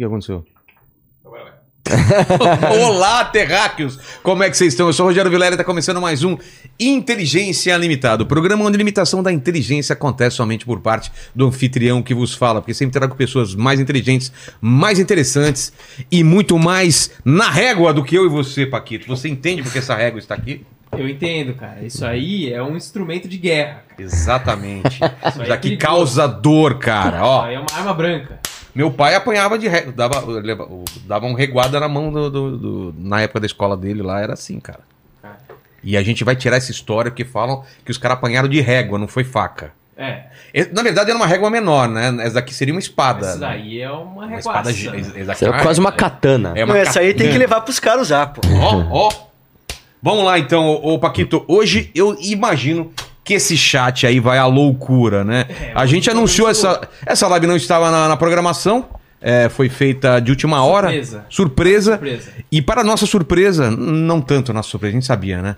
que aconteceu? Olá, terráqueos! Como é que vocês estão? Eu sou o Rogério Vilela e está começando mais um Inteligência Limitada, o programa onde a limitação da inteligência acontece somente por parte do anfitrião que vos fala, porque sempre trago pessoas mais inteligentes, mais interessantes e muito mais na régua do que eu e você, Paquito. Você entende porque essa régua está aqui? Eu entendo, cara. Isso aí é um instrumento de guerra. Exatamente. Isso aí Já é que perigoso. causa dor, cara. Isso Ó, aí é uma arma branca. Meu pai apanhava de régua, dava, leva- dava um reguada na mão do, do- do- Na época da escola dele lá, era assim, cara. Cara. E a gente vai tirar essa história porque falam que os caras apanharam de régua, não foi faca. É, Na verdade era uma régua menor, né? Essa daqui seria uma espada. essa né? daí é uma Uma espada. né? essa era é quase uma katana. É uma Não, essa aí tem que levar pros caras usar, pô. Ó, ó. Vamos lá então, ô, Paquito. Hoje eu imagino que esse chat aí vai à loucura, né? É, a gente anunciou essa. Essa live não estava na, na programação. é, foi feita de última hora. Surpresa. Surpresa. Surpresa. E para nossa surpresa, não tanto nossa surpresa, a gente sabia, né?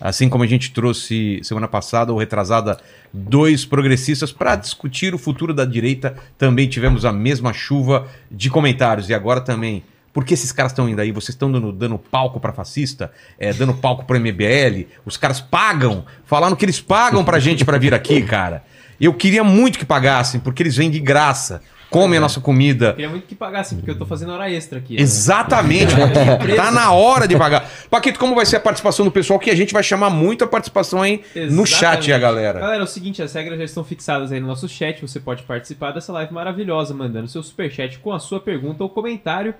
Assim como a gente trouxe semana passada ou retrasada dois progressistas para discutir o futuro da direita, também tivemos a mesma chuva de comentários. E agora também. Por que esses caras estão indo aí? Vocês estão dando, dando palco para fascista? É, dando palco para MBL? Os caras pagam? Falaram que eles pagam pra gente para vir aqui, cara. Eu queria muito que pagassem, porque eles vêm de graça, comem a nossa comida. Queria muito que pagasse, porque eu tô fazendo hora extra aqui. né? Exatamente. Tá na hora de pagar. Paquito, como vai ser a participação do pessoal? Que a gente vai chamar muito a participação aí no Exatamente. chat, a galera. Galera, é o seguinte, as regras já estão fixadas aí no nosso chat. Você pode participar dessa live maravilhosa, mandando seu superchat com a sua pergunta ou comentário.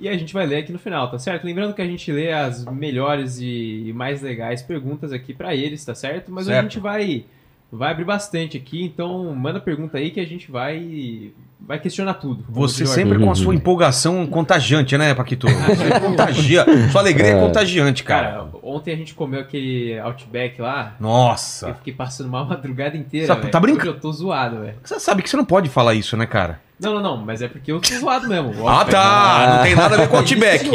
E a gente vai ler aqui no final, tá certo? Lembrando que a gente lê as melhores e mais legais perguntas aqui pra eles, tá certo? Mas a Certo. gente vai vai abrir bastante aqui, então manda pergunta aí que a gente vai vai questionar tudo. Você sempre com a sua empolgação contagiante, né, Paquito? Você contagia. Sua alegria é contagiante, cara. Cara, ontem a gente comeu aquele Outback lá. Eu Nossa. fiquei passando mal a madrugada inteira. Tá- tá brincando? Eu tô zoado, velho. Você sabe que você não pode falar isso, né, cara? Não, não, não, mas é porque eu tô zoado mesmo. Ah, tá. Não tem nada a ver com o Outback.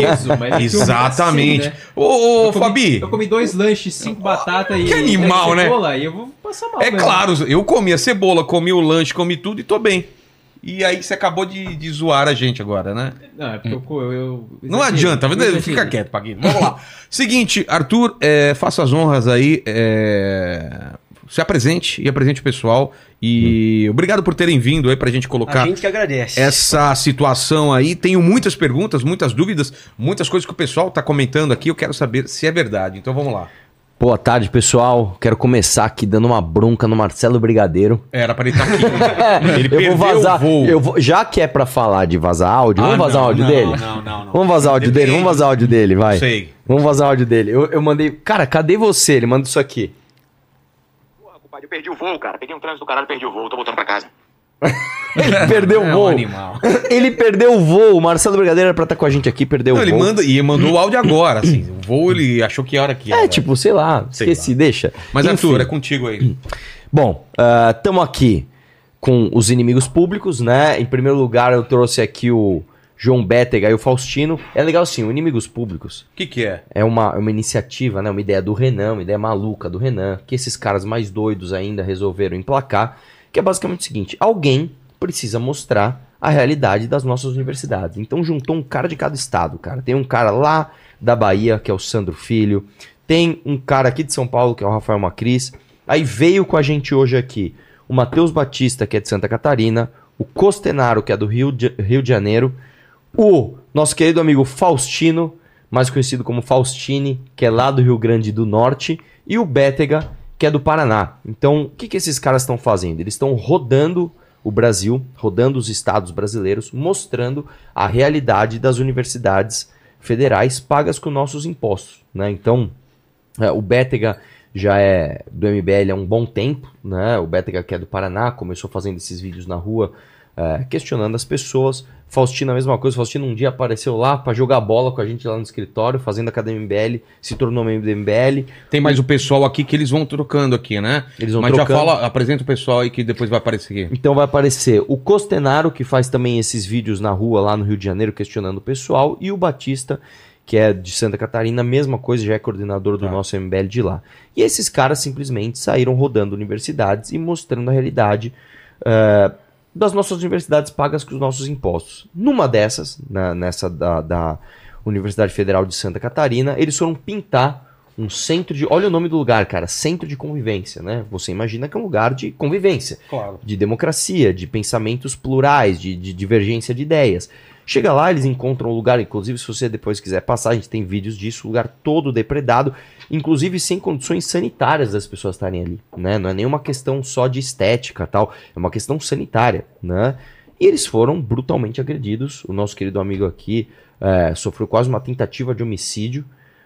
Exatamente. assim, né? Ô, ô, Fabi. Eu comi dois lanches, cinco batatas e. Que animal, né? cebola, E eu vou passar mal. É mesmo. claro, eu comi a cebola, comi o lanche, comi tudo e tô bem. E aí você acabou de, de zoar a gente agora, né? Não, é porque eu. eu, eu Não adianta, eu exagerei. fica quieto, Paquinho. Vamos lá. Seguinte, Arthur, é, faça as honras aí. é, se apresente e apresente o pessoal. E obrigado por terem vindo aí pra gente A colocar gente que agradece. essa situação aí. Tenho muitas perguntas, muitas dúvidas, muitas coisas que o pessoal tá comentando aqui. Eu quero saber se é verdade. Então vamos lá. Boa tarde, pessoal. Quero começar aqui dando uma bronca no Marcelo Brigadeiro. Era pra ele estar aqui. Ele eu perdeu vou vazar. o voo. Eu vou, já que é pra falar de vazar áudio, Ah, vamos vazar não, áudio não, dele? Não, não, não. Vamos vazar áudio dele, vamos vazar áudio dele, vai. Sei. Vamos vazar áudio dele. Eu, eu mandei. Cara, cadê você? Ele manda isso aqui. Eu perdi o voo, cara. Peguei um trânsito do caralho, perdi o voo, tô voltando pra casa. Ele perdeu o É um voo. animal. Ele perdeu o voo. O Marcelo Brigadeiro era pra estar com a gente aqui, perdeu Não, o ele voo. manda e mandou o áudio agora, assim. O voo ele achou que hora que era. É, tipo, sei lá, Sei esqueci, deixa. Mas Enfim. Arthur, é contigo aí. Bom, estamos aqui com os inimigos públicos, né? Em primeiro lugar, eu trouxe aqui o João Bétega e o Faustino. É legal assim, o Inimigos Públicos O que que é? é uma, é uma iniciativa, né? Uma ideia do Renan, uma ideia maluca do Renan, que esses caras mais doidos ainda resolveram emplacar, que é basicamente o seguinte: alguém precisa mostrar a realidade das nossas universidades. Então juntou um cara de cada estado, cara. Tem um cara lá da Bahia, que é o Sandro Filho, tem um cara aqui de São Paulo, que é o Rafael Macris. Aí veio com a gente hoje aqui o Matheus Batista, que é de Santa Catarina, o Costenaro, que é do Rio de, Rio de Janeiro, o nosso querido amigo Faustino, mais conhecido como Faustini, que é lá do Rio Grande do Norte, e o Bétega, que é do Paraná. Então, o que, que esses caras estão fazendo? Eles estão rodando o Brasil, rodando os estados brasileiros, mostrando a realidade das universidades federais pagas com nossos impostos. Né? Então, é, o Bétega já é do MBL há um bom tempo, né? O Bétega, que é do Paraná, começou fazendo esses vídeos na rua, é, questionando as pessoas. Faustino, a mesma coisa. Faustino um dia apareceu lá para jogar bola com a gente lá no escritório, fazendo a Academia MBL, se tornou membro do MBL. Tem mais o pessoal aqui que eles vão trocando aqui, né? Eles vão Mas trocando. já fala, apresenta o pessoal aí que depois vai aparecer aqui. Então vai aparecer o Costenaro, que faz também esses vídeos na rua lá no Rio de Janeiro, questionando o pessoal, e o Batista, que é de Santa Catarina, mesma coisa, já é coordenador do Tá. nosso MBL de lá. E esses caras simplesmente saíram rodando universidades e mostrando a realidade. eh, das nossas universidades pagas com os nossos impostos. Numa dessas, na- nessa da, da Universidade Federal de Santa Catarina, eles foram pintar um centro de. Olha o nome do lugar, cara. Centro de convivência, né? Você imagina que é um lugar de convivência Claro. de democracia, de pensamentos plurais, de, de divergência de ideias. Chega lá, eles encontram um lugar, inclusive se você depois quiser passar, a gente tem vídeos disso, lugar todo depredado, inclusive sem condições sanitárias das pessoas estarem ali, né? Não é nenhuma questão só de estética tal, é uma questão sanitária, né? E eles foram brutalmente agredidos. O nosso querido amigo aqui eh, sofreu quase uma tentativa de homicídio.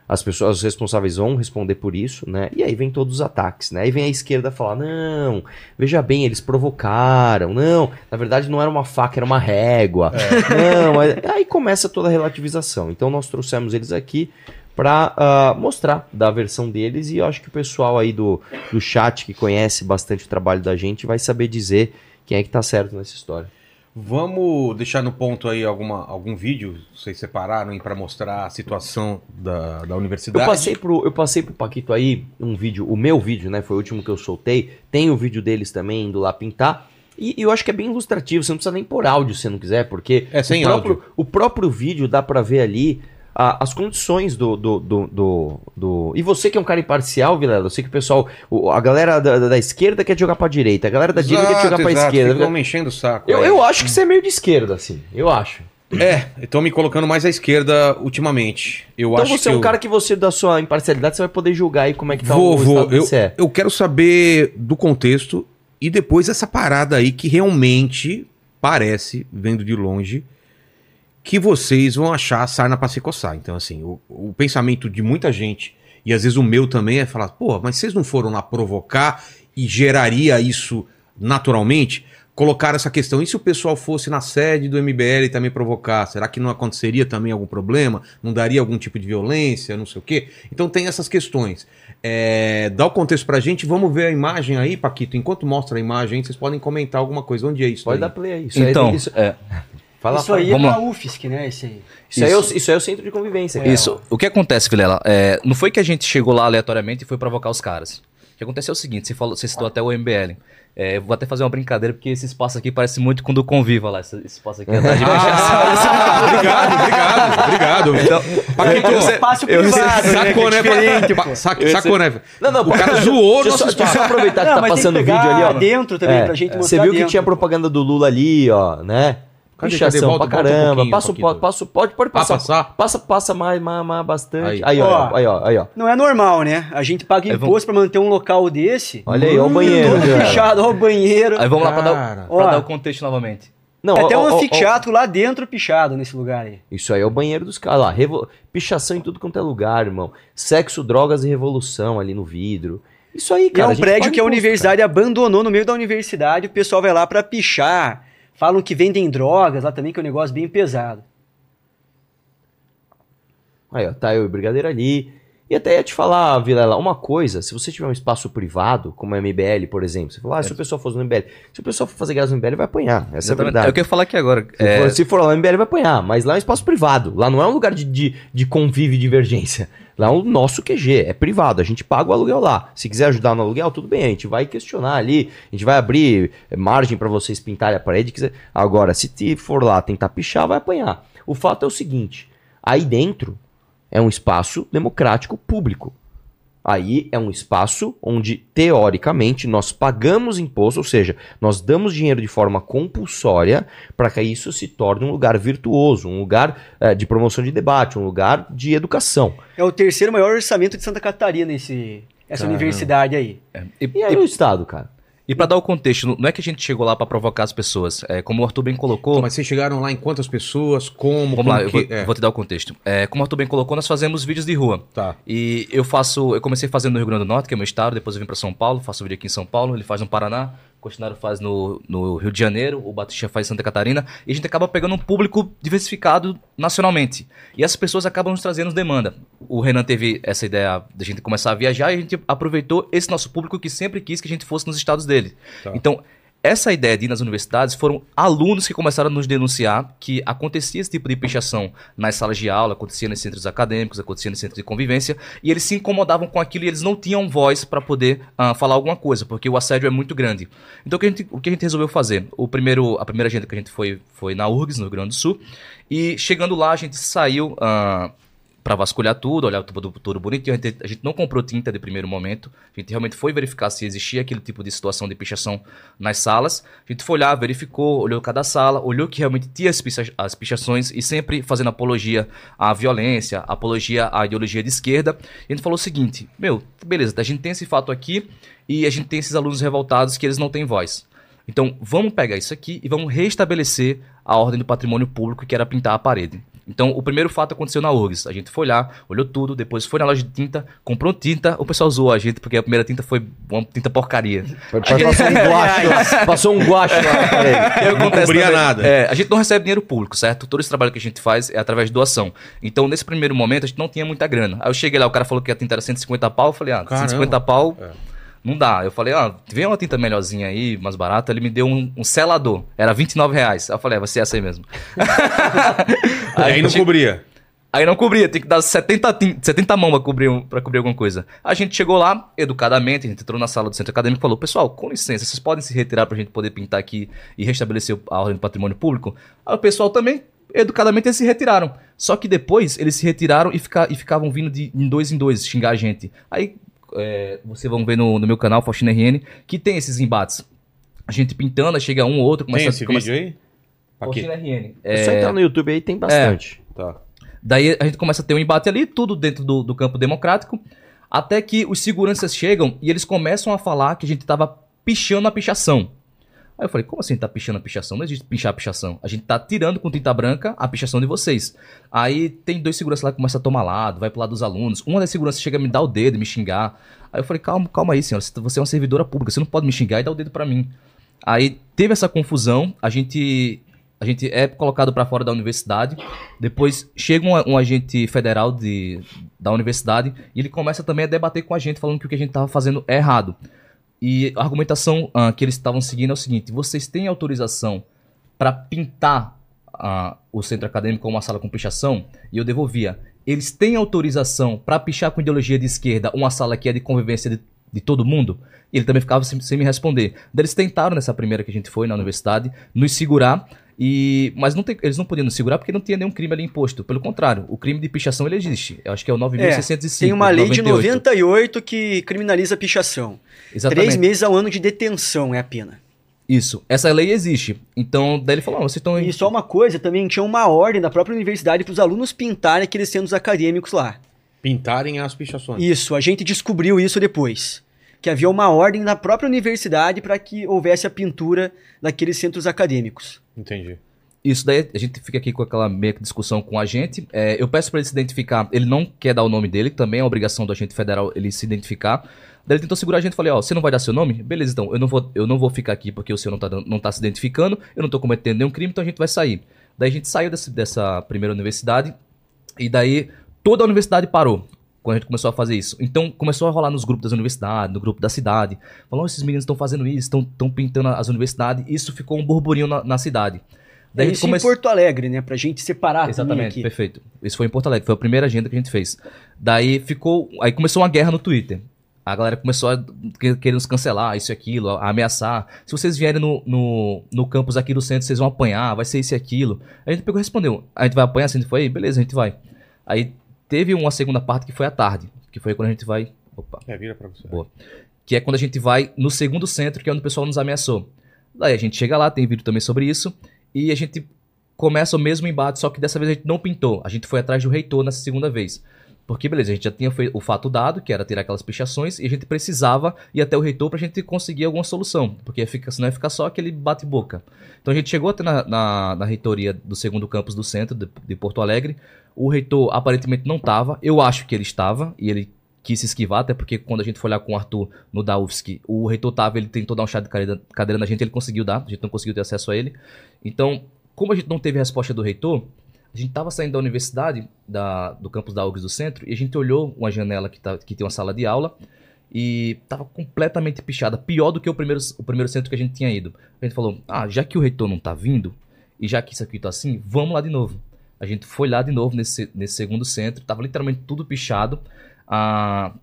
As pessoas os responsáveis vão responder por isso, né? E aí vem todos os ataques, né? Aí vem a esquerda falar: não, veja bem, eles provocaram, não, na verdade não era uma faca, era uma régua. Não, mas- aí começa toda a relativização. Então nós trouxemos eles aqui para mostrar da versão deles e eu acho que o pessoal aí do, do chat que conhece bastante o trabalho da gente vai saber dizer quem é que tá certo nessa história. Vamos deixar no ponto aí alguma, algum vídeo, vocês separaram para mostrar a situação da, da Eu universidade. passei, pro, eu passei pro Paquito aí um vídeo, o meu vídeo, né? Foi o último que eu soltei. Tem o vídeo deles também indo lá pintar. E, e eu acho que é bem ilustrativo, você não precisa nem pôr áudio se não quiser, porque É, sem o, próprio, áudio. o próprio vídeo dá pra ver ali a- as condições do, do, do, do, do- E você que é um cara imparcial, Vilela, eu sei que o pessoal. o- a galera da, da- da esquerda quer jogar pra direita, a galera da direita quer jogar pra exato, esquerda. ficam me enchendo o saco. Eu, aí. eu acho que você é meio de esquerda, assim. Eu acho. É, estão me colocando mais à esquerda ultimamente. Eu Então acho você é um eu... cara que você, da sua imparcialidade, você vai poder julgar aí como é que tá Vou, o vou. estado do Eu, CE. eu quero saber do contexto e depois essa parada aí que realmente parece, vendo de longe, que vocês vão achar a sarna pra se coçar. Então, assim, o, o pensamento de muita gente, e às vezes o meu também, é falar, pô, mas vocês não foram lá provocar e geraria isso naturalmente? Colocar essa questão, e se o pessoal fosse na sede do MBL e também provocar? Será que não aconteceria também algum problema? Não daria algum tipo de violência, não sei o quê? Então tem essas questões. É, dá o contexto pra gente, vamos ver a imagem aí, Paquito. Enquanto mostra a imagem, vocês podem comentar alguma coisa. Onde é isso? Pode aí? dar play aí. Isso Então, aí, isso, é, fala, isso fala. aí é lá. UFSC, né? Esse aí. Isso, aí é o, isso aí é o centro de convivência. Isso. O que acontece, Vilela? É, não foi que a gente chegou lá aleatoriamente e foi provocar os caras. O que aconteceu é o seguinte: você, falou, você citou até o MBL. É, vou até fazer uma brincadeira, porque esse espaço aqui parece muito com o do Conviva lá. Esse, espaço aqui atrás de mim. Ah, obrigado, obrigado, obrigado. Paquito, É um espaço eu- privado, né, sacou, que né? é pô. sac- Sacou, né? Não, não, o cara zoou nosso só, deixa eu espaço. aproveitar que Não, tá mas tem passando o que vídeo ali, ó. dentro também, É, pra gente Você mostrar viu que dentro. tinha propaganda do Lula ali, ó, né? Cadê, Pichação cadê? Volta- pra um caramba. pouquinho, passa, pode, passa, pode, pode Ah, passar. passar? Passa, passa mais, mais, mais bastante. Aí. Aí, ó, Ó. aí, ó, aí, ó. Não é normal, né? A gente paga Aí imposto pra manter um local desse. Olha aí, ó o banheiro. Todo cara. fechado, ó o banheiro. Aí vamos lá pra dar, Cara. o- pra Ó. dar o contexto novamente. Não, É ó, até um anfiteatro lá dentro pichado nesse lugar aí. Isso aí é o banheiro dos caras lá. Revo... Pichação em tudo quanto é lugar, irmão. Sexo, drogas e revolução ali no vidro. Isso aí, E cara. é um prédio que a universidade abandonou no meio da universidade. O pessoal vai lá pra pichar. Falam que vendem drogas lá também, que é um negócio bem pesado. Aí, ó, tá eu e o Brigadeiro ali. E até ia te falar, Vilela, uma coisa, se você tiver um espaço privado, como a MBL, por exemplo, você fala, ah, se o pessoal for no MBL, se o pessoal for fazer graça no MBL, vai apanhar. Essa é a Exatamente. verdade. É o que eu ia falar aqui agora. Se, É, for, se for lá no MBL, vai apanhar. Mas lá é um espaço privado. Lá não é um lugar de, de, de convívio e divergência. Lá é o nosso QG, é privado. A gente paga o aluguel lá. Se quiser ajudar no aluguel, tudo bem. A gente vai questionar ali. A gente vai abrir margem para vocês pintarem a parede. Quiser. Agora, se for lá tentar pichar, vai apanhar. O fato é o seguinte: aí dentro é um espaço democrático público. Aí é um espaço onde, teoricamente, nós pagamos imposto, ou seja, nós damos dinheiro de forma compulsória para que isso se torne um lugar virtuoso, um lugar eh, de promoção de debate, um lugar de educação. É o terceiro maior orçamento de Santa Catarina, esse, essa Caramba. universidade aí. e, E aí o Estado, cara? E pra dar o contexto, não- é que a gente chegou lá pra provocar as pessoas. É, como o Arthur bem colocou. Mas vocês chegaram lá em quantas pessoas? Como? Vamos como lá, eu que- vou, é, vou te dar o contexto. É, como o Arthur bem colocou, nós fazemos vídeos de rua. Tá. E eu faço. Eu comecei fazendo no Rio Grande do Norte, que é meu estado, depois eu vim pra São Paulo, faço vídeo aqui em São Paulo, ele faz no Paraná, Costinário faz no, no Rio de Janeiro, o Batista faz em Santa Catarina, e a gente acaba pegando um público diversificado nacionalmente. E essas pessoas acabam nos trazendo demanda. O Renan teve essa ideia da gente começar a viajar e a gente aproveitou esse nosso público que sempre quis que a gente fosse nos estados dele. Tá. Então, essa ideia de ir nas universidades foram alunos que começaram a nos denunciar que acontecia esse tipo de pichação nas salas de aula, acontecia nos centros acadêmicos, acontecia nos centros de convivência, e eles se incomodavam com aquilo e eles não tinham voz para poder ah, falar alguma coisa, porque o assédio é muito grande. Então o que a gente, o que a gente resolveu fazer? O primeiro, a primeira agenda que a gente foi foi na URGS, no Rio Grande do Sul, e chegando lá a gente saiu ah, para vasculhar tudo, olhar tudo, tudo bonitinho. A gente, a gente não comprou tinta de primeiro momento. A gente realmente foi verificar se existia aquele tipo de situação de pichação nas salas. A gente foi lá, verificou, olhou cada sala, olhou que realmente tinha as, picha, as pichações e sempre fazendo apologia à violência, apologia à ideologia de esquerda. A gente falou o seguinte: meu, beleza, a gente tem esse fato aqui e a gente tem esses alunos revoltados que eles não têm voz. Então, vamos pegar isso aqui e vamos restabelecer a ordem do patrimônio público, que era pintar a parede. Então, o primeiro fato aconteceu na URGS. A gente foi lá, olhou tudo, depois foi na loja de tinta, comprou tinta. O pessoal zoou a gente, porque a primeira tinta foi uma tinta porcaria. Foi- Passou um guache lá. Passou um guache lá. Não cobria nada. É, a gente não recebe dinheiro público, certo? Todo esse trabalho que a gente faz é através de doação. Então, nesse primeiro momento, a gente não tinha muita grana. Aí eu cheguei lá, o cara falou que a tinta era 150 pau. Eu falei, ah, Caramba. 150 pau... É. Não dá. Eu falei, ah, vem uma tinta melhorzinha aí, mais barata. Ele me deu um, um selador. Era 29 reais. Aí eu falei, é, vai ser essa aí mesmo. E aí não cobria. Aí não cobria, tem que dar 70, tin- 70 mãos pra cobrir, pra cobrir alguma coisa. A gente chegou lá, educadamente, a gente entrou na sala do centro acadêmico e falou: Pessoal, com licença, vocês podem se retirar pra gente poder pintar aqui e restabelecer a ordem do patrimônio público? Aí o pessoal também, educadamente, eles se retiraram. Só que depois eles se retiraram e, fica- e ficavam vindo de em dois em dois xingar a gente. Aí é, vocês vão ver no, no meu canal, Faustina RN, que tem esses embates. A gente pintando, aí chega um ou outro, começa Tem esse começa- vídeo aí? Aqui. Faustina RN. É só entrar no YouTube aí, tem bastante. Tá. Daí a gente começa a ter um embate ali, tudo dentro do, do campo democrático, até que os seguranças chegam e eles começam a falar que a gente tava pichando a pichação. Aí eu falei, como assim tá pichando a pichação? Não existe pichar a pichação. A gente tá tirando com tinta branca a pichação de vocês. Aí tem dois seguranças lá que começam a tomar lado, vai pro lado dos alunos. Uma das seguranças chega a me dar o dedo, me xingar. Aí eu falei, calma, calma aí, senhora. Você é uma servidora pública, você não pode me xingar e dar o dedo pra mim. Aí teve essa confusão, a gente a gente é colocado pra fora da universidade. Depois chega um, um agente federal de, da universidade e ele começa também a debater com a gente, falando que o que a gente tava fazendo é errado. E a argumentação ah, que eles estavam seguindo é o seguinte: vocês têm autorização para pintar ah, o centro acadêmico como uma sala com pichação? E eu devolvia. Eles têm autorização para pichar com ideologia de esquerda uma sala que é de convivência de, de todo mundo? E ele também ficava sem, sem me responder. Eles tentaram, nessa primeira que a gente foi na universidade, nos segurar. E, mas não tem- eles não podiam nos segurar porque não tinha nenhum crime ali imposto. Pelo contrário, o crime de pichação ele existe. Eu acho que é o 9.605. Tem uma lei de 98. 98 que criminaliza a pichação. Exatamente. Três meses ao ano de detenção é a pena. Isso. Essa lei existe. Então, daí ele falou: ah, vocês estão. E só uma coisa, também tinha uma ordem da própria universidade para os alunos pintarem aqueles centros acadêmicos lá. Pintarem as pichações. Isso, a gente descobriu isso depois. Que havia uma ordem da própria universidade para que houvesse a pintura daqueles centros acadêmicos. Entendi. Isso daí a gente fica aqui com aquela meia discussão com o agente. É, eu peço para ele se identificar. Ele não quer dar o nome dele, também é obrigação do agente federal ele se identificar. Daí ele tentou segurar a gente e falei, ó, você não vai dar seu nome? Beleza, então, eu não vou, eu não vou ficar aqui porque o senhor não tá, não tá se identificando, eu não tô cometendo nenhum crime, então a gente vai sair. Daí a gente saiu desse- dessa primeira universidade e daí toda a universidade parou quando a gente começou a fazer isso. Então começou a rolar nos grupos das universidades, no grupo da cidade. Falou, "Ó, esses meninos estão fazendo isso, estão pintando as universidades. Isso ficou um burburinho na, na cidade. Daí isso come- em Porto Alegre, né? Pra gente separar Exatamente, perfeito. Isso foi em Porto Alegre, foi a primeira agenda que a gente fez. Daí ficou. Aí começou uma guerra no Twitter. A galera começou a que- querer nos cancelar, isso e aquilo, a ameaçar. Se vocês vierem no, no, no campus aqui do centro, vocês vão apanhar, vai ser isso e aquilo. A gente pegou e respondeu: a gente vai apanhar? Se a gente foi, beleza, a gente vai. Aí teve uma segunda parte que foi à tarde, que foi quando a gente vai. Opa É, vira pra você. Boa. que é quando a gente vai no segundo centro, que é onde o pessoal nos ameaçou. Daí a gente chega lá, tem vídeo também sobre isso, e a gente começa o mesmo embate, só que dessa vez a gente não pintou. A gente foi atrás do reitor nessa segunda vez. Porque, beleza, a gente já tinha o fato dado, que era tirar aquelas pichações, e a gente precisava ir até o reitor pra gente conseguir alguma solução. Porque fica, senão ia ficar só aquele bate-boca. Então a gente chegou até na, na, na reitoria do segundo campus do centro, de, de Porto Alegre. O reitor aparentemente não estava. Eu acho que ele estava, e ele quis se esquivar, até porque quando a gente foi lá com o Arthur no da o reitor tava, ele tentou dar um chá de cadeira, cadeira na gente, ele conseguiu dar, a gente não conseguiu ter acesso a ele. Então, como a gente não teve resposta do reitor, a gente tava saindo da universidade, da, do campus da UFSC do centro, e a gente olhou uma janela que, tá, que tem uma sala de aula, e tava completamente pichada, pior do que o primeiro, o primeiro centro que a gente tinha ido. A gente falou, ah, já que o reitor não tá vindo, e já que isso aqui tá assim, vamos lá de novo. A gente foi lá de novo nesse, nesse segundo centro, tava literalmente tudo pichado. Ah,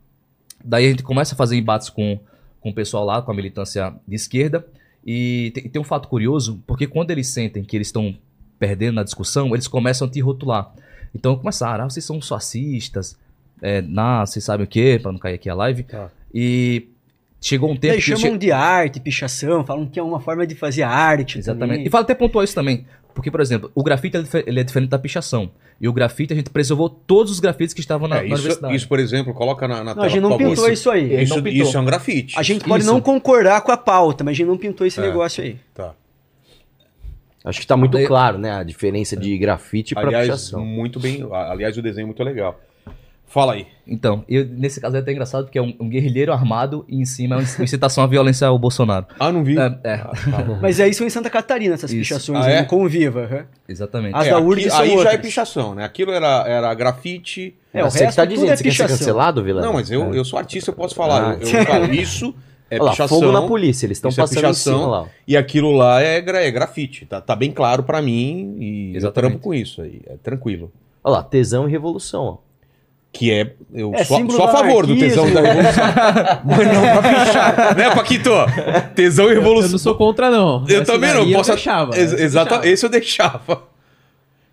daí a gente começa a fazer embates com, com o pessoal lá, com a militância de esquerda, e tem, tem um fato curioso, porque quando eles sentem que eles estão perdendo na discussão, eles começam a te rotular. Então começaram, ah, vocês são fascistas, é, na, vocês sabem o quê, pra não cair aqui a live. Tá. E chegou um tempo eu chamam che- de arte, pichação, falam que é uma forma de fazer arte. Exatamente. também. E fala até pontuar isso também. Porque, por exemplo, o grafite ele é ele é diferente da pichação. E o grafite, a gente preservou todos os grafites que estavam na, É, na isso, universidade. isso, por exemplo, coloca na, na Não, tela, a gente não pintou isso aí. Isso, não pintou. isso é um grafite. A gente pode Isso. não concordar com a pauta, mas a gente não pintou esse É. negócio aí. Tá. Acho que tá muito Daí- claro, né? A diferença de grafite Aliás, pichação. muito bem. Aliás, o desenho é muito legal. Fala aí. Então, eu, nesse caso é até engraçado porque é um, um guerrilheiro armado e em cima é uma incitação à violência ao Bolsonaro. Ah, não vi. É, é, Ah, tá. Mas aí são em Santa Catarina essas Isso. pichações Ah, aí, é? no Conviva. aham. exatamente. As É, da são aí já é outras. pichação, né? Aquilo era, era grafite. É, o você que resto tá tudo dizendo, é você quer ser cancelado, Vila? Não, mas eu, eu sou artista, eu posso falar. Ah. Eu, eu falo, isso é Olha lá, pichação. fogo na polícia, eles estão é passando em pichação. cima lá. E aquilo lá é, gra- é grafite. Tá, tá bem claro pra mim e eu Exatamente. trampo com isso aí. É tranquilo. Olha lá, tesão e revolução, ó. Que é. Eu É sou, sou a do favor do tesão anarquismo. da revolução. Mas não pra pichar. né, Paquito? Tesão e Eu revolução. não sou contra, não. Eu Essa também não. Posso... Eu deixava. Ex- eu exata-. Esse eu deixava.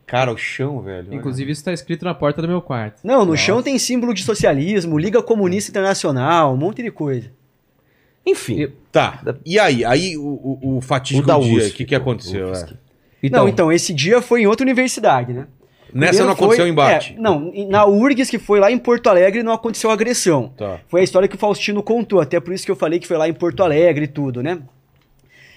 Cara, o chão, velho. olha. Inclusive, isso tá escrito na porta do meu quarto. Não, no chão tem símbolo de socialismo, Liga Comunista Internacional, um monte de coisa. Enfim, E- Tá. E aí? Aí o, o, o fatídico O dia, o que, que aconteceu? É? não, então, esse dia foi em outra universidade, né? Nessa Primeiro não aconteceu foi- embate. é, não, na URGS, que foi lá em Porto Alegre, não aconteceu agressão. Tá. Foi a história que o Faustino contou, até por isso que eu falei que foi lá em Porto Alegre e tudo, né?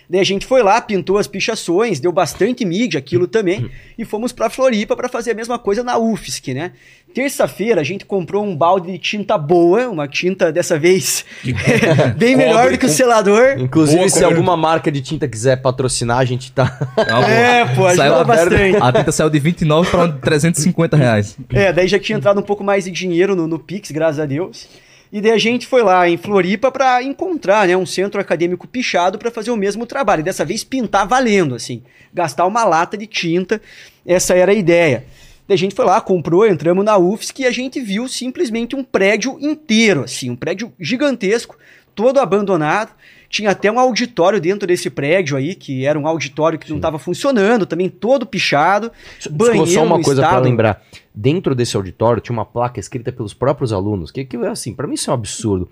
Daí a gente foi lá, pintou as pichações, deu bastante mídia, aquilo também, e fomos pra Floripa pra fazer a mesma coisa na UFSC, né? Terça-feira a gente comprou um balde de tinta boa, uma tinta dessa vez bem melhor Cobre do que o selador. inclusive Boa se alguma marca de tinta quiser patrocinar, a gente tá... É, boa. É, pô, Saiu ajuda a merda. bastante. A tinta saiu de 29 para 350 reais. É, daí já tinha entrado um pouco mais de dinheiro no, no Pix, graças a Deus. E daí a gente foi lá em Floripa pra encontrar, né, um centro acadêmico pichado pra fazer o mesmo trabalho. E dessa vez pintar valendo, assim, gastar uma lata de tinta. Essa era a ideia. Daí a gente foi lá, comprou, entramos na UFSC e a gente viu simplesmente um prédio inteiro, assim, um prédio gigantesco, todo abandonado. Tinha até um auditório dentro desse prédio aí, que era um auditório que não estava funcionando, também todo pichado. Desculpa, só uma coisa estado- lembrar. Dentro desse auditório tinha uma placa escrita pelos próprios alunos, que, que assim, pra mim isso é um absurdo.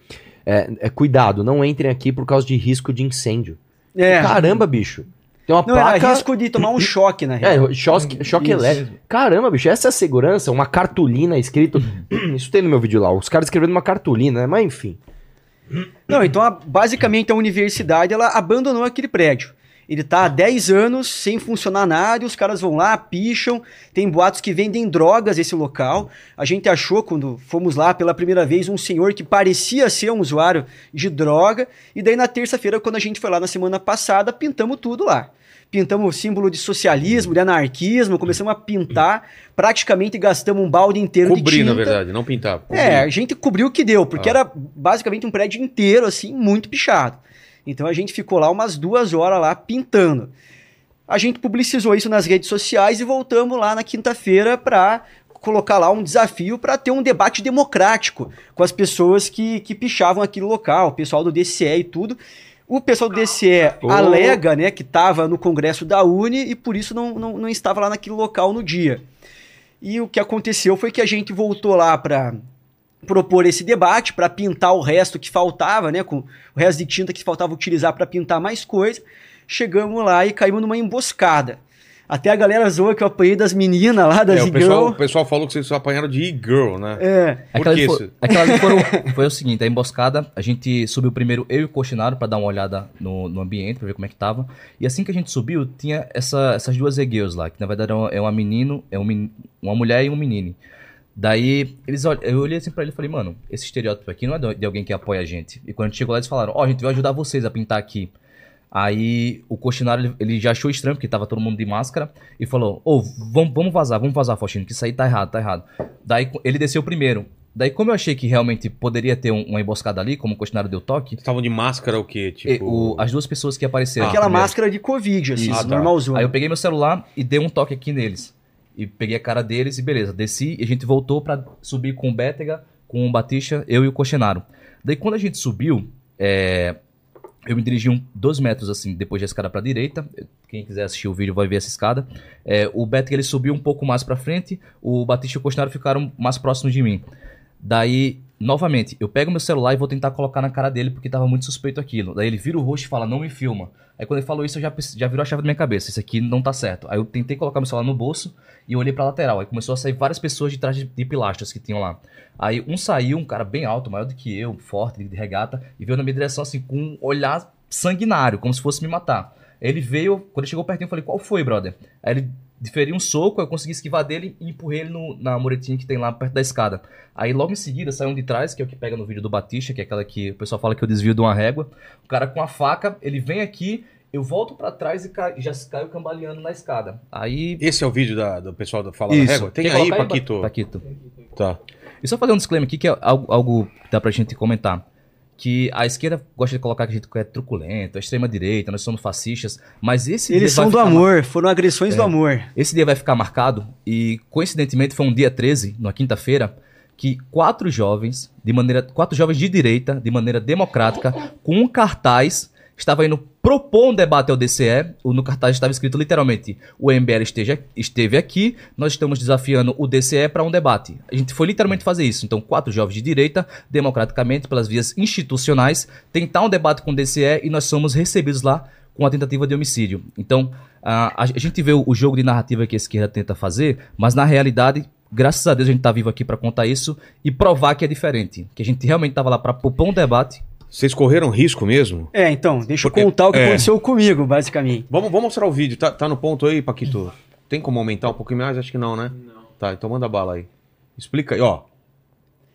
É, é, cuidado, não entrem aqui por causa de risco de incêndio. É. Caramba, bicho. Tem uma Não, placa... era risco de tomar um choque, na real. É, choque, choque elétrico. Caramba, bicho, essa é a segurança, uma cartolina escrito. Isso tem no meu vídeo lá. Os caras escrevendo uma cartolina, né? Mas enfim. Não, então a- basicamente a universidade ela abandonou aquele prédio. Ele tá há 10 anos sem funcionar nada e os caras vão lá, picham. Tem boatos que vendem drogas esse local. A gente achou, quando fomos lá pela primeira vez, um senhor que parecia ser um usuário de droga. E daí na terça-feira, quando a gente foi lá na semana passada, pintamos tudo lá. Pintamos o símbolo de socialismo, de anarquismo, começamos a pintar. Praticamente gastamos um balde inteiro de Cobrir, tinta. na verdade, não pintar. Cobrir. É, a gente cobriu o que deu, porque Ah. era basicamente um prédio inteiro, assim, muito pichado. Então a gente ficou lá umas duas horas lá pintando. A gente publicizou isso nas redes sociais e voltamos lá na quinta-feira para colocar lá um desafio para ter um debate democrático com as pessoas que, que pichavam aquele local, o pessoal do DCE e tudo. O pessoal do DCE Oh. alega né, que estava no congresso da Uni e por isso não, não, não estava lá naquele local no dia. E o que aconteceu foi que a gente voltou lá para propor esse debate, para pintar o resto que faltava, né, com o resto de tinta que faltava utilizar para pintar mais coisa. Chegamos lá e caímos numa emboscada. Até a galera zoa que eu apanhei das meninas lá, das É, o, pessoal, o pessoal falou que vocês apanharam de e-girl, né? É, Por Aquela que isso? foi, aquela foram- foi o seguinte, a emboscada, a gente subiu primeiro eu e o Coxinaro pra dar uma olhada no, no ambiente, pra ver como é que tava. E assim que a gente subiu, tinha essa- essas duas e-girls lá, que na verdade é uma, é uma menino, é um uma mulher e um menino. Daí, eles eu olhei assim pra ele e falei, mano, esse estereótipo aqui não é de alguém que apoia a gente. E quando a gente chegou lá, eles falaram, ó, a gente vai ajudar vocês a pintar aqui. Aí o Coxinaro, ele, já achou estranho, porque tava todo mundo de máscara, e falou, ô, vamos, vamos vazar, vamos vazar, Faustino, que isso aí tá errado, tá errado. Daí ele desceu primeiro. Daí, como eu achei que realmente poderia ter um- uma emboscada ali, como o questionário deu toque, Estavam de máscara o quê? e Tipo. o- as duas pessoas que apareceram. Aquela primeiro, máscara de Covid, assim. Ah, tá. Aí eu peguei meu celular e dei um toque aqui neles. E peguei a cara deles e beleza, desci e a gente voltou pra subir com o Bétega, com o Batista, eu e o Coxenaro. Daí quando a gente subiu, é, eu me dirigi um, dois metros assim, depois da escada pra direita. Quem quiser assistir o vídeo vai ver essa escada. É, o Bétega ele subiu um pouco mais pra frente, o Batista e o Coxenaro ficaram mais próximos de mim. Daí, novamente, eu pego meu celular e vou tentar colocar na cara dele porque tava muito suspeito aquilo. Daí ele vira o rosto e fala, não me filma. Aí quando ele falou isso, eu já, já virou a chave da minha cabeça. Isso aqui não tá certo. Aí eu tentei colocar meu celular no bolso e olhei pra lateral. Aí começou a sair várias pessoas de trás de, de pilastras que tinham lá. Aí um saiu, um cara bem alto, maior do que eu, forte, de regata, e veio na minha direção assim, com um olhar sanguinário, como se fosse me matar. Ele veio, quando ele chegou pertinho, eu falei, qual foi, brother? Aí ele diferiu um soco, eu consegui esquivar dele e empurrei ele no- na muretinha que tem lá perto da escada. Aí logo em seguida saiu um de trás, que é o que pega no vídeo do Batista, que é aquela que o pessoal fala que eu desvio de uma régua. O cara com a faca, ele vem aqui, eu volto pra trás e cai- já caio cambaleando na escada. Aí. Esse é o vídeo da- do pessoal da Fala Isso. Régua? Tem Quer aí, Paquito. Paquito. Tá. E só fazer um disclaimer aqui, que é algo, algo que dá pra gente comentar. Que a esquerda gosta de colocar que a gente é truculento, a extrema-direita, nós somos fascistas, mas esse Eles são do ficar mar- amor, foram agressões do amor. Esse dia vai ficar marcado e, coincidentemente, foi um dia 13, na quinta-feira, que quatro jovens, de maneira, quatro jovens de direita, de maneira democrática, com um cartaz, estavam indo propor um debate ao DCE. No cartaz estava escrito literalmente: o MBL esteja, esteve aqui, nós estamos desafiando o DCE para um debate. A gente foi literalmente fazer isso. Então, quatro jovens de direita, democraticamente, pelas vias institucionais, tentar um debate com o DCE e nós somos recebidos lá com a tentativa de homicídio. Então, a, a gente vê o, jogo de narrativa que a esquerda tenta fazer, mas na realidade, graças a Deus a gente tá vivo aqui para contar isso e provar que é diferente. Que a gente realmente tava lá para propor um debate. Vocês correram risco mesmo? É, então, deixa eu Porque- contar o que é. aconteceu comigo, basicamente. Vamos, vamos mostrar o vídeo. Tá, tá no ponto aí, Paquito? Tem como aumentar um pouquinho mais? Acho que não, né? Não. Tá, então manda bala aí. Explica aí, ó.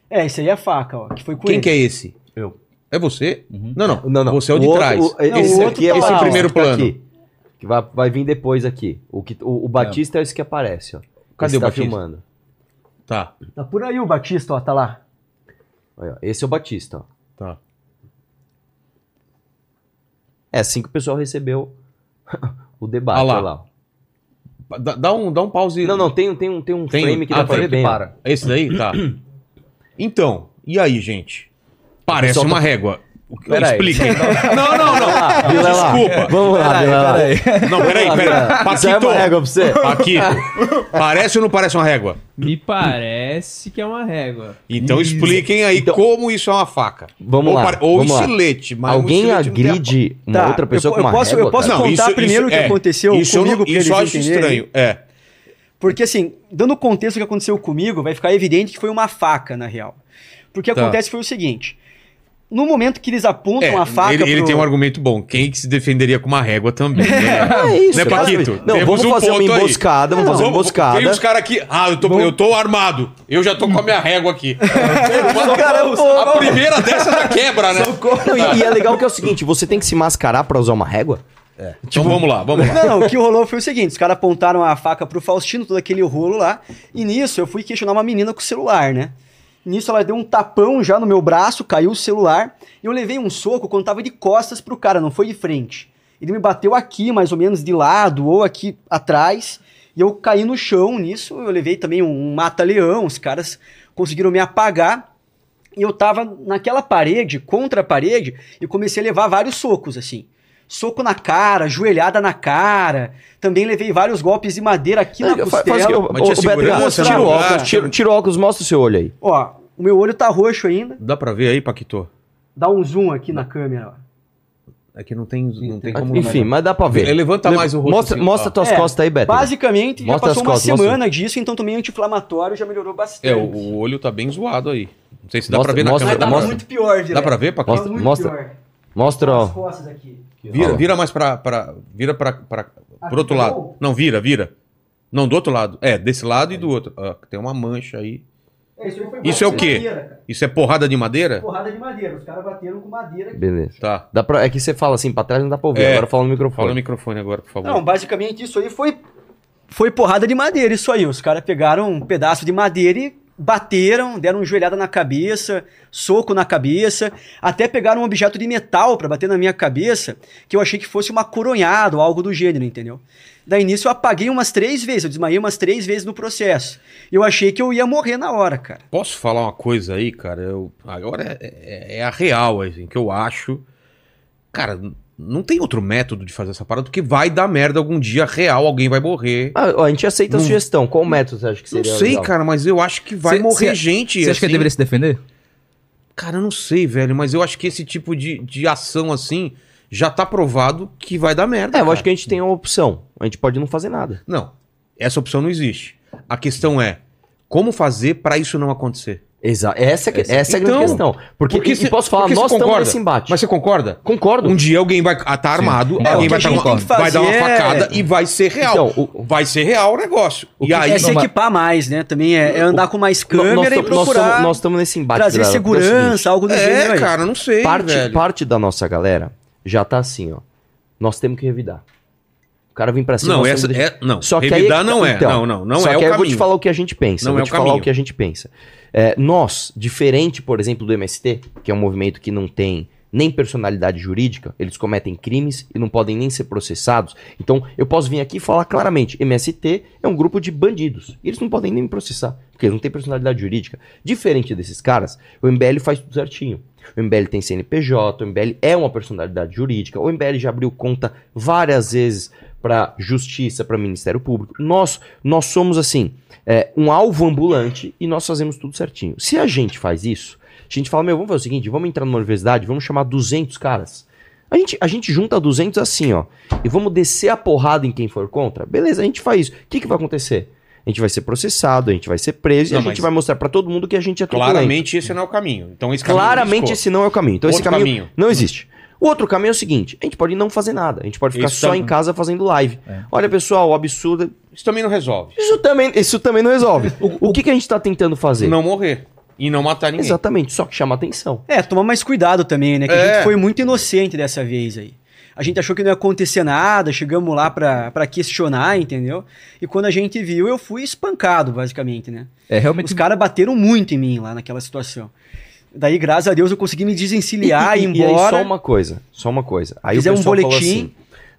É, esse aí é a faca, ó, que foi com Quem ele. que é esse? Eu. É você? Não, não. Não, não. Você é o de outro- trás. o- Não, esse o aqui é tá esse lá, ó. primeiro que tá plano. aqui. Que vai, vai vir depois aqui. O, que, o, o Batista é esse que aparece, ó. Cadê Esse o tá Batista? filmando. Tá, Tá por aí o Batista, ó, tá lá. Olha, ó, esse é o Batista, ó. tá. É assim que o pessoal recebeu o debate. Ah lá. olha lá. Dá, dá um, dá um pause. Não, não, tem, um- tem um, tem um Tem- frame que ah, dá pra ver bem. para. Esse daí? Tá. Então, e aí, gente? Parece pessoal uma tá- régua. O que- Peraí. Explica. Não, não, não. Vilela, Desculpa. Vamos lá, Vilela. Não, peraí, peraí. Isso aí é Paquito. uma régua pra você? Paquito. Parece ou não parece uma régua? Me parece que é uma régua. Então expliquem aí Então- como isso é uma faca. Vamos ou lá, Ou vamos lá. estilete. Mas um Alguém a- agride uma Tá, outra pessoa eu- com uma eu posso- eu régua, posso cara? contar primeiro o que aconteceu isso eu comigo não- Isso eu acho entenderem? estranho. É. Porque, assim, dando o contexto do que aconteceu comigo, vai ficar evidente que foi uma faca, na real. Porque o que Tá. acontece foi o seguinte. No momento que eles apontam É, a faca ele, ele pro... tem um argumento bom. Quem que se defenderia com uma régua também? Né? É isso, Né, cara. Paquito? Não, Temos vamos um fazer uma emboscada, vamos fazer uma emboscada. Vem os caras aqui. Ah, eu tô, eu tô armado. Eu já tô com a minha régua aqui. Cara, pô, a primeira dessa já quebra, né? Não, e, e é legal que é o seguinte, você tem que se mascarar pra usar uma régua? Então vamos lá, vamos lá. Não, não, o que rolou foi o seguinte: os caras apontaram a faca pro Faustino, todo aquele rolo lá, e nisso eu fui questionar uma menina com o celular, né? Nisso ela deu um tapão já no meu braço, caiu o celular, e eu levei um soco quando tava de costas pro cara, não foi de frente. Ele me bateu aqui, mais ou menos de lado, ou aqui atrás, e eu caí no chão nisso, eu levei também um mata-leão, os caras conseguiram me apagar, e eu tava naquela parede, contra a parede, e comecei a levar vários socos, assim. Soco na cara, joelhada na cara. Também levei vários golpes de madeira aqui na É, costela. faz que eu- Mas tinha segurança, tira o óculos, tira, tira o óculos, mostra o seu olho aí. Ó, o meu olho tá roxo ainda. Dá pra ver aí, Paquito? Dá um zoom aqui na câmera. ó. É que não tem, não tem como... Enfim, mas dá pra ver. Ele levanta mais o rosto Mostra, assim, mostra ó. tuas É, costas aí, Beto. Basicamente, já Mostra passou as uma costas, mostra. semana disso, então tomei anti-inflamatório já melhorou bastante. É, o, o olho tá bem zoado aí. Não sei se dá Mostra- pra ver na mostra- câmera. Mas Dá, pra- muito pior, dá direto. pra ver, Paquito? Mostra- pior. Mostra, As ó. costas aqui. Vira, vira mais pra, pra. Vira pra, pra, pro outro tá lado. Não, vira, vira. Não, do outro lado. É, desse lado e do outro. Ó, tem uma mancha aí. É, isso aí foi Isso é o quê? madeira. Isso é porrada de madeira? Porrada de madeira. Os caras bateram com madeira. aqui. Beleza. Tá. Dá pra, é que você fala assim, pra trás não dá pra ouvir. É. Agora fala no microfone. Fala no microfone agora, por favor. Não, basicamente isso aí foi foi porrada de madeira, isso aí. Os caras pegaram um pedaço de madeira e bateram, deram uma joelhada na cabeça, soco na cabeça, até pegaram um objeto de metal pra bater na minha cabeça, que eu achei que fosse uma coronhada ou algo do gênero, entendeu? Daí nisso eu apaguei umas três vezes, eu desmaiei umas três vezes no processo. Eu achei que eu ia morrer na hora, cara. Posso falar uma coisa aí, cara? Eu, agora é, é- é a real, assim, que eu acho. Cara, não tem outro método de fazer essa parada, porque vai dar merda algum dia real, alguém vai morrer. Ah, a gente aceita a Não- sugestão. Qual método você acha que Não seria sei, legal? cara, mas eu acho que vai Cê- morrer cê- gente. Você acha que ele assim. deveria se defender? Cara, eu não sei, velho, mas eu acho que esse tipo de, de ação assim já tá provado que vai dar merda. É, eu cara. acho que a gente tem uma opção. A gente pode não fazer nada. Não, essa opção não existe. A questão é como fazer pra isso não acontecer. Exato. Essa, é que- essa é a grande questão. Porque, e, se- e posso falar, porque nós estamos nesse embate. Mas você concorda? Concordo. Um dia alguém vai estar tá armado, alguém É, o vai, tá que vai dar uma fazer é- facada e vai ser real. Então, o- Vai ser real o negócio. e que- aí, É se equipar mais, né? Também é, é andar com mais câmera nós, e procurar nós estamos nesse embate. trazer galera, porque é o segurança, algo do gênero é, cara, não sei, parte, velho. parte da nossa galera já tá assim, ó. Nós temos que revidar. O cara vem pra cima. Não, essa é, não. Só que revidar aí, não é. então, não, não, não só é que o aí eu vou te falar o que a gente pensa. Não vou é o te falar caminho. o que a gente pensa. É, nós, diferente, por exemplo, do MST, que é um movimento que não tem nem personalidade jurídica, eles cometem crimes e não podem nem ser processados. Então, eu posso vir aqui e falar claramente: MST é um grupo de bandidos. E eles não podem nem me processar, porque eles não têm personalidade jurídica. Diferente desses caras, o MBL faz tudo certinho. O MBL tem CNPJ, o MBL é uma personalidade jurídica, o MBL já abriu conta várias vezes para justiça, para Ministério Público. Nós, nós somos assim, é, um alvo ambulante e nós fazemos tudo certinho. Se a gente faz isso, a gente fala, meu, vamos fazer o seguinte, vamos entrar numa universidade, vamos chamar 200 caras. A gente, a gente junta 200 assim, ó, e vamos descer a porrada em quem for contra. Beleza, a gente faz isso. O que, que vai acontecer? A gente vai ser processado, a gente vai ser preso Não, e a gente vai mostrar pra todo mundo que a gente é. Claramente esse não é o caminho. Então esse caminho Claramente esse não é o caminho. Então esse Outro caminho, caminho. não existe. O outro caminho é o seguinte: a gente pode não fazer nada, a gente pode ficar Isso só também. em casa fazendo live. É. Olha, pessoal, o absurdo. Isso também não resolve. Isso também, isso também não resolve. O, que, que a gente tá tentando fazer? Não morrer. E não matar ninguém. Exatamente, só que chama atenção. É, tomar mais cuidado também, né? Que a É. gente foi muito inocente dessa vez aí. A gente achou que não ia acontecer nada, chegamos lá pra questionar, entendeu? E quando a gente viu, eu fui espancado, basicamente, né? É realmente. Os caras bateram muito em mim lá naquela situação. Daí, graças a Deus, eu consegui me desencilhar e, ir e aí, embora. só uma coisa, só uma coisa. Aí Fizer o um pessoal falou boletim. assim,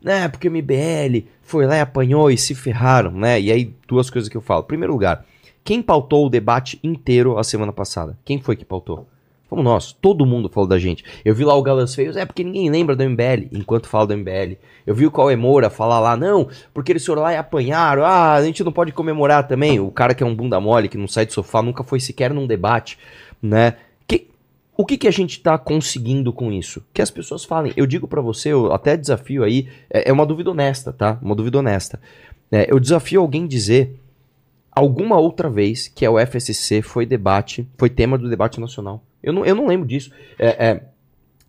né, porque o MBL foi lá e apanhou e se ferraram, né? E aí, duas coisas que eu falo. Primeiro lugar, quem pautou o debate inteiro a semana passada? Quem foi que pautou? Fomos nós. Todo mundo falou da gente. Eu vi lá o Galas Feios, é porque ninguém lembra do MBL, enquanto fala do MBL. Eu vi o Cauê Moura falar lá, não, porque eles foram lá e apanharam, ah, a gente não pode comemorar também. O cara que é um bunda mole, que não sai do sofá, nunca foi sequer num debate, né? O que, que a gente tá conseguindo com isso? Que as pessoas falem. Eu digo pra você, eu até desafio aí, é, é uma dúvida honesta, tá? Uma dúvida honesta. É, eu desafio alguém dizer alguma outra vez que a UFSC foi debate, foi tema do debate nacional. Eu não, eu não lembro disso. É, é,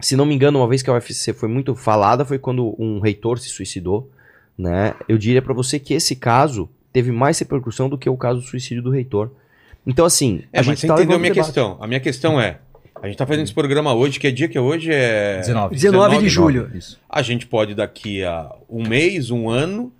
se não me engano, uma vez que a UFSC foi muito falada foi quando um reitor se suicidou, né? Eu diria pra você que esse caso teve mais repercussão do que o caso do suicídio do reitor. Então, assim, É, a mas gente você tá entendeu a minha debate. questão. A minha questão é, a gente tá fazendo esse programa hoje, que é dia que é hoje? É 19. 19 de 19, julho. Isso. A gente pode daqui a um mês, um ano,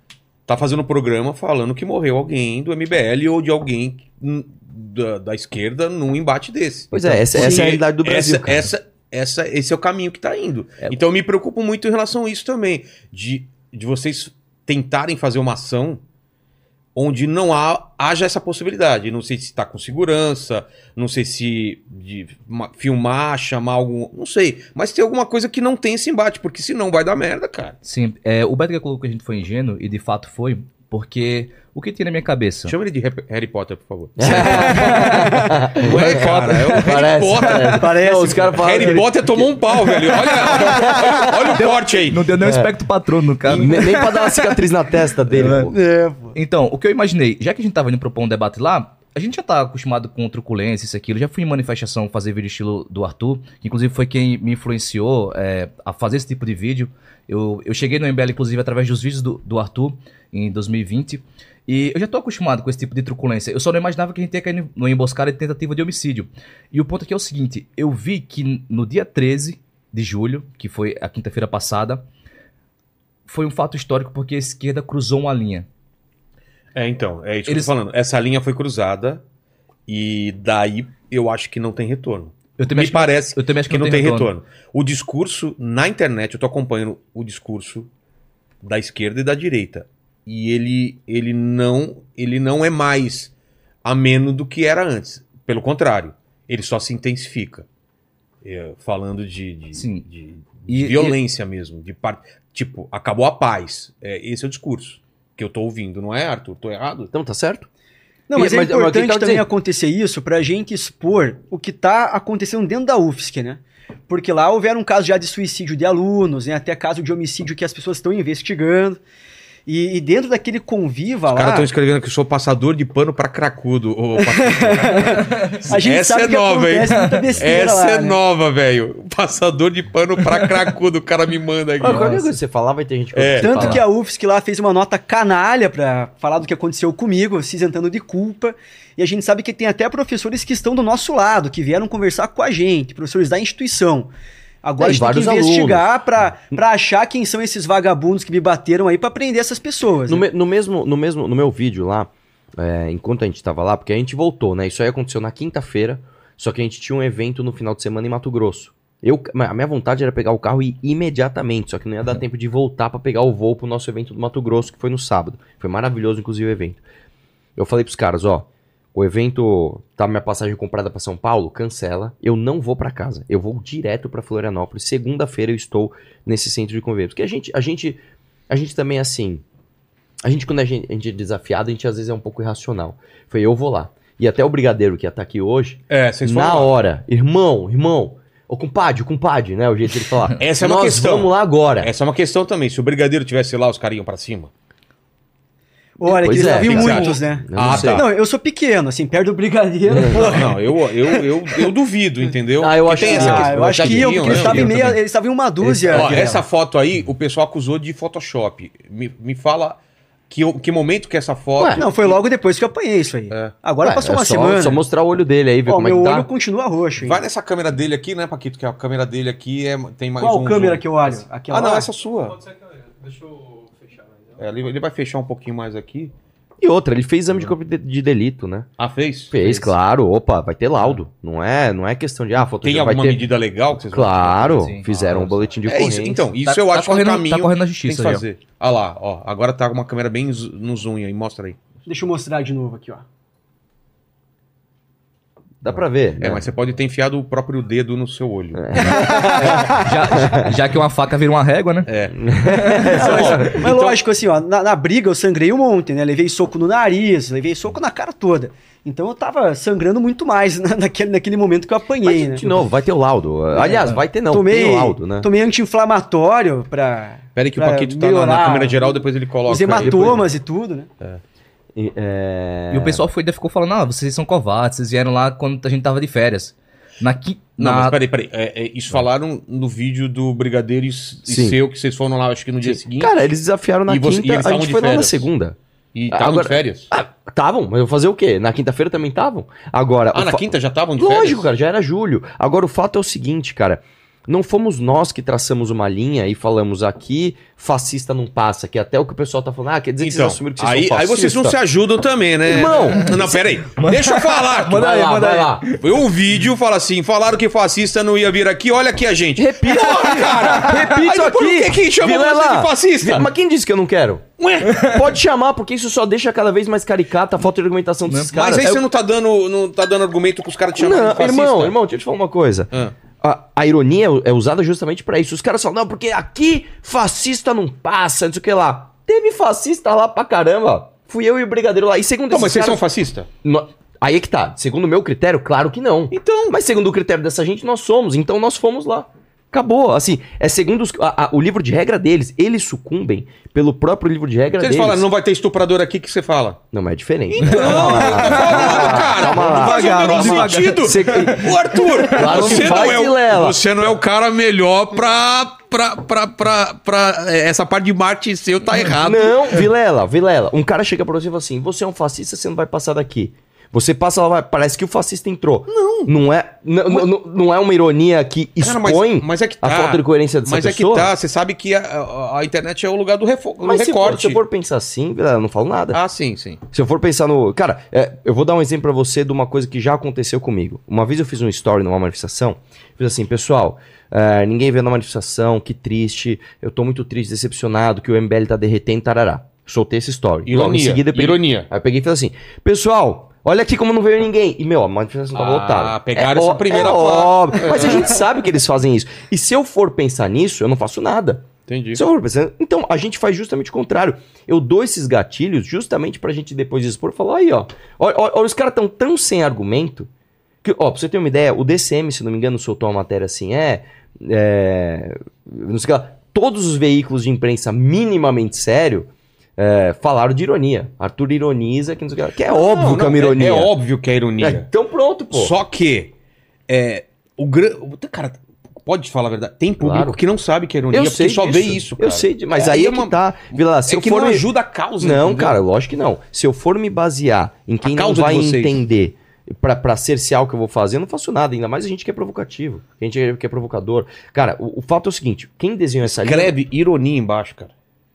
tá fazendo um programa falando que morreu alguém do MBL ou de alguém da, da esquerda num embate desse. Pois é, essa, essa é a realidade do Brasil. Essa, cara. essa, essa, esse é o caminho que tá indo. Então eu me preocupo muito em relação a isso também. De, de vocês tentarem fazer uma ação onde não há, haja essa possibilidade. Não sei se está com segurança, não sei se filmar, chamar algum. Não sei. Mas tem alguma coisa que não tem esse embate, porque senão vai dar merda, cara. Sim, é, o Beto colocou que a gente foi ingênuo, e de fato foi, porque o que tinha na minha cabeça? Chama ele de Harry- Harry Potter, por favor. Harry Não é, cara? É o Harry Potter. parece. Parece, os caras falam Harry Potter tomou um pau, velho. Olha, olha, olha o corte aí. Não deu nem um espectro patrono no cara. Nem, nem pra dar uma cicatriz na testa dele, pô. É, pô. Então, o que eu imaginei, já que a gente tava indo propor um debate lá, a gente já tá acostumado com truculência, isso, aquilo. Já fui em manifestação fazer vídeo estilo do Arthur, que inclusive foi quem me influenciou é, a fazer esse tipo de vídeo. Eu, eu cheguei no MBL, inclusive, através dos vídeos do, do Arthur, em 2020. E eu já tô acostumado com esse tipo de truculência. Eu só não imaginava que a gente ia cair no emboscada de tentativa de homicídio. E o ponto aqui é o seguinte: eu vi que no dia 13 de julho, que foi a quinta-feira passada, foi um fato histórico porque a esquerda cruzou uma linha. É, então, é isso Eles- que eu tô falando. Essa linha foi cruzada E daí eu acho que não tem retorno. Eu também Me acho que- parece eu também acho que, não tem retorno. O discurso na internet, eu tô acompanhando o discurso da esquerda e da direita. E ele, ele, não, ele não é mais ameno do que era antes. Pelo contrário, ele só se intensifica. É, falando de, de, Sim. de- E- de violência mesmo. De. Tipo, acabou a paz. É, esse é o discurso que eu tô ouvindo, não é, Arthur? Tô errado? Então tá certo? Não, mas E- é mas- mas importante tá também dizendo? acontecer isso pra gente expor o que tá acontecendo dentro da UFSC, né? Porque lá houveram casos já de suicídio de alunos, né? até caso de homicídio que as pessoas estão investigando. E, e dentro daquele conviva Os caras lá, estão escrevendo que eu sou passador de pano pra cracudo. a gente Essa sabe é que nova, hein? Essa lá, é né? nova, velho. Passador de pano pra cracudo. O cara me manda aqui. Mas qualquer coisa que você falar, vai ter gente que É. Tanto falar. que a UFSC lá fez uma nota canalha pra falar do que aconteceu comigo, se isentando de culpa. E a gente sabe que tem até professores que estão do nosso lado, que vieram conversar com a gente, professores da instituição. Agora É, a gente tem que investigar pra, pra achar quem são esses vagabundos que me bateram aí pra prender essas pessoas. No, né? me- no mesmo, no mesmo, no meu vídeo lá, é, enquanto a gente tava lá, porque a gente voltou, né? Isso aí aconteceu na quinta-feira, só que a gente tinha um evento no final de semana em Mato Grosso. Eu, a minha vontade era pegar o carro e ir imediatamente, só que não ia dar tempo de voltar pra pegar o voo pro nosso evento do Mato Grosso, que foi no sábado. Foi maravilhoso, inclusive, o evento. Eu falei pros caras, ó, o evento tá minha passagem comprada pra São Paulo, cancela. Eu não vou pra casa. Eu vou direto pra Florianópolis. Segunda-feira eu estou nesse centro de convívio. Porque a gente, a gente, a gente também é assim. A gente quando a gente, a gente é desafiado, a gente às vezes é um pouco irracional. Foi eu vou lá. E até o brigadeiro que ia estar aqui hoje, É, vocês na hora, irmão, irmão, ô compadre, compadre, né, o jeito de ele falar. Essa é uma Nós questão. vamos lá agora. Essa é uma questão também. Se o brigadeiro tivesse lá, os caras iam pra cima. Olha, Pois que eles é, já vi o que que você muitos, né? Eu Ah, não tá. Não, eu sou pequeno, assim, perto do brigadeiro. Não, não, eu, eu, eu, eu duvido, entendeu? Ah, eu acho tem que essa não. Ah, eu acho que porque eles estavam em meia, eles estavam em uma dúzia. Ó, essa foto aí, o pessoal acusou de Photoshop. Me, me fala que, que momento que essa foto. Ué, Não, foi logo depois que eu apanhei isso aí. É. Agora Ué, passou é uma só, semana. Só mostrar o olho dele aí, ver Ó, como é meu que olho tá. continua roxo. hein? Vai nessa câmera dele aqui, né, Paquito? Que a câmera dele aqui é, tem mais Qual um câmera zoom. que eu olho? Aquela Ah, não, lá? essa sua. Pode ser que Deixa eu. É, ele, vai fechar um pouquinho mais aqui. E outra, ele fez exame de corpo de, de delito, né? Ah, fez? Fez, claro. Opa, vai ter laudo. Não é, não é questão de, ah, foto Tem alguma ter... medida legal que vocês vão Claro, Sim. fizeram Ah, um boletim de É ocorrência. isso, então, isso Tá- eu tá acho correndo- que é tá um caminho correndo na tem justiça que aí, ó. fazer. Ah lá, ó, agora tá com uma câmera bem no zoom aí, mostra aí. Deixa eu mostrar de novo aqui, ó. Dá pra ver. É, né? mas você pode ter enfiado o próprio dedo no seu olho. Já, já que uma faca vira uma régua, né? É. Mas, Então- lógico, assim, ó, na, na briga eu sangrei um monte, né? Levei soco no nariz, levei soco na cara toda. Então eu tava sangrando muito mais na- naquele, naquele momento que eu apanhei, Mas, né? de novo, vai ter o laudo. Aliás, vai ter não, tomei, tem o laudo, né? tomei anti-inflamatório pra. Pera aí que o Paquito tá na, na câmera geral, depois ele coloca. Os hematomas e tudo, né? E, é... E o pessoal foi, ficou falando, ah, vocês são covardes, vocês vieram lá quando a gente tava de férias. Na, qui- Não, na- mas peraí, peraí. É, é, isso falaram no vídeo do Brigadeiro e, e Sim. seu, que vocês foram lá, acho que no dia seguinte. Cara, eles desafiaram na E você- e quinta, eles a gente foi lá na segunda. e estavam de férias. Ah, estavam, mas eu vou fazer o quê? Na quinta-feira também estavam? Agora. Ah, na fa- quinta já estavam de férias? Lógico, cara, já era julho. Agora o fato é o seguinte, cara. Não fomos nós que traçamos uma linha e falamos aqui, fascista não passa, que é até o que o pessoal tá falando, ah, quer dizer que Então, vocês assumiram que vocês aí, são aí vocês não se fascistas. ajudam também, né? Irmão! Não, peraí. Deixa eu falar. Manda aí, manda lá. Foi um vídeo, fala assim, falaram que fascista não ia vir aqui, olha aqui a gente. Repita, cara! repita isso por aqui. que que chamou você de fascista? Mas quem disse que eu não quero? Ué, Pode chamar, porque isso só deixa cada vez mais caricata a falta de argumentação desses caras. mas aí É você não tá dando, não tá dando argumento pros caras te chamarem Não, de fascista? irmão, irmão, deixa eu te falar uma coisa. Ah. A, a ironia é usada justamente pra isso. Os caras falam, não, porque aqui fascista não passa, não sei o que lá. Teve fascista lá pra caramba. Fui eu e o brigadeiro lá. E segundo Então, mas vocês são caras... fascistas? No- Aí é que tá. Segundo o meu critério, claro que não. Então. Mas segundo o critério dessa gente, nós somos. Então nós fomos lá. Acabou. Assim, é segundo os- a- a- o livro de regra deles. Eles sucumbem pelo próprio livro de regra Se eles deles. falam, não vai ter estuprador aqui, o que você fala? Não, mas é diferente. Não, cara, calma lá. não faz o menor sentido. Você- Ô, Arthur, Claro você, não é o, você não é o cara melhor pra, pra, pra, pra, pra- é, essa parte de marketing seu tá errado. Não, Vilela, Vilela. Um cara chega pra você e fala assim: você é um fascista, você não vai passar daqui. Você passa lá, parece que o fascista entrou. Não. Não é, n- n- não é uma ironia que Cara, mas- expõe mas é que a tá. falta de coerência dessa Mas é que pessoa? tá, você sabe que a, a- a internet é o lugar do, refo- do Mas se for, recorte. se eu for pensar assim, eu não falo nada. Ah, sim, sim. Se eu for pensar no. Cara, é, eu vou dar um exemplo pra você de uma coisa que já aconteceu comigo. Uma vez eu fiz um story numa manifestação, fiz assim, pessoal, é, ninguém veio na manifestação, que triste, eu tô muito triste, decepcionado, que o MBL tá derretendo, tarará. Soltei esse story. Logo Ironia, em seguida peguei, ironia. Aí eu peguei e fiz assim, pessoal. Olha aqui como não veio ninguém. E, meu, a manifestação tá Ah, lotada. pegaram é essa ó- primeira é óbvio. Mas a gente sabe que eles fazem isso. E se eu for pensar nisso, eu não faço nada. Entendi. Se eu for pensar- Então, a gente faz justamente o contrário. Eu dou esses gatilhos justamente pra gente depois expor e falar, aí, ó. Olha, os caras tão tão sem argumento que, ó, pra você ter uma ideia, o DCM, se não me engano, soltou uma matéria assim, é. é não sei o que lá. Todos os veículos de imprensa minimamente sério é, falaram de ironia. Arthur ironiza, que não sei o que. Que é óbvio Não, que é uma não, ironia. É, óbvio que é É, ironia. então pronto, pô. Só que, é, o gran... o- Cara, pode falar a verdade. Tem público Claro. que não sabe que é ironia, eu porque só disso. vê isso, cara. Eu sei, de- mas É, aí é, é que uma- tá. Vila, se é eu que for não me- ajuda a causa, Não, entendeu? cara, lógico que não. Se eu for me basear em quem não vai entender pra, pra cercear o que eu vou fazer, eu não faço nada. Ainda mais a gente que é provocativo. A gente é- que é provocador. Cara, o, o fato é o seguinte: quem desenhou essa linha. Escreve ironia embaixo, cara.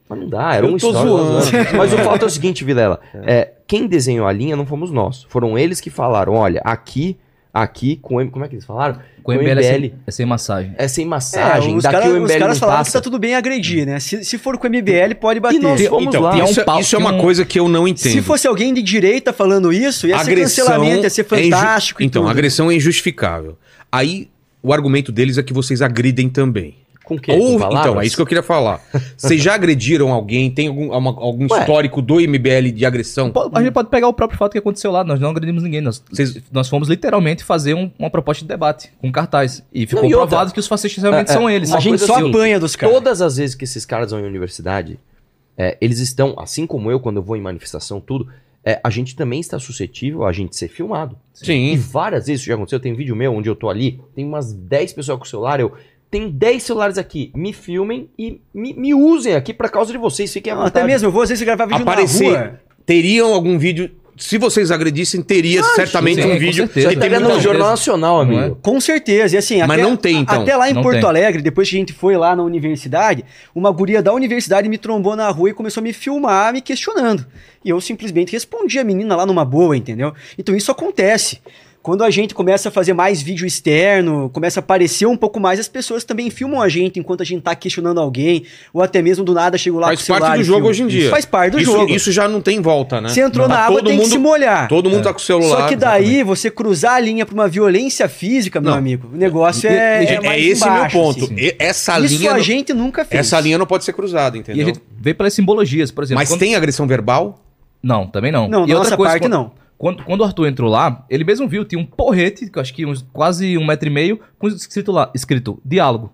Mas não dá, era Eu um tô zoando. Mas o fato é o seguinte, Vilela. É, quem desenhou a linha não fomos nós. Foram eles que falaram: olha, aqui, aqui, com M. Como é que eles falaram? Com o MBL, é sem, é sem massagem. é sem massagem. os, daqui cara- o os caras falaram que tá tudo bem agredir, né? Se, se for com o MBL, pode bater. E nós fomos então, lá. Tem um isso, pau- isso é tem uma um- coisa que eu não entendo. Se fosse alguém de direita falando isso, ia ser cancelamento, ia ser é inju- fantástico. e Então, tudo. agressão é injustificável. Aí, o argumento deles é que vocês agridem também. Com o quê? Ou, Com então, é isso que eu queria falar. Vocês já agrediram alguém? Tem algum, uma- algum Ué. histórico do MBL de agressão? A gente pode pegar o próprio fato que aconteceu lá. Nós não agredimos ninguém. Nós, Vocês- nós fomos literalmente fazer um- uma proposta de debate com cartaz. E ficou Não, e outra- provado que os fascistas realmente É, é, são eles. A gente só assim, apanha dos caras. Todas as vezes que esses caras vão em universidade, é, eles estão, assim como eu, quando eu vou em manifestação, tudo, é, a gente também está suscetível a gente ser filmado. E Sim. várias vezes isso já aconteceu. Tem vídeo meu onde eu tô ali, tem umas 10 pessoas com o celular, eu. Tem 10 celulares aqui, me filmem e me, me usem aqui pra causa de vocês, fiquem à vontade. até mesmo, eu vou às vezes gravar vídeo na Aparecer. rua. Teriam algum vídeo. Se vocês agredissem, teria certamente sim, um vídeo. certeza. Que tá muita no Jornal Nacional, Não amigo. Com certeza, e assim, Mas até, não tem, então. até lá em Não Porto tem. Alegre, depois que a gente foi lá na universidade, uma guria da universidade me trombou na rua e começou a me filmar, me questionando. E eu simplesmente respondi a menina lá numa boa, entendeu? Então isso acontece. Quando a gente começa a fazer mais vídeo externo, começa a aparecer um pouco mais, as pessoas também filmam a gente enquanto a gente tá questionando alguém, ou até mesmo do nada chego lá Faz com o celular parte do e jogo hoje em dia. Isso faz parte do isso, jogo. Isso já não tem volta, né? Você entrou Tá na água, todo tem que mundo- se molhar. Todo mundo tá com o celular. Só que daí você cruzar a linha pra uma violência física, meu Não. amigo, o negócio é, É, é mais esse embaixo, meu ponto. assim. E- Essa Isso linha. a não- gente nunca fez. Essa linha não pode ser cruzada, E entendeu? a gente vê pelas simbologias, por exemplo. Mas quando- tem agressão verbal? Não, também não. Não, e da outra nossa coisa, parte quando, não. Quando, quando o Arthur entrou lá, ele mesmo viu, tinha um porrete, que eu acho que uns, quase um metro e meio, com escrito lá, escrito diálogo.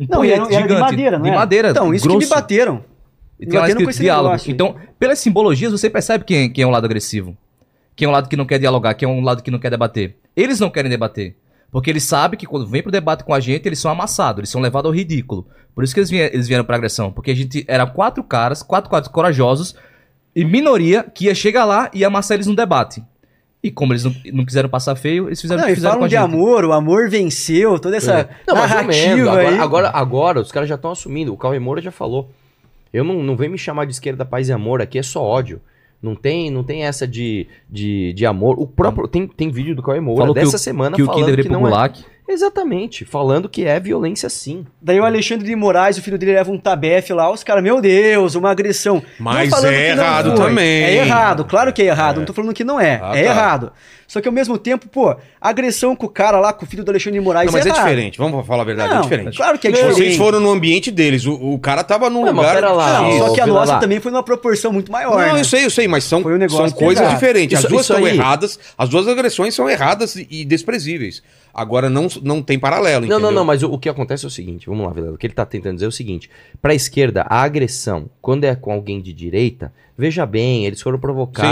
Um Não, e era, era de madeira, não de madeira, Então, isso grosso. que me bateram. E tem lá escrito diálogo. negócio. Então, pelas simbologias, você percebe quem, quem é o lado agressivo. Quem é o lado que não quer dialogar, quem é o lado que não quer debater. Eles não querem debater. Porque eles sabem que quando vem pro debate com a gente, eles são amassados, eles são levados ao ridículo. Por isso que eles vieram, eles vieram pra agressão. Porque a gente era quatro caras, quatro caras corajosos, e minoria que ia chegar lá e ia amassar eles no debate. E como eles não, não quiseram passar feio, eles fizeram Não, que e fizeram falam a de amor, o amor venceu, toda essa Não, ou menos. narrativa Agora, aí. agora, agora os caras já estão assumindo. O Cauê Moura já falou. Eu não, não venho me chamar de esquerda, paz e amor. Aqui é só ódio. Não tem, não tem essa de, de, de amor. O próprio tem, tem vídeo do Cauê Moura Falou que dessa o- semana que o Kim falando deveria que ir pro não é. Exatamente, falando que é violência sim. Daí o Alexandre de Moraes, o filho dele leva um tabefe lá, os caras, meu Deus, uma agressão. Mas é errado foi. também. É errado, claro que é errado, não tô falando que não é, Ah, é tá. errado. Só que ao mesmo tempo, pô, agressão com o cara lá, com o filho do Alexandre de Moraes Não, mas é errado. diferente. Vamos falar a verdade, é Não, diferente. claro que é Vocês diferente. foram no ambiente deles. O, o cara tava num Não, lugar. lá, Não, só que a nossa lá. também foi numa proporção muito maior, Não, né? eu sei, eu sei, mas são, um são coisas pesado. diferentes. As Isso- duas isso estão aí- erradas, as duas agressões são erradas e desprezíveis. Agora não, não tem paralelo, Não, entendeu? não, não, mas o, o que acontece é o seguinte, vamos lá, Vilela. O que ele tá tentando dizer é o seguinte: pra esquerda, a agressão, quando é com alguém de direita, veja bem, eles foram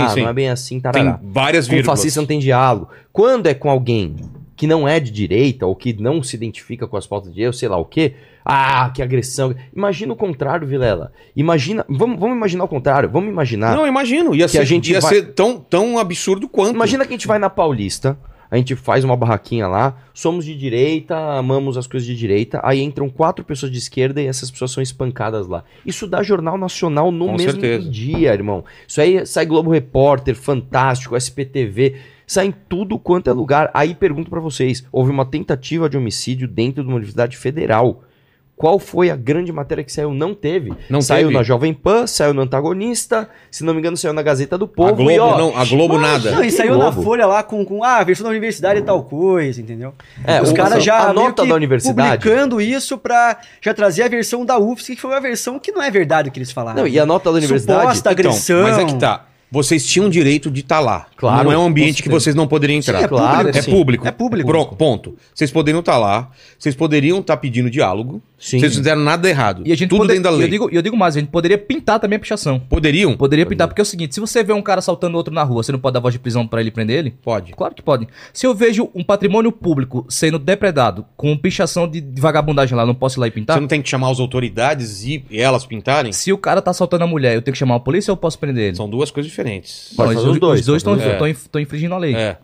sim. não é bem assim, Tem tarará. várias Com vírgulas. fascista não tem diálogo. Quando é com alguém que não é de direita ou que não se identifica com as pautas de eu sei lá o quê, Ah, que agressão. Imagina o contrário, Vilela. Imagina. Vamos, vamos imaginar o contrário. Vamos imaginar. Não, imagino. Ia, Que ser, a gente ia vai- ser tão, tão absurdo quanto. Imagina que a gente vai na Paulista, a gente faz uma barraquinha lá, somos de direita, amamos as coisas de direita, aí entram quatro pessoas de esquerda e essas pessoas são espancadas lá. Isso dá Jornal Nacional no Com mesmo certeza. dia, irmão. Isso aí sai Globo Repórter, Fantástico, SPTV, sai em tudo quanto é lugar. Aí pergunto pra vocês, houve uma tentativa de homicídio dentro de uma universidade federal. Qual foi a grande matéria que saiu? Não teve. Não saiu teve. na Jovem Pan, saiu no Antagonista, se não me engano, saiu na Gazeta do Povo. a Globo, e, ó, não, a Globo nada. Não, e saiu na Globo. Folha lá com, com ah, a versão da universidade é tal coisa, entendeu? É, Os caras já a nota da universidade. publicando isso pra já trazer a versão da UFSC, que foi uma versão que não é verdade o que eles falaram. Não, e a nota da universidade. Suposta agressão. Então, mas é que tá. Vocês tinham direito de estar lá. Claro, Não é um ambiente que vocês não poderiam entrar. Sim, é Claro, É sim. público. É público. Ponto. Vocês poderiam estar lá. Vocês poderiam estar pedindo diálogo. Sim. Vocês fizeram nada errado. E a gente Tudo poder- dentro da lei. Eu digo, eu digo mais, a gente poderia pintar também a pichação. Poderiam? Poderia pintar, porque é o seguinte, se você vê um cara assaltando outro na rua, você não pode dar voz de prisão pra ele prender ele? Pode. Claro que pode. Se eu vejo um patrimônio público sendo depredado com pichação de, de vagabundagem lá, eu não posso ir lá e pintar? Você não tem que chamar as autoridades e e elas pintarem? Se o cara tá assaltando a mulher, eu tenho que chamar a polícia ou eu posso prender ele? São duas coisas diferentes. Pode Não, fazer os dois, Os dois estão os dois. infringindo a lei. É.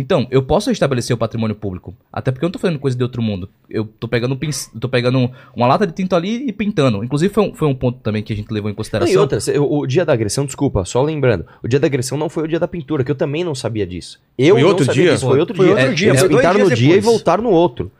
Então, eu posso estabelecer o patrimônio público. Até porque eu não tô fazendo coisa de outro mundo. Eu tô pegando, um pinc- tô pegando um- uma lata de tinta ali e pintando. Inclusive, foi um, foi um ponto também que a gente levou em Não, consideração. e outra, o, dia da agressão, desculpa, só lembrando, o dia da agressão não foi o dia da pintura, que eu também não sabia disso. Eu Foi não outro sabia dia? disso, foi outro Foi dia. outro É, dia, eles foi dois pintaram no dia e voltaram no outro.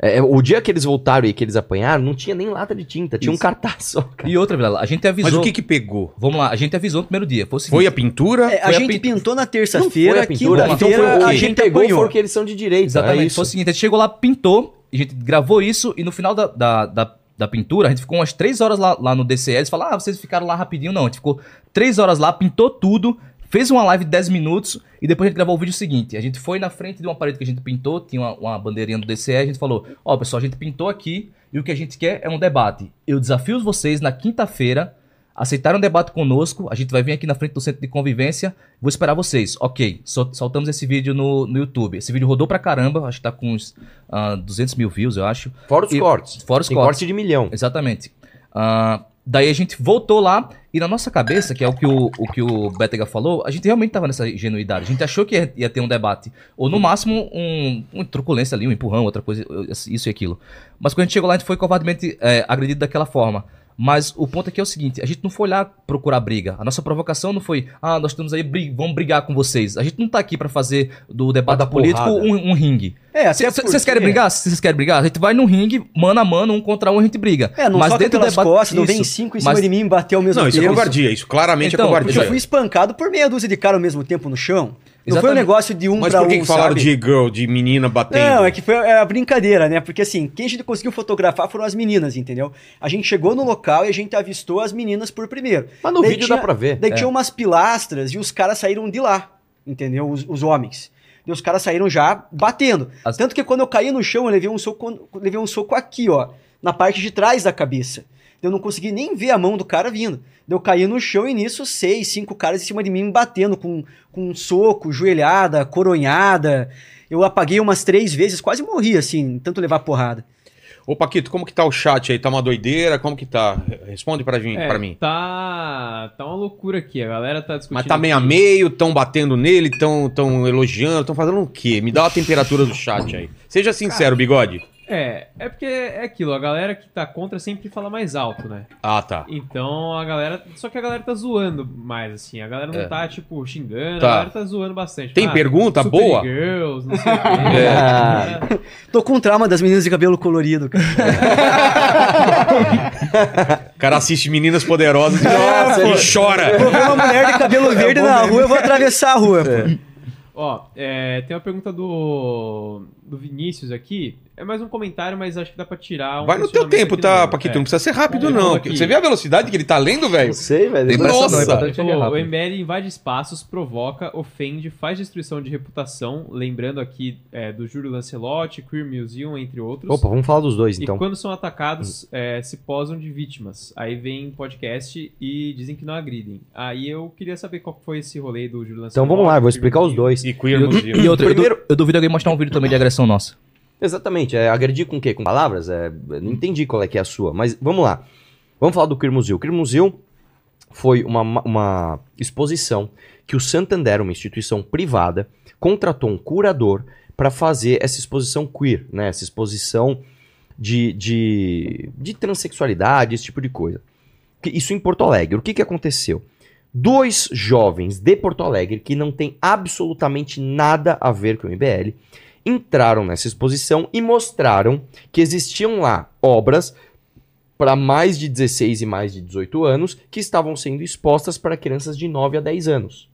É, o dia que eles voltaram e que eles apanharam, não tinha nem lata de tinta, tinha um Isso. cartaz só, cara. E outra, Vilela, a gente avisou. Mas o que que pegou? Vamos lá, a gente avisou no primeiro dia. Foi Foi a pintura? É, a Foi a gente pin- pintou na terça-feira, a pintura, então foi quinta-feira o a gente pegou apanhou. foi porque eles são de. Exatamente. é isso. Foi o seguinte, a gente chegou lá, pintou, a gente gravou isso e no final da, da, da, da pintura, a gente ficou umas três horas lá, lá no DCE, eles falaram, ah, vocês ficaram lá rapidinho. Não, a gente ficou três horas lá, pintou tudo, fez uma live de 10 minutos e depois a gente gravou o vídeo seguinte. A gente foi na frente de uma parede que a gente pintou, tinha uma, uma bandeirinha do DCE, a gente falou, ó, pessoal, a gente pintou aqui e o que a gente quer é um debate. Eu desafio vocês na quinta-feira aceitaram um debate conosco, a gente vai vir aqui na frente do centro de convivência, vou esperar vocês. Ok, sol- soltamos esse vídeo no, no YouTube. Esse vídeo rodou pra caramba, acho que tá com uns ah, 200 mil views, eu acho. Fora os E- cortes. fora os Tem cortes. corte de milhão. Exatamente. Ah, daí a gente voltou lá e na nossa cabeça, que é o que o, o, que o Betega falou, a gente realmente tava nessa ingenuidade. A gente achou que ia, ia ter um debate. Ou no máximo um, uma truculência ali, um empurrão, outra coisa, isso e aquilo. Mas quando a gente chegou lá, a gente foi covardemente é, agredido daquela forma. Mas o ponto aqui é o seguinte: a gente não foi lá procurar briga. A nossa provocação não foi, ah, nós estamos aí, bri- vamos brigar com vocês. A gente não tá aqui pra fazer do debate político um, um ringue. É, Vocês porque- querem brigar? Se vocês querem brigar, a gente vai num ringue, mano a mano, um contra um, a gente briga. É, não mas soca dentro do debate- costas, não vem cinco em cima Mas- de mim e bater ao mesmo Não, isso é tempo. covardia. Isso claramente Então, é Eu covardia. já fui espancado por meia dúzia de cara ao mesmo tempo no chão. Não foi um negócio de um Mas pra por que, um, que falaram sabe? de girl, de menina batendo? Não, é que foi é a brincadeira, né? Porque assim, quem a gente conseguiu fotografar foram as meninas, entendeu? A gente chegou no local e a gente avistou as meninas por primeiro. Mas no Daí vídeo tinha- dá pra ver. Daí É. tinha umas pilastras e os caras saíram de lá, entendeu? Os, os homens. E os caras saíram já batendo. As- Tanto que quando eu caí no chão, eu levei um soco, levei um soco aqui, ó, na parte de trás da cabeça. Eu não consegui nem ver a mão do cara vindo. Eu caí no chão e nisso, seis, cinco caras em cima de mim me batendo com, com um soco, joelhada, coronhada. Eu apaguei umas três vezes, quase morri, assim, tanto levar porrada. Ô, Paquito, como que tá o chat aí? Tá uma doideira? Como que tá? Responde pra, mim, É, pra mim. Tá, tá uma loucura aqui. A galera tá discutindo. Mas tá meio a aqui. meio, tão batendo nele, tão, tão elogiando, tão fazendo o quê? Me dá a temperatura do chat aí. Seja sincero, bigode. É, é porque é aquilo. A galera que tá contra sempre fala mais alto, né? Ah, tá. Então a galera. Só que a galera tá zoando mais, assim. A galera não É. tá, tipo, xingando. Tá. A galera tá zoando bastante. Tem Ah, pergunta Super boa? Girls, não sei o quê. É. Tô com trauma das meninas de cabelo colorido, cara. O cara assiste Meninas Poderosas e, Nossa, e ele- chora. Vou ver uma mulher de cabelo verde na rua, eu vou atravessar a rua. pô. Ó, é, tem uma pergunta do, do Vinícius aqui. É mais um comentário, mas acho que dá pra tirar um Vai no teu tempo, tá, no- Paquito? é. Não precisa ser rápido, Ele não. Você vê a velocidade que ele tá lendo, velho? Não sei, velho. Pressa Nossa! não, é é falou, o. MBL invade espaços, provoca, ofende, faz destruição de reputação, lembrando aqui é, do Júlio Lancelotti, Queer Museum, entre outros. Opa, vamos falar dos dois, e então. quando são atacados, é, se posam de vítimas. Aí vem podcast e dizem que não agridem. Aí eu queria saber qual foi esse rolê do Júlio Lancelotti. Então vamos lá, vou explicar os dois. E Queer E, Museum. e outra, eu, Primeiro- eu duvido alguém mostrar um vídeo também de agressão nossa. Exatamente. É agredir com o quê? Com palavras? É, não entendi qual é que é a sua. Mas vamos lá. Vamos falar do Queer Museu. O Queer Museu foi uma, uma exposição que o Santander, uma instituição privada, contratou um curador para fazer essa exposição queer, né? Essa exposição de, de, de transexualidade, esse tipo de coisa. Isso em Porto Alegre. O que, que aconteceu? Dois jovens de Porto Alegre, que não tem absolutamente nada a ver com o MBL, entraram nessa exposição e mostraram que existiam lá obras para mais de 16 e mais de 18 anos que estavam sendo expostas para crianças de 9 a 10 anos.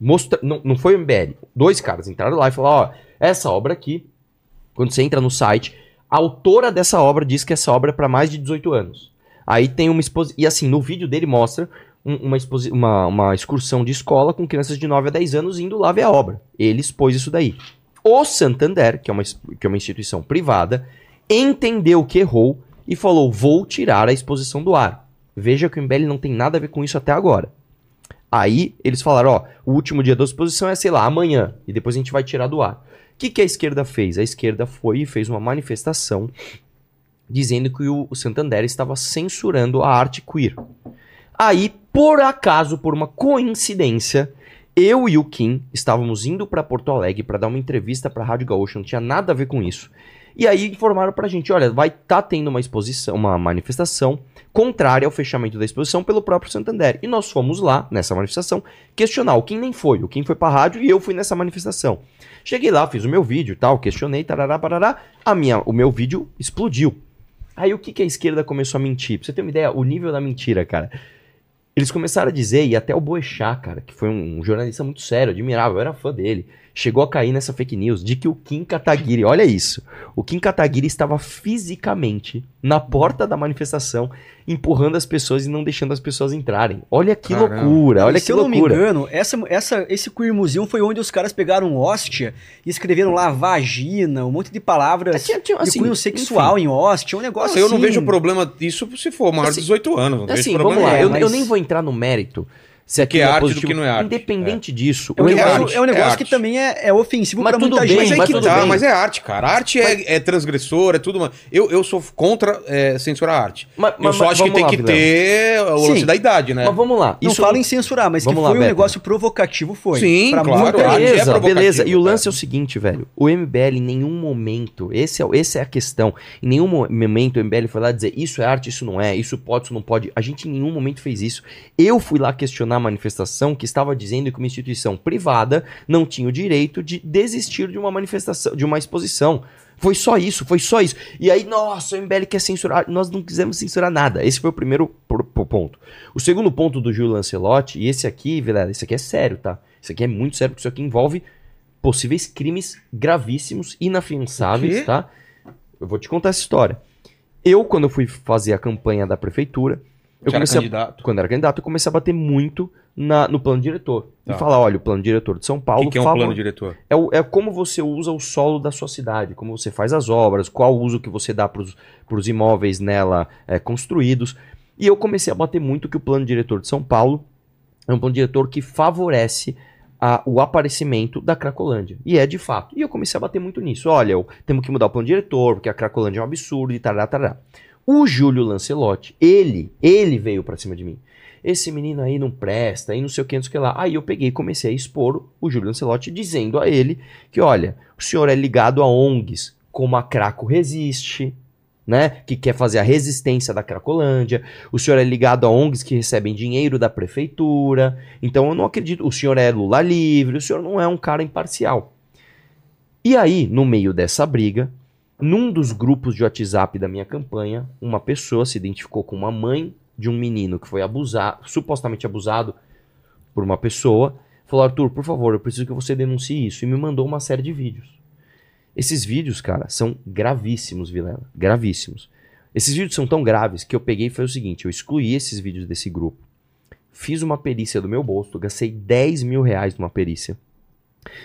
Mostra... Não, não foi o MBL. Dois caras entraram lá e falaram: ó, essa obra aqui, quando você entra no site, a autora dessa obra diz que essa obra é para mais de 18 anos. Aí tem uma exposição. E assim, no vídeo dele mostra um- uma, exposi- uma, uma excursão de escola com crianças de 9 a 10 anos indo lá ver a obra. Ele expôs isso daí. O Santander, que é uma, que é uma instituição privada, entendeu que errou e falou: vou tirar a exposição do ar. Veja que o MBL não tem nada a ver com isso até agora. Aí eles falaram: ó, o último dia da exposição é, sei lá, amanhã, e depois a gente vai tirar do ar. O que, que a esquerda fez? A esquerda foi e fez uma manifestação dizendo que o Santander estava censurando a arte queer. Aí, por acaso, por uma coincidência, eu e o Kim estávamos indo para Porto Alegre para dar uma entrevista para a Rádio Gaúcha, não tinha nada a ver com isso. E aí informaram pra gente, olha, vai estar tendo uma exposição, uma manifestação contrária ao fechamento da exposição pelo próprio Santander. E nós fomos lá nessa manifestação questionar. O Kim nem foi, o Kim foi pra rádio e eu fui nessa manifestação. Cheguei lá, fiz o meu vídeo tal, questionei, tarará, parará, a minha, o meu vídeo explodiu. Aí o que, que a esquerda começou a mentir? Pra você ter uma ideia, o nível da mentira, cara. Eles começaram a dizer, e até o Boechat, cara, que foi um jornalista muito sério, admirável, eu era fã dele, chegou a cair nessa fake news de que o Kim Kataguiri, olha isso, o Kim Kataguiri estava fisicamente na porta da manifestação, empurrando as pessoas e não deixando as pessoas entrarem. Olha que Caramba. loucura, olha E que se eu não me loucura. engano, essa, essa, esse Queer Museum foi onde os caras pegaram hóstia e escreveram lá vagina, um monte de palavras É, tinha- tinha, de assim, cunho sexual em hóstia, um negócio Nossa, eu não assim. vejo problema disso se for maior de Assim, 18 anos. Não vejo Assim, problema vamos lá, é, eu, mas- eu nem vou entrar no mérito se que aquilo é arte e do positivo. que não é arte. Independente disso, É um é negócio, arte, é um negócio é que também é, é ofensivo Mas pra tudo muita bem, gente. Mas é mas que tudo tá, bem. mas é arte, cara. Arte é, é transgressora, é tudo. uma- Eu, eu sou contra é, censurar a arte. Mas- eu mas- só mas acho que tem lá, que ter o lance Sim. da idade, né? Mas vamos lá. Não isso fala em censurar, mas Vamos que lá, foi um Beto. negócio provocativo, foi. Sim, Pra claro, a é Beleza, beleza. E o lance é o seguinte, velho. O MBL em nenhum momento, esse é, o- essa é a questão. Em nenhum mo- momento o MBL foi lá dizer isso é arte, isso não é, isso pode, isso não pode. A gente em nenhum momento fez isso. Eu fui lá questionar manifestação que estava dizendo que uma instituição privada não tinha o direito de desistir de uma manifestação, de uma exposição. Foi só isso, foi só isso. E aí, nossa, o MBL quer censurar. Nós não quisemos censurar nada. Esse foi o primeiro ponto. O segundo ponto do Gil Lancelotti, e esse aqui, Vilela, esse aqui é sério, tá? Isso aqui é muito sério, porque isso aqui envolve possíveis crimes gravíssimos, inafiançáveis, tá? Eu vou te contar essa história. Eu, quando eu fui fazer a campanha da prefeitura, eu era comecei a, candidato. quando era candidato, eu comecei a bater muito na- no plano diretor. Tá. E falar, olha, o plano diretor de São O Paulo que, que é um fala- plano diretor? é, o- é como você usa o solo da sua cidade, como você faz as obras, qual o uso que você dá para os imóveis nela é, construídos. E eu comecei a bater muito que o plano diretor de São Paulo é um plano diretor que favorece a- o aparecimento da Cracolândia. E é de fato. E eu comecei a bater muito nisso. Olha, eu, temos que mudar o plano diretor, porque a Cracolândia é um absurdo e tarará, tarará. O Júlio Lancelotti, ele, ele veio pra cima de mim. Esse menino aí não presta, aí não sei o que, não sei o que lá. Aí eu peguei e comecei a expor o Júlio Lancelotti, dizendo a ele que, olha, o senhor é ligado a ONGs, como a Craco Resiste, né? Que quer fazer a resistência da Cracolândia. O senhor é ligado a ONGs que recebem dinheiro da prefeitura. Então eu não acredito. O senhor é Lula livre, o senhor não é um cara imparcial. E aí, no meio dessa briga, num dos grupos de WhatsApp da minha campanha, uma pessoa se identificou com uma mãe de um menino que foi abusado, supostamente abusado por uma pessoa, falou: Arthur, por favor, eu preciso que você denuncie isso. E me mandou uma série de vídeos. Esses vídeos, cara, são gravíssimos, Vilela. Gravíssimos. Esses vídeos são tão graves que eu peguei e foi o seguinte: eu excluí esses vídeos desse grupo. Fiz uma perícia do meu bolso, gastei 10 mil reais numa perícia.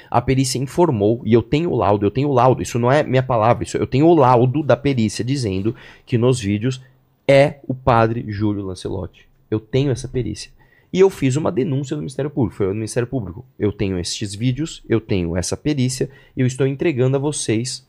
A perícia informou, e eu tenho o laudo, eu tenho o laudo, isso não é minha palavra, isso, eu tenho o laudo da perícia dizendo que nos vídeos é o padre Júlio Lancelotti. Eu tenho essa perícia. E eu fiz uma denúncia no Ministério Público. Foi no Ministério Público. Eu tenho estes vídeos, eu tenho essa perícia, e eu estou entregando a vocês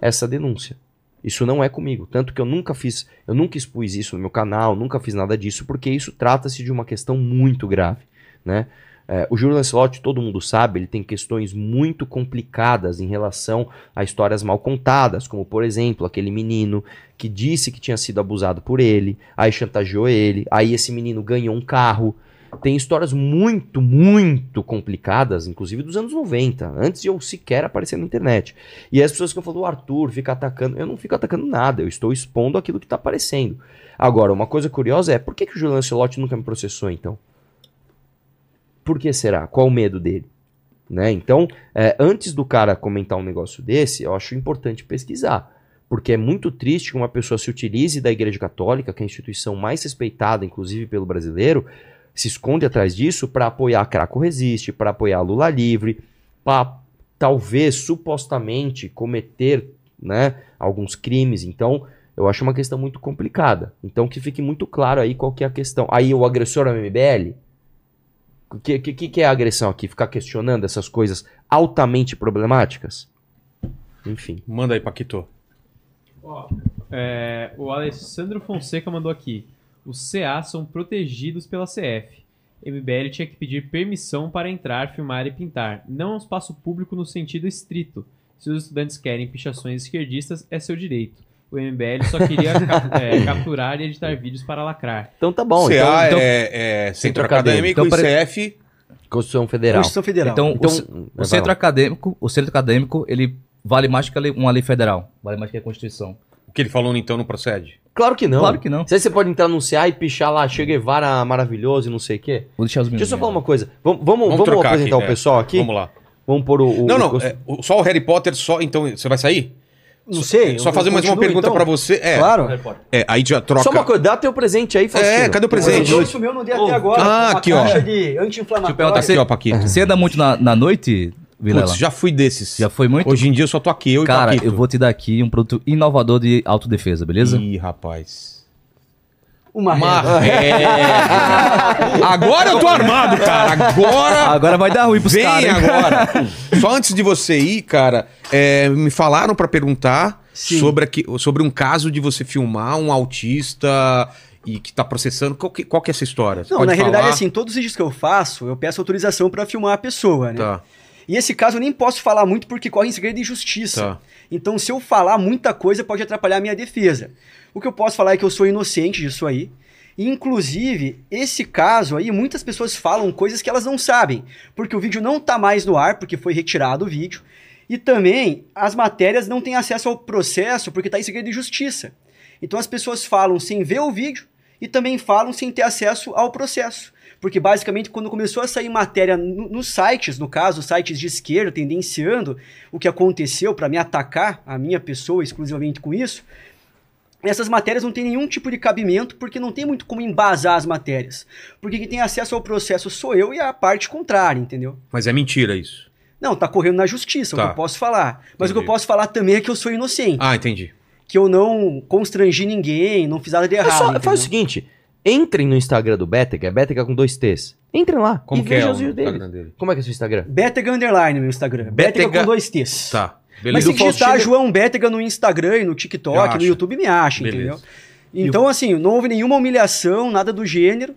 essa denúncia. Isso não é comigo. Tanto que eu nunca fiz, eu nunca expus isso no meu canal, nunca fiz nada disso, porque isso trata-se de uma questão muito grave, né? É, o Júlio Lancelot, todo mundo sabe, ele tem questões muito complicadas em relação a histórias mal contadas, como por exemplo, aquele menino que disse que tinha sido abusado por ele, aí chantageou ele, aí esse menino ganhou um carro. Tem histórias muito, muito complicadas, inclusive dos anos 90, antes de eu sequer aparecer na internet. E as pessoas que eu falo, Arthur fica atacando, eu não fico atacando nada, eu estou expondo aquilo que está aparecendo. Agora, uma coisa curiosa é, por que, que o Júlio Lancelotti nunca me processou então? Por que será? Qual o medo dele? Né? Então, é, antes do cara comentar um negócio desse, eu acho importante pesquisar. Porque é muito triste que uma pessoa se utilize da Igreja Católica, que é a instituição mais respeitada, inclusive pelo brasileiro, se esconde atrás disso para apoiar Craco Resiste, para apoiar Lula Livre, para talvez supostamente cometer né, alguns crimes. Então, eu acho uma questão muito complicada. Então, que fique muito claro aí qual que é a questão. Aí, o agressor é o MBL? O que, que, que é a agressão aqui? Ficar questionando essas coisas altamente problemáticas? Enfim. Manda aí, Paquito. Ó, é, o Alessandro Fonseca mandou aqui. Os CA são protegidos pela CF. MBL tinha que pedir permissão para entrar, filmar e pintar. Não é um espaço público no sentido estrito. Se os estudantes querem pichações esquerdistas, é seu direito. O MBL só queria é, capturar e editar vídeos para lacrar. Então tá bom. CA então, então, é, é Centro Centro Acadêmico Então, e CF. Constituição Federal. Constituição Federal. Então, Então, o, o centro acadêmico, o centro acadêmico, ele vale mais que uma lei federal, vale mais que a Constituição. O que ele falou então não procede? Claro que não. Claro que não. Você você pode entrar no CA e pichar lá, Che Guevara maravilhoso e não sei o quê. Vou deixar os Deixa eu só falar uma coisa. Vamos, vamos, vamos, trocar apresentar aqui, o é. pessoal aqui? Vamos lá. Vamos pôr o. o- Não, não, o- é, só o Harry Potter, só. Então, você vai sair? Não sei. Só eu- fazer mais uma pergunta então? pra você. É, Claro. é, aí já troca. Só uma coisa, dá teu presente aí, Faustino. É, cadê o presente? Eu isso meu não dei até agora. ah, uma aqui, ó. de Deixa eu perguntar, anti-inflamatório. Aqui, ó, Paquito. Você anda muito na, na noite, Vilela? Putz, já fui desses. Já foi muito? Hoje em dia eu só tô aqui, eu Cara, e Paquito. eu vou te dar aqui um produto inovador de autodefesa, beleza? Ih, rapaz. Uma régua. Agora eu tô armado, cara. Agora. Agora vai dar ruim pros Vem caras. hein? agora. Só antes de você ir, cara, é, me falaram pra perguntar Sim. sobre, aqui, sobre um caso de você filmar um autista e que tá processando. Qual que, qual que é essa história? Você Não, pode na realidade, falar? assim, todos os vídeos que eu faço, eu peço autorização pra filmar a pessoa, né? Tá, E esse caso eu nem posso falar muito porque corre em segredo de justiça. tá. Então, se eu falar muita coisa, pode atrapalhar a minha defesa. O que eu posso falar é que eu sou inocente disso aí. E, inclusive, esse caso aí, muitas pessoas falam coisas que elas não sabem. Porque o vídeo não tá mais no ar, porque foi retirado o vídeo. E também, as matérias não têm acesso ao processo, porque tá em segredo de justiça. Então, as pessoas falam sem ver o vídeo e também falam sem ter acesso ao processo. Porque basicamente, quando começou a sair matéria no- nos sites, no caso, sites de esquerda, tendenciando o que aconteceu para me atacar, a minha pessoa exclusivamente com isso, essas matérias não têm nenhum tipo de cabimento, porque não tem muito como embasar as matérias. Porque quem tem acesso ao processo sou eu e a parte contrária, entendeu? Mas é mentira isso. Não, tá correndo na justiça, é o Tá. que eu posso falar. Mas o que eu Entendi. posso falar também é que eu sou inocente. Ah, entendi. Que eu não constrangi ninguém, não fiz nada de errado. só- faz o seguinte: entrem no Instagram do Betega, é Betega com dois T's. Entrem lá. Como e que é vejam o os vídeos dele. Instagram dele? Como é que é o seu Instagram? Betega Underline, meu Instagram. Betega, Betega- com dois T's. Tá. Mas Beleza. se do digitar Faustino- João Betega no Instagram e no TikTok, no. YouTube, me acha, Beleza. entendeu? Então, assim, não houve nenhuma humilhação, nada do gênero.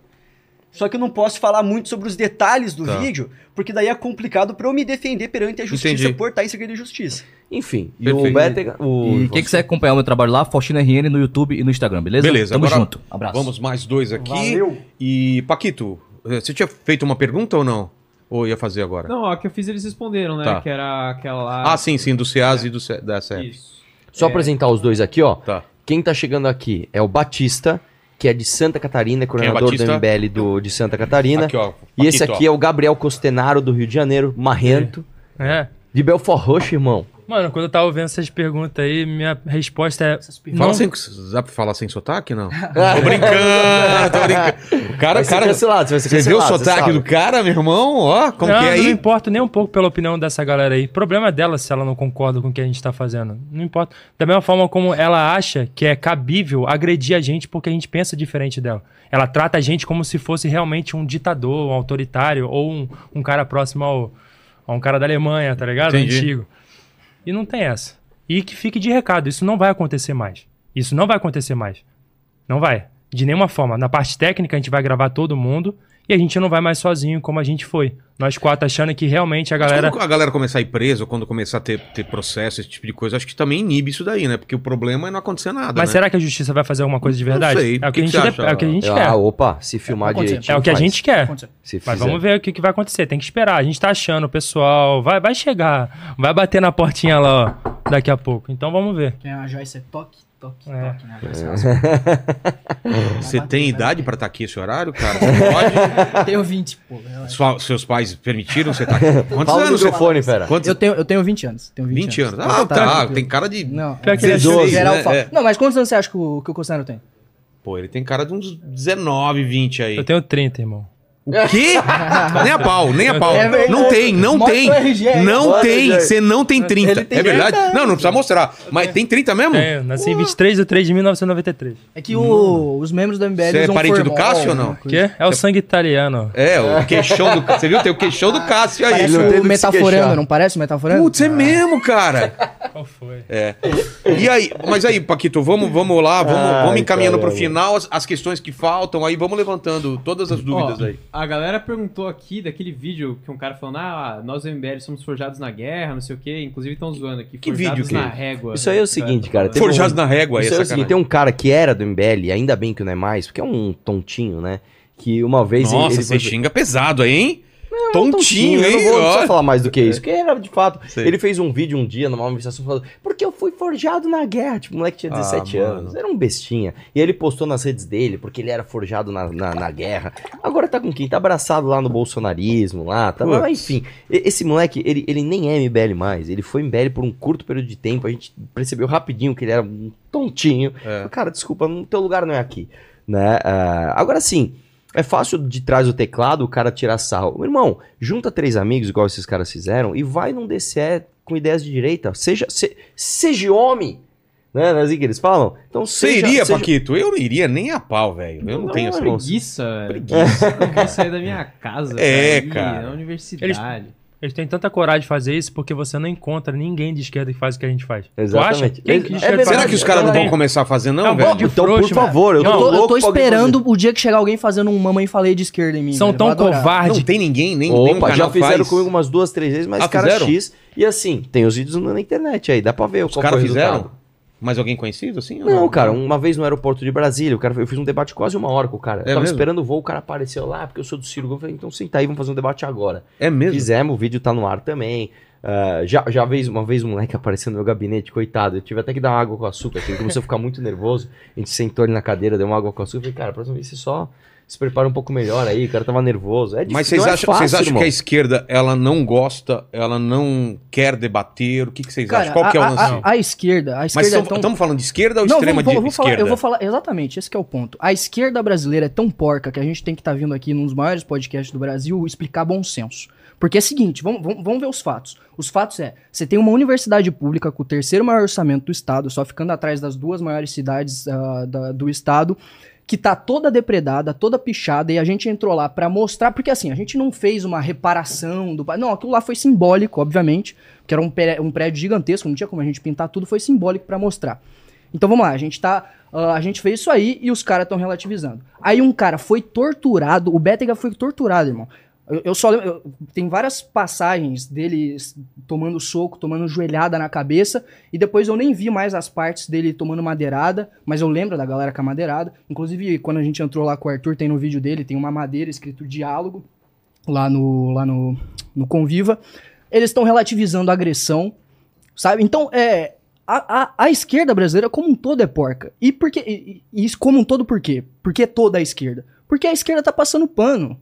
Só que eu não posso falar muito sobre os detalhes do Tá. vídeo, porque daí é complicado pra eu me defender perante a justiça Entendi. por estar em segredo de justiça. Enfim, e o Betega. O... E quem quiser acompanhar o meu trabalho lá, Faustino RN no YouTube e no Instagram, beleza? Beleza, Tamo agora junto. Abraço. Vamos mais dois aqui. Valeu. E, Paquito, eh, você tinha feito uma pergunta ou não? Ou ia fazer agora? Não, a que eu fiz eles responderam, né? Tá. Que era aquela lá. Ah, sim, sim, do CEAS e do C... da CEF. Isso. Só É. apresentar os dois aqui, ó. Tá. Quem tá chegando aqui é o Batista, que é de Santa Catarina, é coordenador do Batista? MBL do, de Santa Catarina. Aqui, ó. e esse aqui ó. é o Gabriel Costenaro, do Rio de Janeiro, marrento. É. De Belfort Roxo, irmão. Mano, quando eu tava vendo essas perguntas aí, minha resposta é. Fala Não, sem, dá pra falar sem sotaque, não? tô brincando, tô brincando. O cara, Vai cara... cancelado, vai ser Você viu o sotaque do cara, meu irmão? Ó, como não, que é não aí? importo nem um pouco pela opinião dessa galera aí. Problema é dela se ela não concorda com o que a gente tá fazendo. Não importa. Da mesma forma como ela acha que é cabível agredir a gente porque a gente pensa diferente dela. Ela trata a gente como se fosse realmente um ditador, um autoritário ou um, um cara próximo ao, a um cara da Alemanha, tá ligado? Entendi. Antigo. E não tem essa. E que fique de recado, isso não vai acontecer mais. Isso não vai acontecer mais. Não vai. De nenhuma forma. Na parte técnica, a gente vai gravar todo mundo e a gente não vai mais sozinho como a gente foi. Nós quatro achando que realmente a galera. Quando a galera começar a ir presa, ou quando começar a ter, ter processo, esse tipo de coisa, acho que também inibe isso daí, né? Porque o problema é não acontecer nada. Mas né? será que a justiça vai fazer alguma coisa de Não verdade? sei. É o que, a que gente, que de- você é o que a gente ah, quer. opa, se filmar acontecer. direitinho. É o que a faz. gente quer. Se Mas vamos ver o que, que vai acontecer. Tem que esperar. A gente tá achando, o pessoal vai, vai chegar. Vai bater na portinha lá, ó, daqui a pouco. Então vamos ver. Quem é a Joyce é toque, toque, É. toque, né? Você tem idade pra estar aqui esse horário, cara? Você pode? Eu tenho 20, pô. relaxa. Sua- seus pais permitiram você estar aqui? Quantos Fala no anos você microfone, fera. Quantos? Eu tenho, eu tenho 20 anos. Tenho 20, 20 anos. Pode Ah, tá. tranquilo. Tem cara de. Não, Pior que é ele é idoso, geral né? fala. É. Não, mas quantos anos você acha que o, que o Cossano tem? Pô, ele tem cara de uns 19, 20 aí. Eu tenho 30, irmão. O quê? nem a pau, nem a pau. É não tem, não Mostra tem. o RG. Não tem. Você não tem 30. Ele tem é verdade? 30 Não, não precisa mostrar. Mas tem 30 mesmo? Tenho, nasci em 23 de 3 de 1993. É que o- os membros do MBL Você é parente do Cássio ou não? O quê? É o sangue italiano. É, o queixão do. Você viu? Tem o queixão do Cássio aí. Parece o que Metaforando, não parece o Metaforando? Putz, é mesmo, cara. Qual foi? É. E aí, mas aí, Paquito, vamos, vamos lá, vamos, Ai, vamos encaminhando pro caramba. final as, as questões que faltam, aí vamos levantando todas as dúvidas Ó, aí. A galera perguntou aqui daquele vídeo que um cara falando, ah, nós do MBL somos forjados na guerra, não sei o quê. Inclusive estão zoando aqui. Que forjados vídeo que é na régua. Isso aí é o seguinte, cara, falando. teve um- Forjados na régua aí, Isso é é o seguinte, tem um cara que era do MBL, ainda bem que não é mais, porque é um tontinho, né? Que uma vez ele- Nossa, ele, você foi- xinga pesado aí, hein? Não, Tontinho, eu hein? não vou precisar falar mais do que isso, porque era de fato. Sei. Ele fez um vídeo um dia numa manifestação falando, porque eu fui forjado na guerra. Tipo, o moleque tinha Ah, 17 mano. anos, era um bestinha. E ele postou nas redes dele, porque ele era forjado na, na, na guerra. Agora tá com quem? Tá abraçado lá no bolsonarismo, lá, tá, mas, enfim. Esse moleque, ele, ele nem é MBL mais, ele foi MBL por um curto período de tempo, a gente percebeu rapidinho que ele era um tontinho. É. Cara, desculpa, teu lugar não é aqui, né? Ah, agora sim, é fácil de trás do teclado o cara tirar sarro. Meu irmão, junta três amigos, igual esses caras fizeram, e vai num DCE com ideias de direita. Seja, se- seja homem, né? Não é assim que eles falam? Então Você seja, iria, seja- Paquito? Eu não iria nem a pau, velho. Eu não, Não, tenho essa. Preguiça, velho. Preguiça. Eu quero sair da minha casa. É, cara. Na universidade. Eles têm tanta coragem de fazer isso porque você não encontra ninguém de esquerda que faz o que a gente faz. Exatamente. Quem É que de esquerda verdade. faz? Será que os caras não vão começar a fazer, não, É um velho? de Então, por frouxo, favor, eu Eu tô tô, eu tô esperando o dia que chegar alguém fazendo um mamãe falei de esquerda em mim. São velho. tão covardes. Não tem ninguém, nem, um Opa, já canal fizeram faz. comigo umas duas, três vezes, mas Ah, cara fizeram? X. E assim, tem os vídeos na internet aí, dá pra ver Os caras fizeram? Mas alguém conhecido, assim? ou Não, cara, uma vez no aeroporto de Brasília, o cara, eu fiz um debate quase uma hora com o cara. Eu É tava mesmo? esperando o voo, o cara apareceu lá, porque eu sou do Ciro. Eu falei, então senta aí, vamos fazer um debate agora. É mesmo? Fizemos, o vídeo tá no ar também. Ah, já, já vez, uma vez um moleque apareceu no meu gabinete, coitado. Eu tive até que dar uma água com açúcar, ele começou a ficar muito nervoso. A gente sentou ali na cadeira, deu uma água com açúcar. Eu falei, cara, próxima vez você só se prepara um pouco melhor aí. O cara tava nervoso. É Mas difícil, vocês não é acham, fácil, vocês acham irmão. que a esquerda, ela não gosta, ela não quer debater? O que, que vocês Cara, acham? Qual que é o a, lance? a- a esquerda, a Mas esquerda é estamos tão... falando de esquerda ou Não, extrema vamos- de vou falar- esquerda? eu vou falar exatamente, esse que é o ponto. A esquerda brasileira é tão porca que a gente tem que estar vindo aqui num dos maiores podcasts do Brasil explicar bom senso. Porque é o seguinte, vamos, vamos, vamos ver os fatos. Os fatos é, você tem uma universidade pública com o terceiro maior orçamento do estado, só ficando atrás das duas maiores cidades ah, da- do estado, que tá toda depredada, toda pichada, e a gente entrou lá pra mostrar, porque assim, a gente não fez uma reparação do... Não, aquilo lá foi simbólico, obviamente, que era um, um prédio gigantesco, não tinha como a gente pintar tudo, foi simbólico pra mostrar. Então vamos lá, a gente tá. ah, a gente fez isso aí e os caras estão relativizando. Aí um cara foi torturado, o Bétega foi torturado, irmão. Eu, só lembro, tem várias passagens dele tomando soco, tomando joelhada na cabeça, e depois eu nem vi mais as partes dele tomando madeirada, mas eu lembro da galera com a madeirada. Inclusive, quando a gente entrou lá com o Arthur, tem no vídeo dele, tem uma madeira escrito diálogo lá no, lá no, no Conviva. Eles estão relativizando a agressão, sabe? Então, é. A, a, a esquerda brasileira, como um todo, é porca. E, por quê? e, e isso como um todo, por quê? Por que toda a esquerda? Porque a esquerda tá passando pano.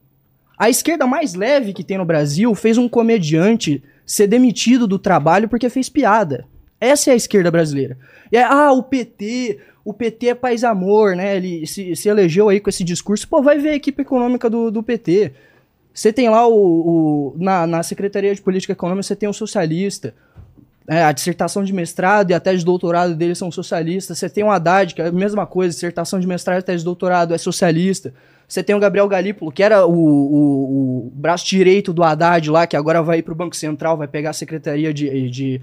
A esquerda mais leve que tem no Brasil fez um comediante ser demitido do trabalho porque fez piada. Essa é a esquerda brasileira. E é, ah, o PT, o PT é paz amor, né? Ele se, se elegeu aí com esse discurso. Pô, vai ver a equipe econômica do, do PT. Você tem lá o. o- na, na Secretaria de Política Econômica, você tem o socialista. É, a dissertação de mestrado e a tese de doutorado dele são socialistas. Você tem o Haddad, que é a mesma coisa, dissertação de mestrado e tese de doutorado é socialista. Você tem o Gabriel Galípolo, que era o, o- o braço direito do Haddad lá, que agora vai para o Banco Central, vai pegar a Secretaria de, de,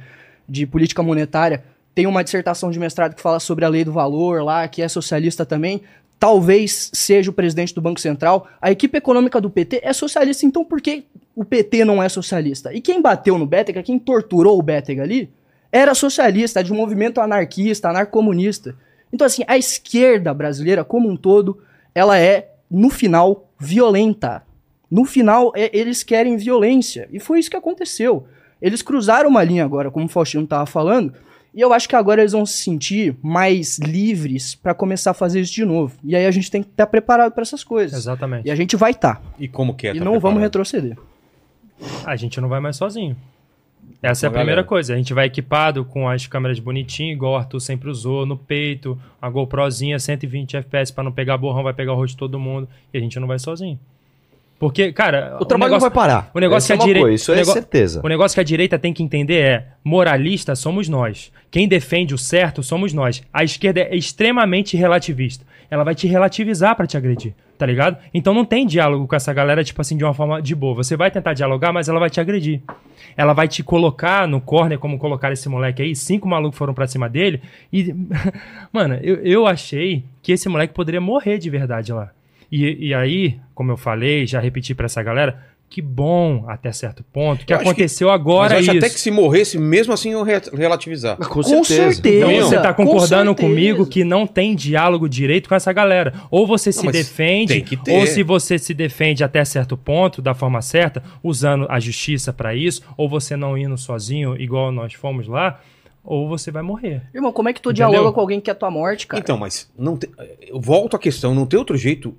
de Política Monetária. tem uma dissertação de mestrado que fala sobre a lei do valor lá, que é socialista também. Talvez seja o presidente do Banco Central. A equipe econômica do PT é socialista, então por que o PT não é socialista? E quem bateu no Bétega, quem torturou o Bétega ali, era socialista, de um movimento anarquista, anarcomunista. Então, assim, a esquerda brasileira como um todo, ela é, no final, violenta. No final, é- eles querem violência. E foi isso que aconteceu. Eles cruzaram uma linha agora, como o Faustino estava falando, e eu acho que agora eles vão se sentir mais livres para começar a fazer isso de novo. E aí a gente tem que estar preparado para essas coisas. Exatamente. E a gente vai estar. E como que é? e tá não vamos preparado? retroceder. A gente não vai mais sozinho. Essa é a Com a primeira galera. coisa. A gente vai equipado com as câmeras bonitinho, igual o Arthur sempre usou, no peito, a GoProzinha 120 FPS pra não pegar borrão, vai pegar o rosto de todo mundo. E a gente não vai sozinho. Porque, cara. O trabalho não vai parar. o negócio Essa que a é uma direi- coisa, isso o é certeza. O negócio que a direita tem que entender é: moralista somos nós. Quem defende o certo somos nós. A esquerda é extremamente relativista. Ela vai te relativizar pra te agredir, tá ligado? Então não tem diálogo com essa galera, tipo assim, de uma forma de boa. Você vai tentar dialogar, mas ela vai te agredir. Ela vai te colocar no corner, como colocaram esse moleque aí. Cinco malucos foram pra cima dele. E, mano, eu, eu achei que esse moleque poderia morrer de verdade lá. E, e aí, como eu falei, já repeti pra essa galera, que bom até certo ponto, que Eu acho que- aconteceu agora Mas eu acho isso. até que se morresse, mesmo assim, eu re- relativizar. Com, Com certeza. Então Não, você tá com concordando certeza. comigo que não tem diálogo direito com essa galera. Ou você se mas defende, ou se você se defende até certo ponto, da forma certa, usando a justiça pra isso, ou você não indo sozinho, igual nós fomos lá, ou você vai morrer. Irmão, como é que tu Entendeu? dialoga com alguém que quer tua morte, cara? Então, mas não tem- eu volto à questão, não tem outro jeito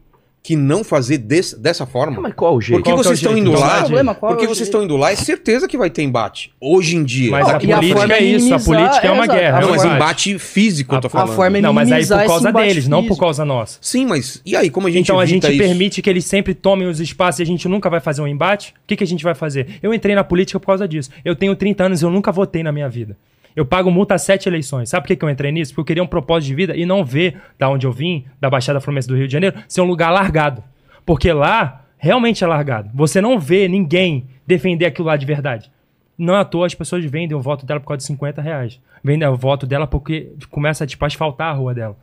que não fazer des- dessa forma? Mas qual o jeito? Porque é o vocês estão indo lá, é problema? É porque o vocês estão indo lá, é certeza que vai ter embate. Hoje em dia. Mas Não, a a política forma é é isso, a política é uma é, exato. guerra. não, é mas embate. físico, eu tô A- a falando. forma é Não, mas aí por causa deles, não por físico. causa nossa. Sim, mas e aí, como a gente então a gente isso? permite que eles sempre tomem os espaços e a gente nunca vai fazer um embate? O que, que a gente vai fazer? Eu entrei na política por causa disso. Eu tenho 30 anos e eu nunca votei na minha vida. Eu pago multa a sete eleições. Sabe por que, eu entrei nisso? Porque eu queria um propósito de vida e não ver da onde eu vim, da Baixada Fluminense do Rio de Janeiro, ser um lugar largado. Porque lá, realmente é largado. Você não vê ninguém defender aquilo lá de verdade. Não é à toa as pessoas vendem o voto dela por causa de 50 reais. Vendem o voto dela porque começa tipo, a asfaltar a rua dela.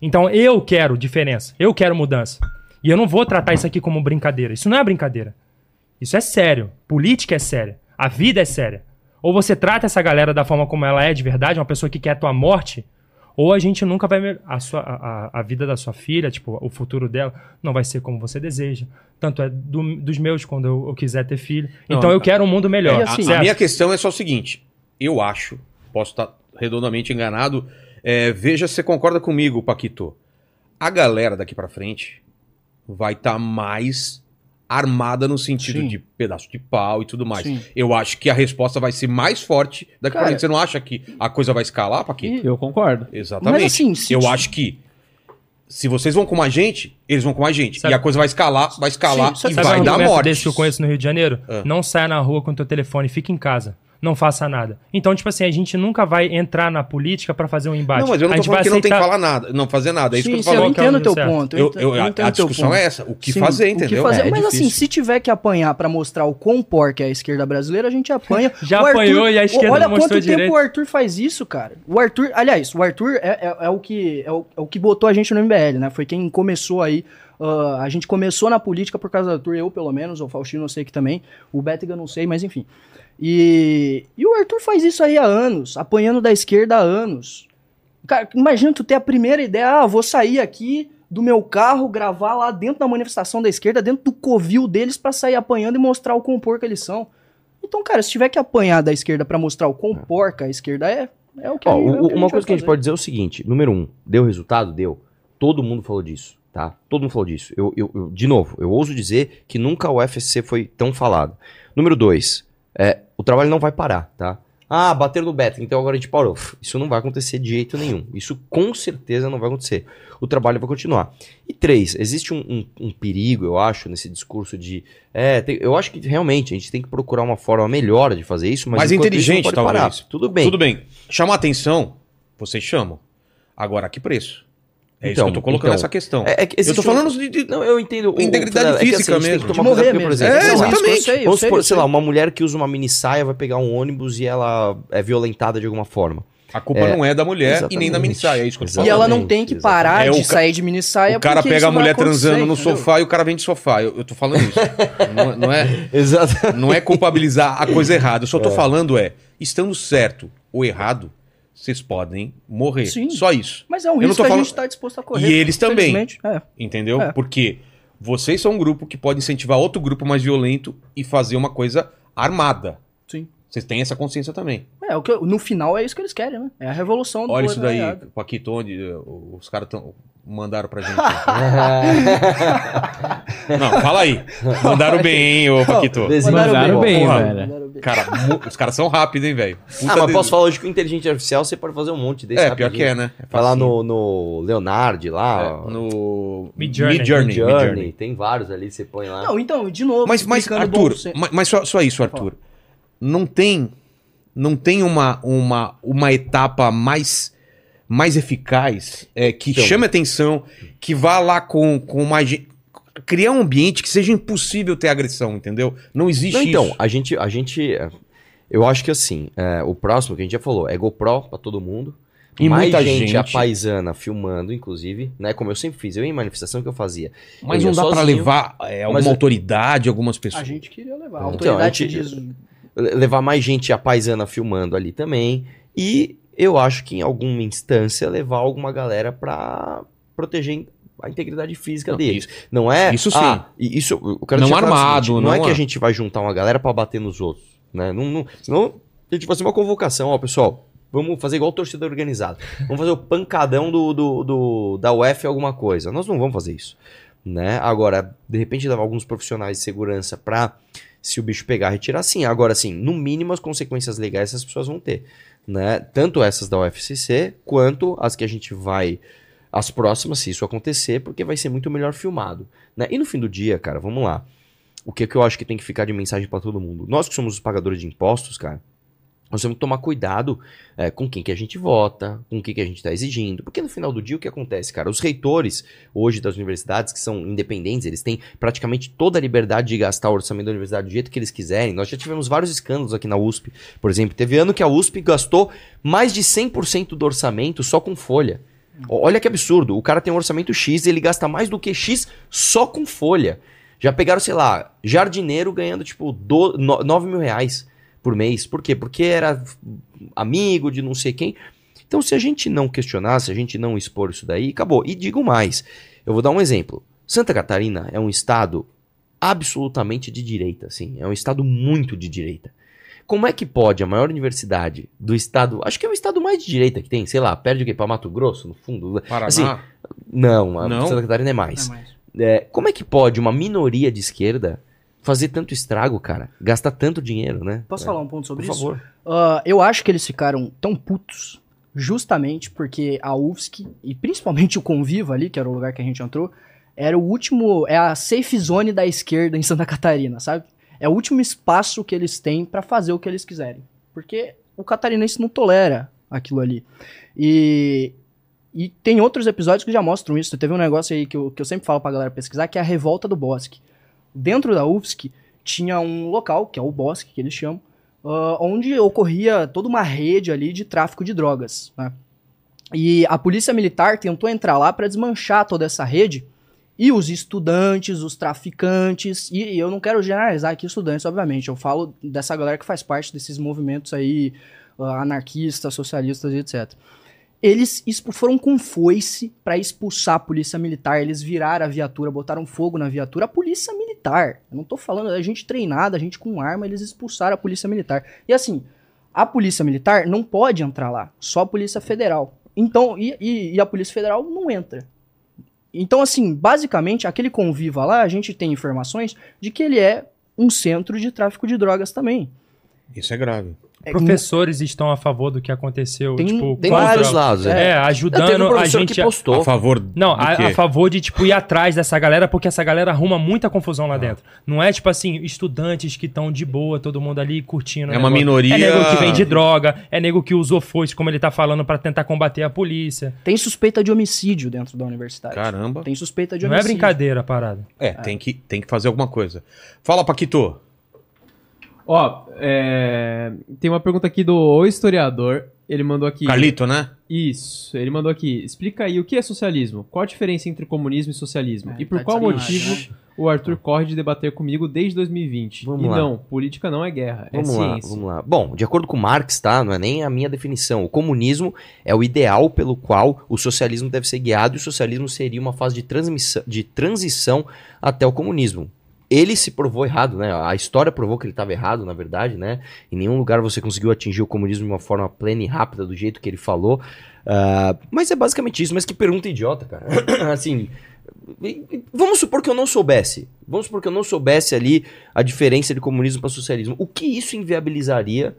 Então eu quero diferença, eu quero mudança. E eu não vou tratar isso aqui como brincadeira. Isso não é brincadeira. Isso é sério. Política é séria. A vida é séria. Ou você trata essa galera da forma como ela é de verdade, uma pessoa que quer a tua morte, ou a gente nunca vai. A, sua, a, a- vida da sua filha, tipo, o futuro dela, não vai ser como você deseja. Tanto é do- dos meus quando eu, eu quiser ter filho. Não, então eu quero um mundo melhor. A- assim, a, minha questão é só o seguinte: eu acho, posso estar redondamente enganado, é, veja se você concorda comigo, Paquito. A galera daqui pra frente vai estar mais armada no sentido Sim. de pedaço de pau e tudo mais. Sim. Eu acho que a resposta vai ser mais forte daqui pra Cara, frente. Você não acha que a coisa vai escalar, Paquito? Eu concordo. Exatamente. Mas assim, se eu ti- acho que se vocês vão com a gente, eles vão com a gente. Sabe- E a coisa vai escalar, vai escalar Sim, e vai dar morte. desse que eu conheço no Rio de Janeiro? Ah. Não saia na rua com teu telefone, fique em casa. Não faça nada. Então, tipo assim, a gente nunca vai entrar na política pra fazer um embate. Não, mas eu não tô falando que não tem que falar nada, não fazer nada. É isso Sim, que eu tô eu é entendo o teu certo. ponto. Eu- ent- eu- a- entendo a discussão ponto. é essa, o que Sim, fazer, O entendeu? que fazer, É, é mas assim, difícil. se tiver que apanhar pra mostrar o quão porca é a esquerda brasileira, a gente apanha. Já Arthur- apanhou e a esquerda Olha não mostrou quanto tempo direito. o Arthur faz isso, cara. O Arthur, aliás, o Arthur é, é- é o, que, é, o, é o que botou a gente no MBL, né? Foi quem começou aí. ah, a gente começou na política por causa do Arthur, eu pelo menos, o Faustino eu sei que também, o Bétega eu não sei, mas enfim. E, e o Arthur faz isso aí há anos, apanhando da esquerda há anos. Cara, imagina tu ter a primeira ideia, ah, vou sair aqui do meu carro, gravar lá dentro da manifestação da esquerda, dentro do covil deles pra sair apanhando e mostrar o quão porca eles são. Então, cara, se tiver que apanhar da esquerda pra mostrar o quão porca a esquerda é, é o que, Ó, é o- que uma coisa que a gente pode dizer é o seguinte: número um, deu resultado? Deu. Todo mundo falou disso, tá? Todo mundo falou disso. Eu, eu- eu- de novo, eu ouso dizer que nunca o FSC foi tão falado. Número dois, é, o trabalho não vai parar, tá? Ah, bateram no Beto, então agora a gente parou. Isso não vai acontecer de jeito nenhum. Isso com certeza não vai acontecer. O trabalho vai continuar. E três, existe um, um- um perigo, eu acho, nesse discurso de. É, tem- eu acho que realmente a gente tem que procurar uma forma melhor de fazer isso, mas Mais isso, inteligente, não pode parar. talvez. Tudo bem. Tudo bem. Chamar atenção, vocês chamam. Agora, a que preço? É isso Então, que eu tô colocando então, essa questão. É- é que eu tô falando de, de- Não, eu entendo. o- Integridade o- é que, física a gente tem mesmo. que De morrer porque, por mesmo. exemplo, É, exatamente. Eu sei, eu Vamos sei, supor, eu sei sei. lá, uma mulher que usa uma mini saia vai pegar um ônibus e ela é violentada de alguma forma. A culpa não é da mulher e nem da Exatamente. minissaia, é isso que eu tô E falando. ela não Exatamente, tem que parar exatamente. É, de o ca- sair de minissaia O cara porque pega isso a mulher transando no entendeu? sofá e o cara vem de sofá. Eu, eu tô falando isso. não, não é, Exato. não é culpabilizar a coisa errada. Eu só tô falando é, estando certo ou errado, vocês podem morrer. Sim. Só isso. Mas é um risco que a falando- gente tá disposto a correr. E eles também. É. Entendeu? É. Porque vocês são um grupo que pode incentivar outro grupo mais violento e fazer uma coisa armada. Sim. Vocês têm essa consciência também. É, o que, eu- no final é isso que eles querem, né? É a revolução do Olha isso daí, proletariado. Paquito, onde eh, os caras tão, mandaram pra gente. Não, fala aí. Mandaram bem, hein, ô Paquito. Desenho Mandaram bem. bem, velho. Cara, os caras são rápidos, hein, velho. Ah, mas de- posso falar hoje que com inteligência artificial você pode fazer um monte desse É, pior rapidinho. que é, né? É Vai lá no, no Leonard, lá, É, no Midjourney. Midjourney. Midjourney, Midjourney. tem vários ali, você põe lá. Não, então, de novo, Mas, mas Arthur, bom senso. mas, mas só, só isso, Arthur. Não tem, não tem uma, uma, uma etapa mais, mais eficaz é, que Então. chame atenção, que vá lá com, com mais gente. Criar um ambiente que seja impossível ter agressão, entendeu? Não existe Não, então, isso. a gente, a gente, é, eu acho que assim, é, o próximo que a gente já falou é GoPro pra todo mundo. E mais muita gente, gente. a paisana filmando, inclusive, né? Como eu sempre fiz, eu em manifestação que eu fazia. Mas eu não dá pra sozinho. levar é, alguma Mas- autoridade, algumas pessoas. A gente queria levar. A Então, autoridade a gente- diz. Le- levar mais gente a paisana filmando ali também. E eu acho que em alguma instância levar alguma galera pra proteger a integridade física Não, deles. isso- Não é. isso sim. Ah, isso, eu quero Não armado, não, não é que é- a gente vai juntar uma galera pra bater nos outros. Né? Não, não, senão a gente vai fazer uma convocação, ó, pessoal. Vamos fazer igual torcida organizada. Vamos fazer o pancadão do, do, do- da UF alguma coisa. Nós não vamos fazer isso. Né? Agora, de repente, levar alguns profissionais de segurança pra, se o bicho pegar, retirar sim. Agora, sim, no mínimo, as consequências legais essas pessoas vão ter. Né? Tanto essas da UFCC, quanto as que a gente vai. As próximas, se isso acontecer, porque vai ser muito melhor filmado. Né? E no fim do dia, cara, vamos lá. O que, que eu acho que tem que ficar de mensagem pra todo mundo? Nós que somos os pagadores de impostos, cara, nós temos que tomar cuidado é, com quem que a gente vota, com o que, que a gente está exigindo. Porque no final do dia o que acontece, cara? Os reitores hoje das universidades, que são independentes, eles têm praticamente toda a liberdade de gastar o orçamento da universidade do jeito que eles quiserem. Nós já tivemos vários escândalos aqui na USP, por exemplo. Teve ano que a USP gastou mais de 100% do orçamento só com folha. Olha que absurdo. O cara tem um orçamento X e ele gasta mais do que X só com folha. Já pegaram, sei lá, jardineiro ganhando tipo do, no, 9 mil reais por mês. Por quê? Porque era amigo de não sei quem. Então, se a gente não questionar, se a gente não expor isso daí, acabou. E digo mais, eu vou dar um exemplo. Santa Catarina é um estado absolutamente de direita, assim. É um estado muito de direita. Como é que pode a maior universidade do estado, acho que é o estado mais de direita que tem, sei lá, perde o quê? Para Mato Grosso, no fundo? Paraná. Assim, não, a Não? Santa Catarina é mais. Não, mas- É, como é que pode uma minoria de esquerda fazer tanto estrago, cara? Gastar tanto dinheiro, né? Posso É, falar um ponto Por sobre isso? favor. Ah, eu acho que eles ficaram tão putos justamente porque a UFSC e principalmente o Conviva ali, que era o lugar que a gente entrou, era o último, é a safe zone da esquerda em Santa Catarina, sabe? É o último espaço que eles têm pra fazer o que eles quiserem. Porque o catarinense não tolera aquilo ali. E, e tem outros episódios que já mostram isso. Teve um negócio aí que eu, que eu sempre falo pra galera pesquisar, que é a Revolta do Bosque. Dentro da UFSC tinha um local, que é o Bosque, que eles chamam, ah, onde ocorria toda uma rede ali de tráfico de drogas. né? E a polícia militar tentou entrar lá para desmanchar toda essa rede. E os estudantes, os traficantes, e, e eu não quero generalizar aqui estudantes, obviamente, eu falo dessa galera que faz parte desses movimentos aí, ah, anarquistas, socialistas e etc. Eles foram com foice para expulsar a polícia militar, eles viraram a viatura, botaram fogo na viatura, a polícia militar. Eu não tô falando, a gente treinada, a gente com arma, eles expulsaram a polícia militar. E assim, a polícia militar não pode entrar lá, só a polícia federal. Então, e, e- e a polícia federal não entra. Então, assim, basicamente, aquele conviva lá, a gente tem informações de que ele é um centro de tráfico de drogas também. Isso é grave. É, Professores estão a favor do que aconteceu, Tem- tipo, Tem contra- vários lados, É, é. É, Teve ajudando um a gente que a... postou. A favor Não, do a, quê? a favor de, tipo, ir atrás dessa galera, porque essa galera arruma muita confusão lá Ah. dentro. Não é, tipo assim, estudantes que estão de boa, todo mundo ali curtindo. É uma minoria- É nego que vende droga, é nego que usou foice, como ele tá falando, pra tentar combater a polícia. Tem suspeita de homicídio dentro da universidade. Caramba. Tem suspeita de Não é homicídio. brincadeira a parada. É, Tem, que, tem que fazer alguma coisa. Fala, Paquito. Ó, é, tem uma pergunta aqui do O Historiador. Ele mandou aqui. Carlito, né? Isso, ele mandou aqui. Explica aí o que é socialismo? Qual a diferença entre comunismo e socialismo? É, e por tá qual motivo o Arthur corre de debater comigo desde 2020? Vamos e lá. não, política não é guerra, Vamos é lá, ciência. vamos lá. Bom, de acordo com Marx, tá? Não é nem a minha definição. O comunismo é o ideal pelo qual o socialismo deve ser guiado e o socialismo seria uma fase de, transmissão, de transição até o comunismo. Ele se provou errado, né? A história provou que ele estava errado, na verdade, né? Em nenhum lugar você conseguiu atingir o comunismo de uma forma plena e rápida, do jeito que ele falou. Ah, mas é basicamente isso. Mas que pergunta idiota, cara. assim, vamos supor que eu não soubesse. Vamos supor que eu não soubesse ali a diferença de comunismo para socialismo. O que isso inviabilizaria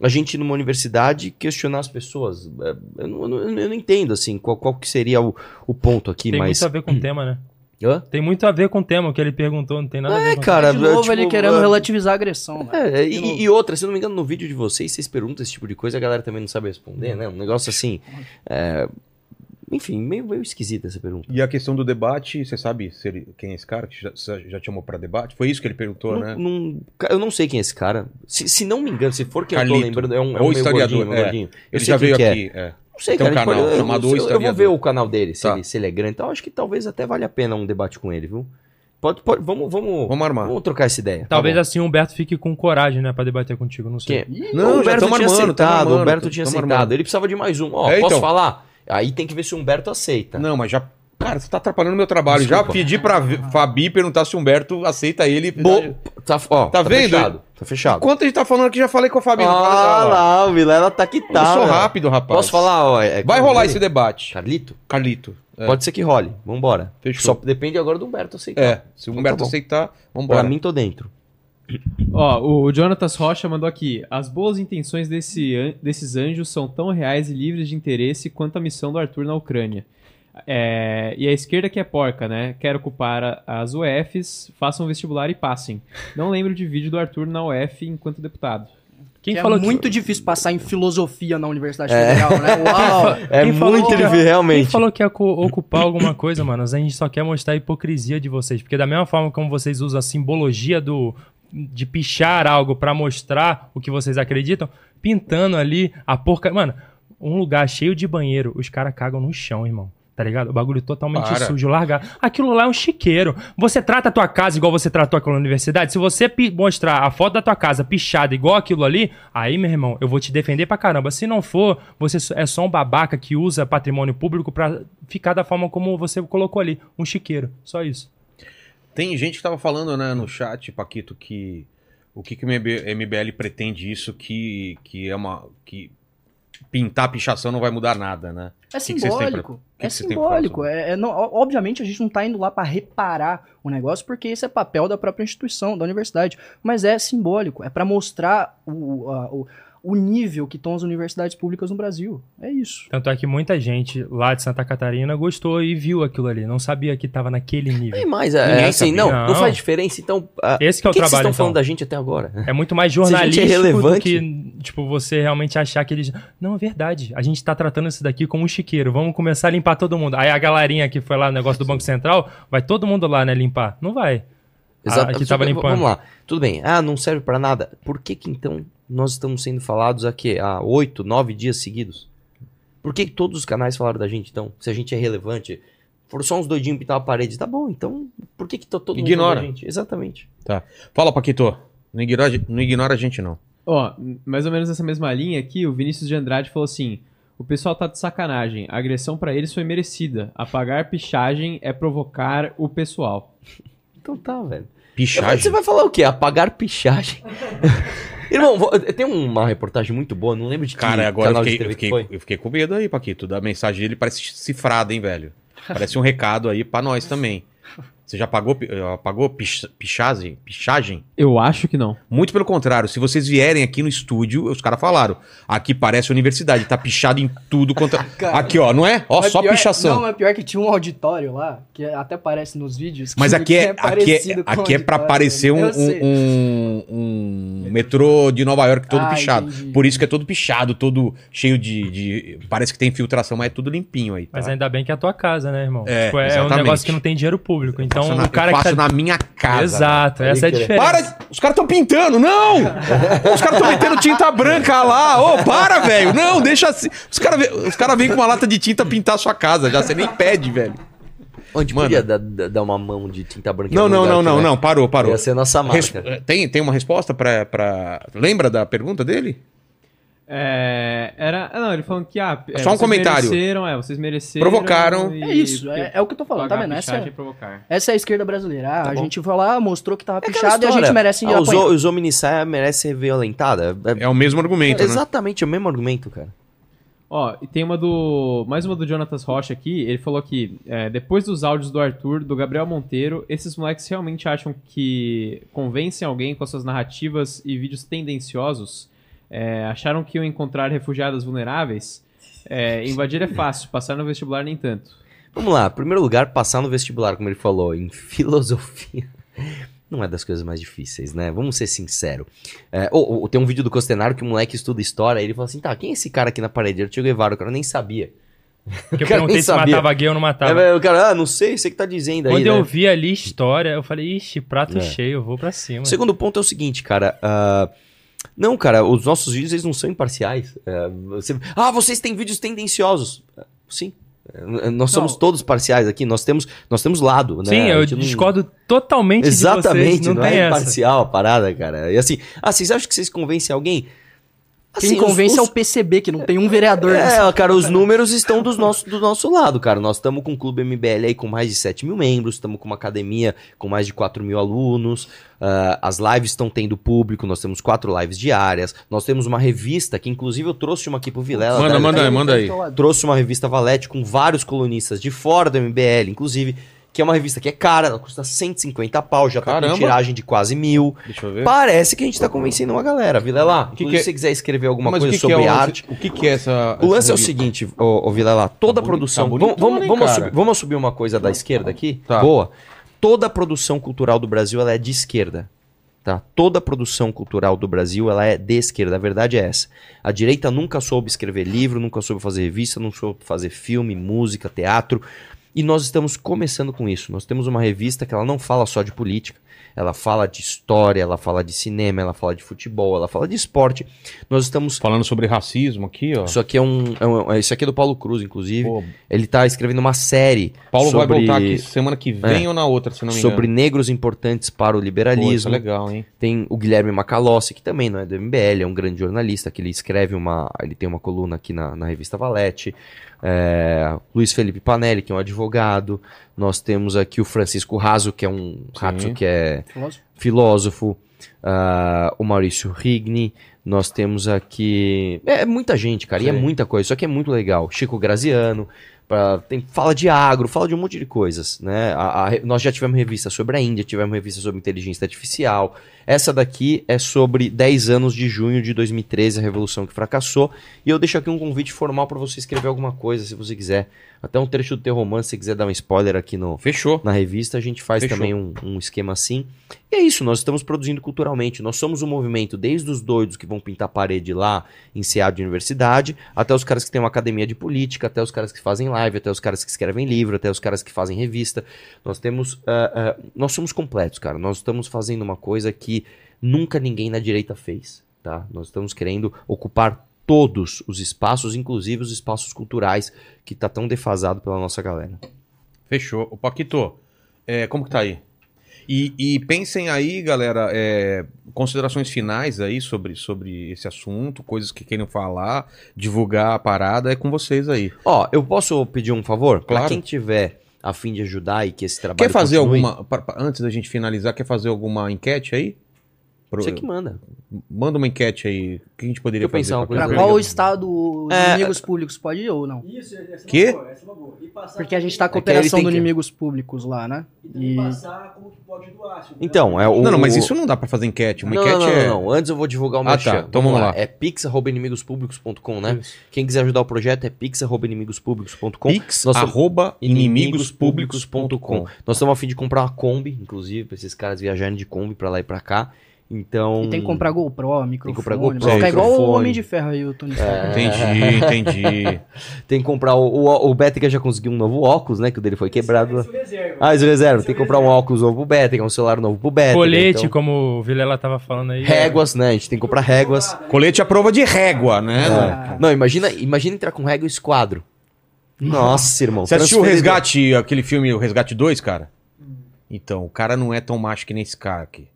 a gente ir numa universidade questionar as pessoas? É, Eu não, eu não- entendo, assim, qual, qual que seria o, o ponto aqui, Tem mas... muito a ver com o tema, né? Hã? Tem muito a ver com o tema, que ele perguntou, não tem nada a ver É, com cara, de novo, tipo, ele querendo é, relativizar a agressão. né? É, e, e outra, se eu não me engano, no vídeo de vocês, vocês perguntam esse tipo de coisa, a galera também não sabe responder, né? Um negócio assim. é, enfim, meio, meio esquisita essa pergunta. E a questão do debate, você sabe se ele- quem é esse cara que já, já te chamou pra debate? Foi isso que ele perguntou, Não- né? não- eu não sei quem é esse cara. Se, se não me engano, se for quem eu Carlito. tô lembrando, é um, é um Ou historiador, gordinho, um é. gordinho. Eu Ele já veio é. aqui. é. Não sei, Tem um cara. ele canal pode- eu- chamado eu, O eu, vou ver o canal dele, se, Tá. ele, se ele é grande. Então, acho que talvez até valha a pena um debate com ele, viu? Pode, pode, vamos, vamos, Vamos armar. vamos trocar essa ideia. Talvez Tá assim o Humberto fique com coragem, né, pra debater contigo, não sei. Não, o Humberto tinha armando, aceitado, o Humberto tinha aceitado. armando. Ele precisava de mais um. Ó, É, posso então. falar? Aí tem que ver se o Humberto aceita. Não, mas já. Cara, você tá atrapalhando meu trabalho. Já Desculpa. pedi pra Fabi perguntar se o Humberto aceita ele. Bo- Tá, ó, Tá vendo? fechado. Tá fechado. Enquanto a gente tá falando aqui, já falei com a Fabi. Ah fala- lá, o Vilela tá que tá. Eu sou velho. rápido, rapaz. Posso falar? Ó, é- Vai rolar dele? esse debate. Carlito? Carlito. É. Pode ser que role. Vambora. Fechou. Só depende agora do Humberto aceitar. É, se o Então Humberto tá bom. aceitar, Pra vambora. mim, tô dentro. Ó, o Jonatas Rocha mandou aqui. As boas intenções desse an- desses anjos são tão reais e livres de interesse quanto a missão do Arthur na Ucrânia. É, e a esquerda que é porca, né? Quer ocupar as UFs, façam vestibular e passem. Não lembro de vídeo do Arthur na UF enquanto deputado. Quem Que falou é que- muito difícil passar em filosofia na Universidade Federal, né? Uau! É Quem falou muito que- difícil, realmente. Quem falou que ia co- ocupar alguma coisa, mano? A gente só quer mostrar a hipocrisia de vocês. Porque da mesma forma como vocês usam a simbologia do de pichar algo pra mostrar o que vocês acreditam, pintando ali a porca. Mano, um lugar cheio de banheiro, os caras cagam no chão, irmão. Tá ligado? O bagulho totalmente Para. sujo, largado. Aquilo lá é um chiqueiro. Você trata a tua casa igual você tratou aquela universidade. Se você mostrar a foto da tua casa pichada igual aquilo ali, aí, meu irmão, eu vou te defender pra caramba. Se não for, você é só um babaca que usa patrimônio público pra ficar da forma como você colocou ali. Um chiqueiro. Só isso. Tem gente que tava falando, né, no chat, Paquito, que o que, que o MB MBL pretende isso, que, que é uma. que pintar pichação não vai mudar nada, né? É que que vocês têm pra- simbólico. que é que pra falar simbólico. É, é não- obviamente a gente não tá indo lá pra reparar o negócio, porque esse é papel da própria instituição, da universidade. Mas é simbólico. É pra mostrar o, a- o, o nível que estão as universidades públicas no Brasil. É isso. Tanto é que muita gente lá de Santa Catarina gostou e viu aquilo ali. Não sabia que tava naquele nível. Tem mais, é, Ninguém assim, não, não, Não. faz diferença, então... ah, Esse que é o que, que vocês trabalho, estão falando então. da gente até agora? É muito mais a gente é jornalístico do relevante- que, tipo, você realmente achar que eles... Não, é verdade. A gente tá tratando isso daqui como um chiqueiro. Vamos começar a limpar todo mundo. Aí a galerinha que foi lá no negócio do Banco Central, vai todo mundo lá, né, limpar? Não vai. Exato. Ah, que tava limpando. Vamos lá. Tudo bem. Ah, não serve pra nada. Por que que então nós estamos sendo falados aqui há oito, nove dias seguidos? Por que, todos os canais falaram da gente então? Se a gente é relevante, foram só uns doidinhos pintar a parede, tá bom? Então, por que que tá todo mundo Ignora. da gente? Exatamente. Fala, Paquito. Não ignora, não ignora a gente, não. Ó, mais ou menos nessa mesma linha aqui, o Vinícius de Andrade falou assim: o pessoal tá de sacanagem. A agressão pra eles foi merecida. Apagar pichagem é provocar o pessoal. Então tá, velho. Você Pichagem. vai falar o quê? Apagar pichagem? Irmão, vou- tem uma reportagem muito boa, não lembro de que Cara, agora eu fiquei, eu, que fiquei, eu fiquei com medo aí, Paquito. Da mensagem dele parece cifrada, hein, velho? Parece um recado aí pra nós também. Você já pagou, eh, pagou pich- pichagem? Pichagem? Eu acho que não. Muito pelo contrário, se vocês vierem aqui no estúdio, os caras falaram, aqui parece universidade, tá pichado em tudo quanto... Cara. aqui, ó, não é? Ó, só pior- pichação. Não, é pior que tinha um auditório lá, que até aparece nos vídeos. Mas aqui é, que aqui é, aqui é pra parecer um, eu sei. um, um- um metrô de Nova York todo Ah, pichado. entendi. Por isso que é todo pichado, todo cheio de, de- Parece que tem infiltração, mas é tudo limpinho aí. Tá? Mas ainda bem que é a tua casa, né, irmão? É, Tipo, é um negócio que não tem dinheiro público. Então, Então, faço na, o cara eu que faço tá- na minha casa. Exato, essa é a diferença. Para! Os caras estão pintando, não! Os caras estão metendo tinta branca lá. Ô, para, velho! Não, deixa assim. Os caras os cara vêm com uma lata de tinta pintar a sua casa, já você nem pede, velho. Onde podia dar, dar- uma mão de tinta branca? Não, não, não, que, não, né? não, parou, parou. Ia ser nossa marca. Res- Tem, tem uma resposta pra, pra. Lembra da pergunta dele? É, era. ah, Não, ele falando que. Ah, é, Só um vocês comentário. Mereceram, é, vocês mereceram. Provocaram. e- É isso, é, é o que eu tô falando, tá vendo? a Essa é, provocar. essa é a esquerda brasileira. Ah, a bom. gente foi lá, mostrou que tava É pichado e a gente merece ah, usou, usou minissaia, merece ser violentada. É, É o mesmo argumento, né? exatamente o mesmo argumento, cara. Ó, e tem uma do. Mais uma do Jonatas Rocha aqui. Ele falou que é, depois dos áudios do Arthur, do Gabriel Monteiro, esses moleques realmente acham que convencem alguém com as suas narrativas e vídeos tendenciosos? É, acharam que iam encontrar refugiadas vulneráveis? É, invadir é fácil, passar no vestibular nem tanto. Vamos lá, em primeiro lugar, passar no vestibular, como ele falou, em filosofia. Não é das coisas mais difíceis, né? Vamos ser sinceros. É, ou- ou tem um vídeo do Costenaro que o moleque estuda história e ele fala assim: tá, quem é esse cara aqui na parede? Era o Che Guevara, o cara nem sabia. Porque eu perguntei se sabia. matava gay ou não matava. É, o cara, ah, não sei, você que tá dizendo aí. Quando né? eu vi ali história, eu falei, ixi, prato É. cheio, eu vou pra cima. O segundo ponto é o seguinte, cara. ah, não, cara, os nossos vídeos eles não são imparciais. É, você- ah, vocês têm vídeos tendenciosos. Sim. É, Nós somos todos parciais aqui, nós temos, nós temos lado, né? Sim, eu não- discordo totalmente Exatamente, de vocês, não, não, é essa. imparcial a parada, cara. E assim, ah, vocês acham que vocês convencem alguém? Quem Assim, os- convence é os- o PCB, que não tem um vereador. nessa- É, cara, os números estão dos nosso, do nosso lado, cara. Nós estamos com o Clube MBL aí com mais de 7 mil membros, estamos com uma academia com mais de 4 mil alunos, ah, as lives estão tendo público, nós temos quatro lives diárias, nós temos uma revista que, inclusive, eu trouxe uma aqui pro Vilela. Manda, tá? manda aí, manda aí. Trouxe uma revista Valete com vários colunistas de fora do MBL, inclusive, que é uma revista que é cara, ela custa 150 pau, já tá Caramba. com tiragem de quase mil. Deixa eu ver. Parece que a gente tá convencendo uma galera. Vilela, que inclusive, que é- se você quiser escrever alguma Mas coisa que que sobre é o lance- arte... O que, que é essa. O lance é o essa- seguinte, ô, ô Vilela, toda Tá a produção. bonito- vamos, tá vamos, vamos, vamos subir uma coisa da esquerda aqui? Tá. Boa. Toda a produção cultural do Brasil ela é de esquerda. Tá? Toda a produção cultural do Brasil ela é de esquerda. A verdade é essa. A direita nunca soube escrever livro, nunca soube fazer revista, não soube fazer filme, música, teatro. E nós estamos começando com isso. Nós temos uma revista que ela não fala só de política. Ela fala de história, ela fala de cinema, ela fala de futebol, ela fala de esporte. Nós estamos Falando sobre racismo aqui, ó. isso aqui é um, é um- é- Isso aqui é do Paulo Cruz, inclusive. Pô, Ele tá escrevendo uma série Paulo sobre, vai voltar aqui semana que vem ou na outra, se não me engano. sobre negros importantes para o Pô, é liberalismo. legal, hein? Tem o Guilherme Macalossi, que também não é do MBL, é um grande jornalista, que ele escreve uma. Ele tem uma coluna aqui na, na revista Valete. É, Luiz Felipe Panelli, que é um advogado. Nós temos aqui o Francisco Raso, que é um Raso que é Filósofo. filósofo, ah, o Maurício Rigni, nós temos aqui. É, é muita gente, cara, e é Sim. muita coisa. Isso aqui é muito legal. Chico Graziano, pra- tem, fala de agro, fala de um monte de coisas. Né? A- a nós já tivemos revista sobre a Índia, tivemos revista sobre inteligência artificial. Essa daqui é sobre 10 anos de junho de 2013, a Revolução que Fracassou. E eu deixo aqui um convite formal para você escrever alguma coisa, se você quiser. Até um trecho do teu romance, se quiser dar um spoiler aqui no, Fechou. na revista, a gente faz Fechou. também um, um esquema assim. E é isso, nós estamos produzindo culturalmente. Nós somos um movimento, desde os doidos que vão pintar parede lá em CA de universidade, até os caras que têm uma academia de política, até os caras que fazem live, até os caras que escrevem livro, até os caras que fazem revista. Nós temos. ah, ah, nós somos completos, cara. Nós estamos fazendo uma coisa que nunca ninguém na direita fez. Tá? Nós estamos querendo ocupar todos os espaços, inclusive os espaços culturais, que tá tão defasado pela nossa galera. Fechou. O Paquito, é, como que tá aí? E, e pensem aí, galera, é, considerações finais aí sobre, sobre esse assunto, coisas que queiram falar, divulgar a parada, é com vocês aí. Ó, eu posso pedir um favor? Pra Claro. quem tiver a fim de ajudar e que esse trabalho Quer fazer continue, alguma, pa- pa- antes da gente finalizar, quer fazer alguma enquete aí? Pro- Você que manda. Manda uma enquete aí, o que a gente poderia fazer? pensar Pra qual legal. estado os É, inimigos públicos pode ir ou não? Isso, essa é uma Quê? boa, essa é uma boa. Passar Porque a gente tá com a É que operação tem do que- inimigos públicos lá, né? E também E passar como que pode doar. se o Então, é o. Não, não, mas isso não dá pra fazer enquete. Uma Não, enquete não, não, é. não, Antes eu vou divulgar o Ah, merchan. tá. Então vamos lá. É pix.inimigospublicos.com, né? Quem quiser ajudar o projeto é pix.inimigospublicos.com. Pix, Nós arroba inimigospublicos.com. Nós estamos a fim de comprar uma Kombi, inclusive, pra esses caras viajarem de Kombi pra lá e pra cá. Então. E tem que comprar GoPro, microfone. comprar GoPro, vai ficar igual o. Homem de Ferro aí, o Tony Stark. Entendi, entendi. Tem que comprar o, o, o Betega já conseguiu um novo óculos, né? Que o dele foi quebrado. Ah, isso reserva. Tem que comprar um óculos novo pro Betega, um celular novo pro Betega. Colete, então- como o Vilela tava falando aí. Réguas, né? A gente tem que comprar réguas. Colete à prova de régua, né? É. Não, imagina, imagina entrar com régua e esquadro. Nossa, irmão. Você assistiu o. Resgate, aquele filme O Resgate 2, cara? Então, o cara não é tão macho que nem esse cara aqui.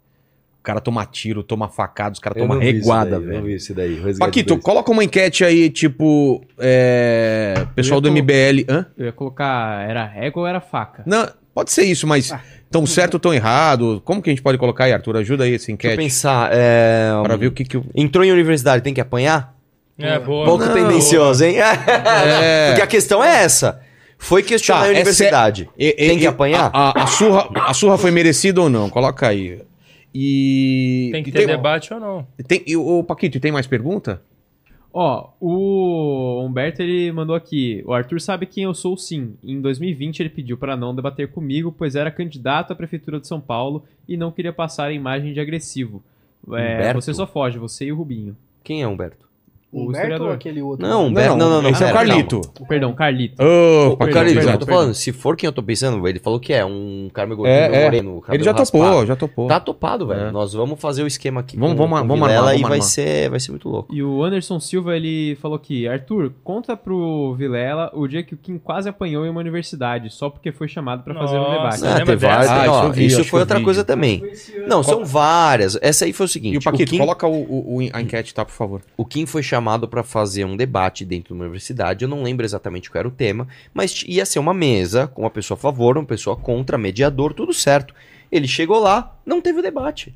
O cara toma tiro, toma facada, os caras tomam reguada, daí, eu Não velho. vi isso daí. Paquito, dois. coloca uma enquete aí, tipo, é, pessoal do MBL. Hã? Eu ia colocar, era régua ou era faca? Não, pode ser isso, mas tão certo ou tão errado? Como que a gente pode colocar aí, Arthur? Ajuda aí essa Deixa eu enquete pensar. É... pra ver o que que. Entrou em universidade, tem que apanhar? É, boa. Pouco Não. tendencioso, hein? Porque a questão é essa. Foi questionar Tá, a é- universidade. E- Tem que apanhar? A, a- a surra, a surra foi merecida ou não? Coloca aí. E... Tem que ter debate ou não? Tem, e, ô, Paquito, tem mais pergunta? Ó, o Humberto ele mandou aqui. O Arthur sabe quem eu sou sim. Em 2020 ele pediu para não debater comigo, pois era candidato à prefeitura de São Paulo e não queria passar a imagem de agressivo. É, você só foge, você e o Rubinho. Quem é Humberto? O Humberto ou aquele outro? Não, Humberto. Não, não, não. Esse é o Carlito. Perdão, Carlito. Ô, O Paquito, Carlito, perdão, eu tô falando, se for quem eu tô pensando, ele falou que é um cara meio gordinho, É, é. moreno, Ele já topou, já topou. Tá topado, velho. É. Nós vamos fazer o esquema aqui Vamos- com, vamos- com vamos Vilela armar, e vai ser, vai ser muito louco. E o Anderson Silva ele falou aqui: Arthur, conta pro Vilela o dia que o Kim quase apanhou em uma universidade, só porque foi chamado para fazer um debate. Ah, várias, Ah, ó, isso foi que outra coisa também. Não, são várias. Essa aí foi o seguinte. E o Paquito, coloca a enquete, tá, por favor. o Kim foi chamado para fazer um debate dentro de uma universidade. Eu não lembro exatamente qual era o tema, mas ia ser uma mesa com uma pessoa a favor, uma pessoa contra, mediador, tudo certo. Ele chegou lá, não teve o debate.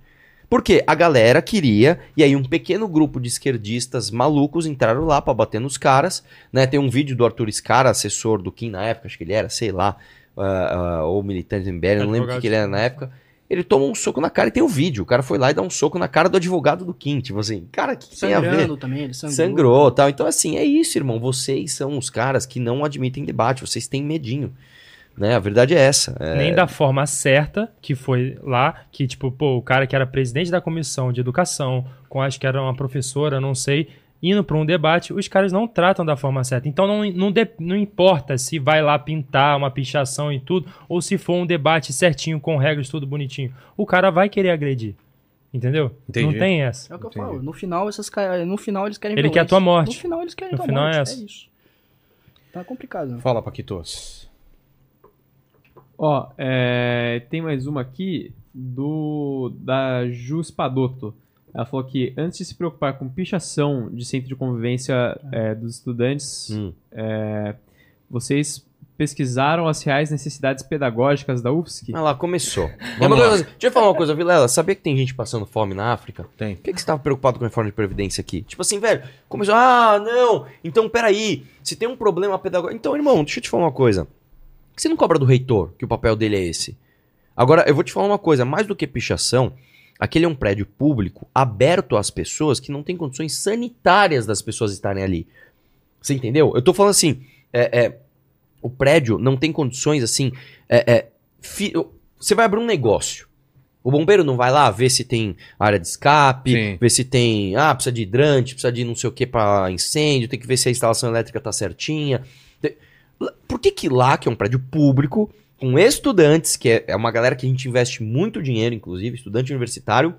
Porque a galera queria, e aí um pequeno grupo de esquerdistas malucos entraram lá pra bater nos caras, né? Tem um vídeo do Arthur Scara, assessor do Kim na época, acho que ele era, sei lá, ah, ah, ou militante do MBL, não lembro o que, que ele era na época. Ele toma um soco na cara e tem o vídeo. O cara foi lá e dá um soco na cara do advogado do Kim. Tipo assim, cara, o que, que tem a ver? Sangrando também, ele sangrou. Sangrou tal. Então, assim, é isso, irmão. Vocês são os caras que não admitem debate, vocês têm medinho. Né? A verdade é essa. É, Nem da forma certa, que foi lá, que, tipo, pô, o cara que era presidente da comissão de educação, com acho que era uma professora, não sei, indo para um debate, os caras não tratam da forma certa. Então não, não, de- não importa se vai lá pintar uma pichação e tudo, ou se for um debate certinho, com regras, tudo bonitinho. O cara vai querer agredir. Entendeu? Entendi. Não tem essa. É o que eu Entendi. falo. No final, esses no final eles querem Ele violência. quer a tua morte. No final eles querem No tua final é morte. essa. É isso. Tá complicado. né? Fala, Paquitos. Ó, é, tem mais uma aqui do da Ju Spadotto. Ela falou que antes de se preocupar com pichação de centro de convivência é, dos estudantes, Hum. é, vocês pesquisaram as reais necessidades pedagógicas da UFSC? Ah lá, começou. É Vamos uma lá. coisa- deixa eu falar uma coisa, Vilela. Sabia que tem gente passando fome na África? Tem. Por que, que você tava preocupado com a reforma de previdência aqui? Tipo assim, velho, começou, ah, não, então peraí, se tem um problema pedagógico. Então, irmão, deixa eu te falar uma coisa. Você não cobra do reitor, que o papel dele é esse? Agora, eu vou te falar uma coisa, mais do que pichação, aquele é um prédio público aberto às pessoas que não tem condições sanitárias das pessoas estarem ali. Você entendeu? Eu tô falando assim, é, é, o prédio não tem condições assim. é, é, fi- você vai abrir um negócio. O bombeiro não vai lá ver se tem área de escape, Sim. ver se tem. Ah, precisa de hidrante, precisa de não sei o que para incêndio, tem que ver se a instalação elétrica tá certinha. Por que que lá, que é um prédio público, com estudantes, que é, é uma galera que a gente investe muito dinheiro, inclusive, estudante universitário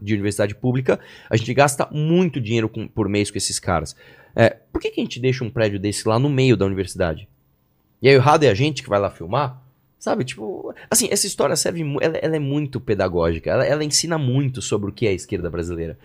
de universidade pública, a gente gasta muito dinheiro com- por mês com esses caras. É, por que, que a gente deixa um prédio desse lá no meio da universidade? E aí o errado é a gente que vai lá filmar? Sabe, tipo, assim, essa história serve, ela, ela é muito pedagógica, ela, ela ensina muito sobre o que é a esquerda brasileira.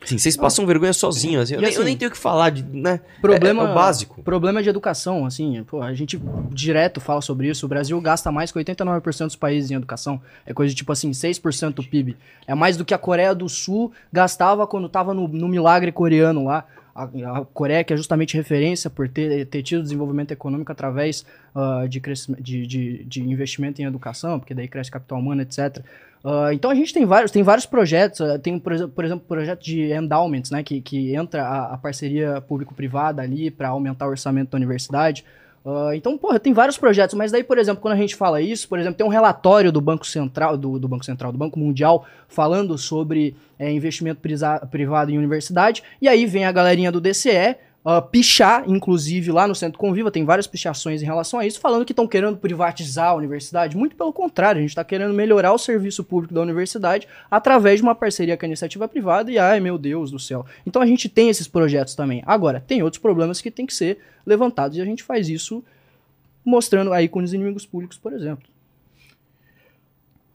Assim, vocês passam vergonha sozinhos, assim, eu, nem, eu assim, nem tenho o que falar, de, né? Problema, É- é básico. Problema de educação, assim, pô, a gente direto fala sobre isso. O Brasil gasta mais que 89% dos países em educação. É coisa de tipo assim, 6% do PIB. É mais do que a Coreia do Sul gastava quando tava no, no milagre coreano lá. A, a Coreia, que é justamente referência por ter, ter tido desenvolvimento econômico através ah, de, de, de, de investimento em educação, porque daí cresce capital humano, etc. Ah, então a gente tem vários, tem vários projetos, ah, tem, por exemplo, por exemplo, projeto de endowments, né, que, que entra a, a parceria público-privada ali para aumentar o orçamento da universidade. Ah, então, porra, tem vários projetos, mas daí, por exemplo, quando a gente fala isso, por exemplo, tem um relatório do Banco Central, do, do Banco Central, do Banco Mundial, falando sobre é, investimento privado em universidade, e aí vem a galerinha do DCE, ah, pichar, inclusive lá no Centro Conviva, tem várias pichações em relação a isso, falando que estão querendo privatizar a universidade. Muito pelo contrário, a gente está querendo melhorar o serviço público da universidade através de uma parceria com a iniciativa privada, e ai meu Deus do céu. Então a gente tem esses projetos também. Agora, tem outros problemas que tem que ser levantados, e a gente faz isso mostrando aí com os inimigos públicos, por exemplo.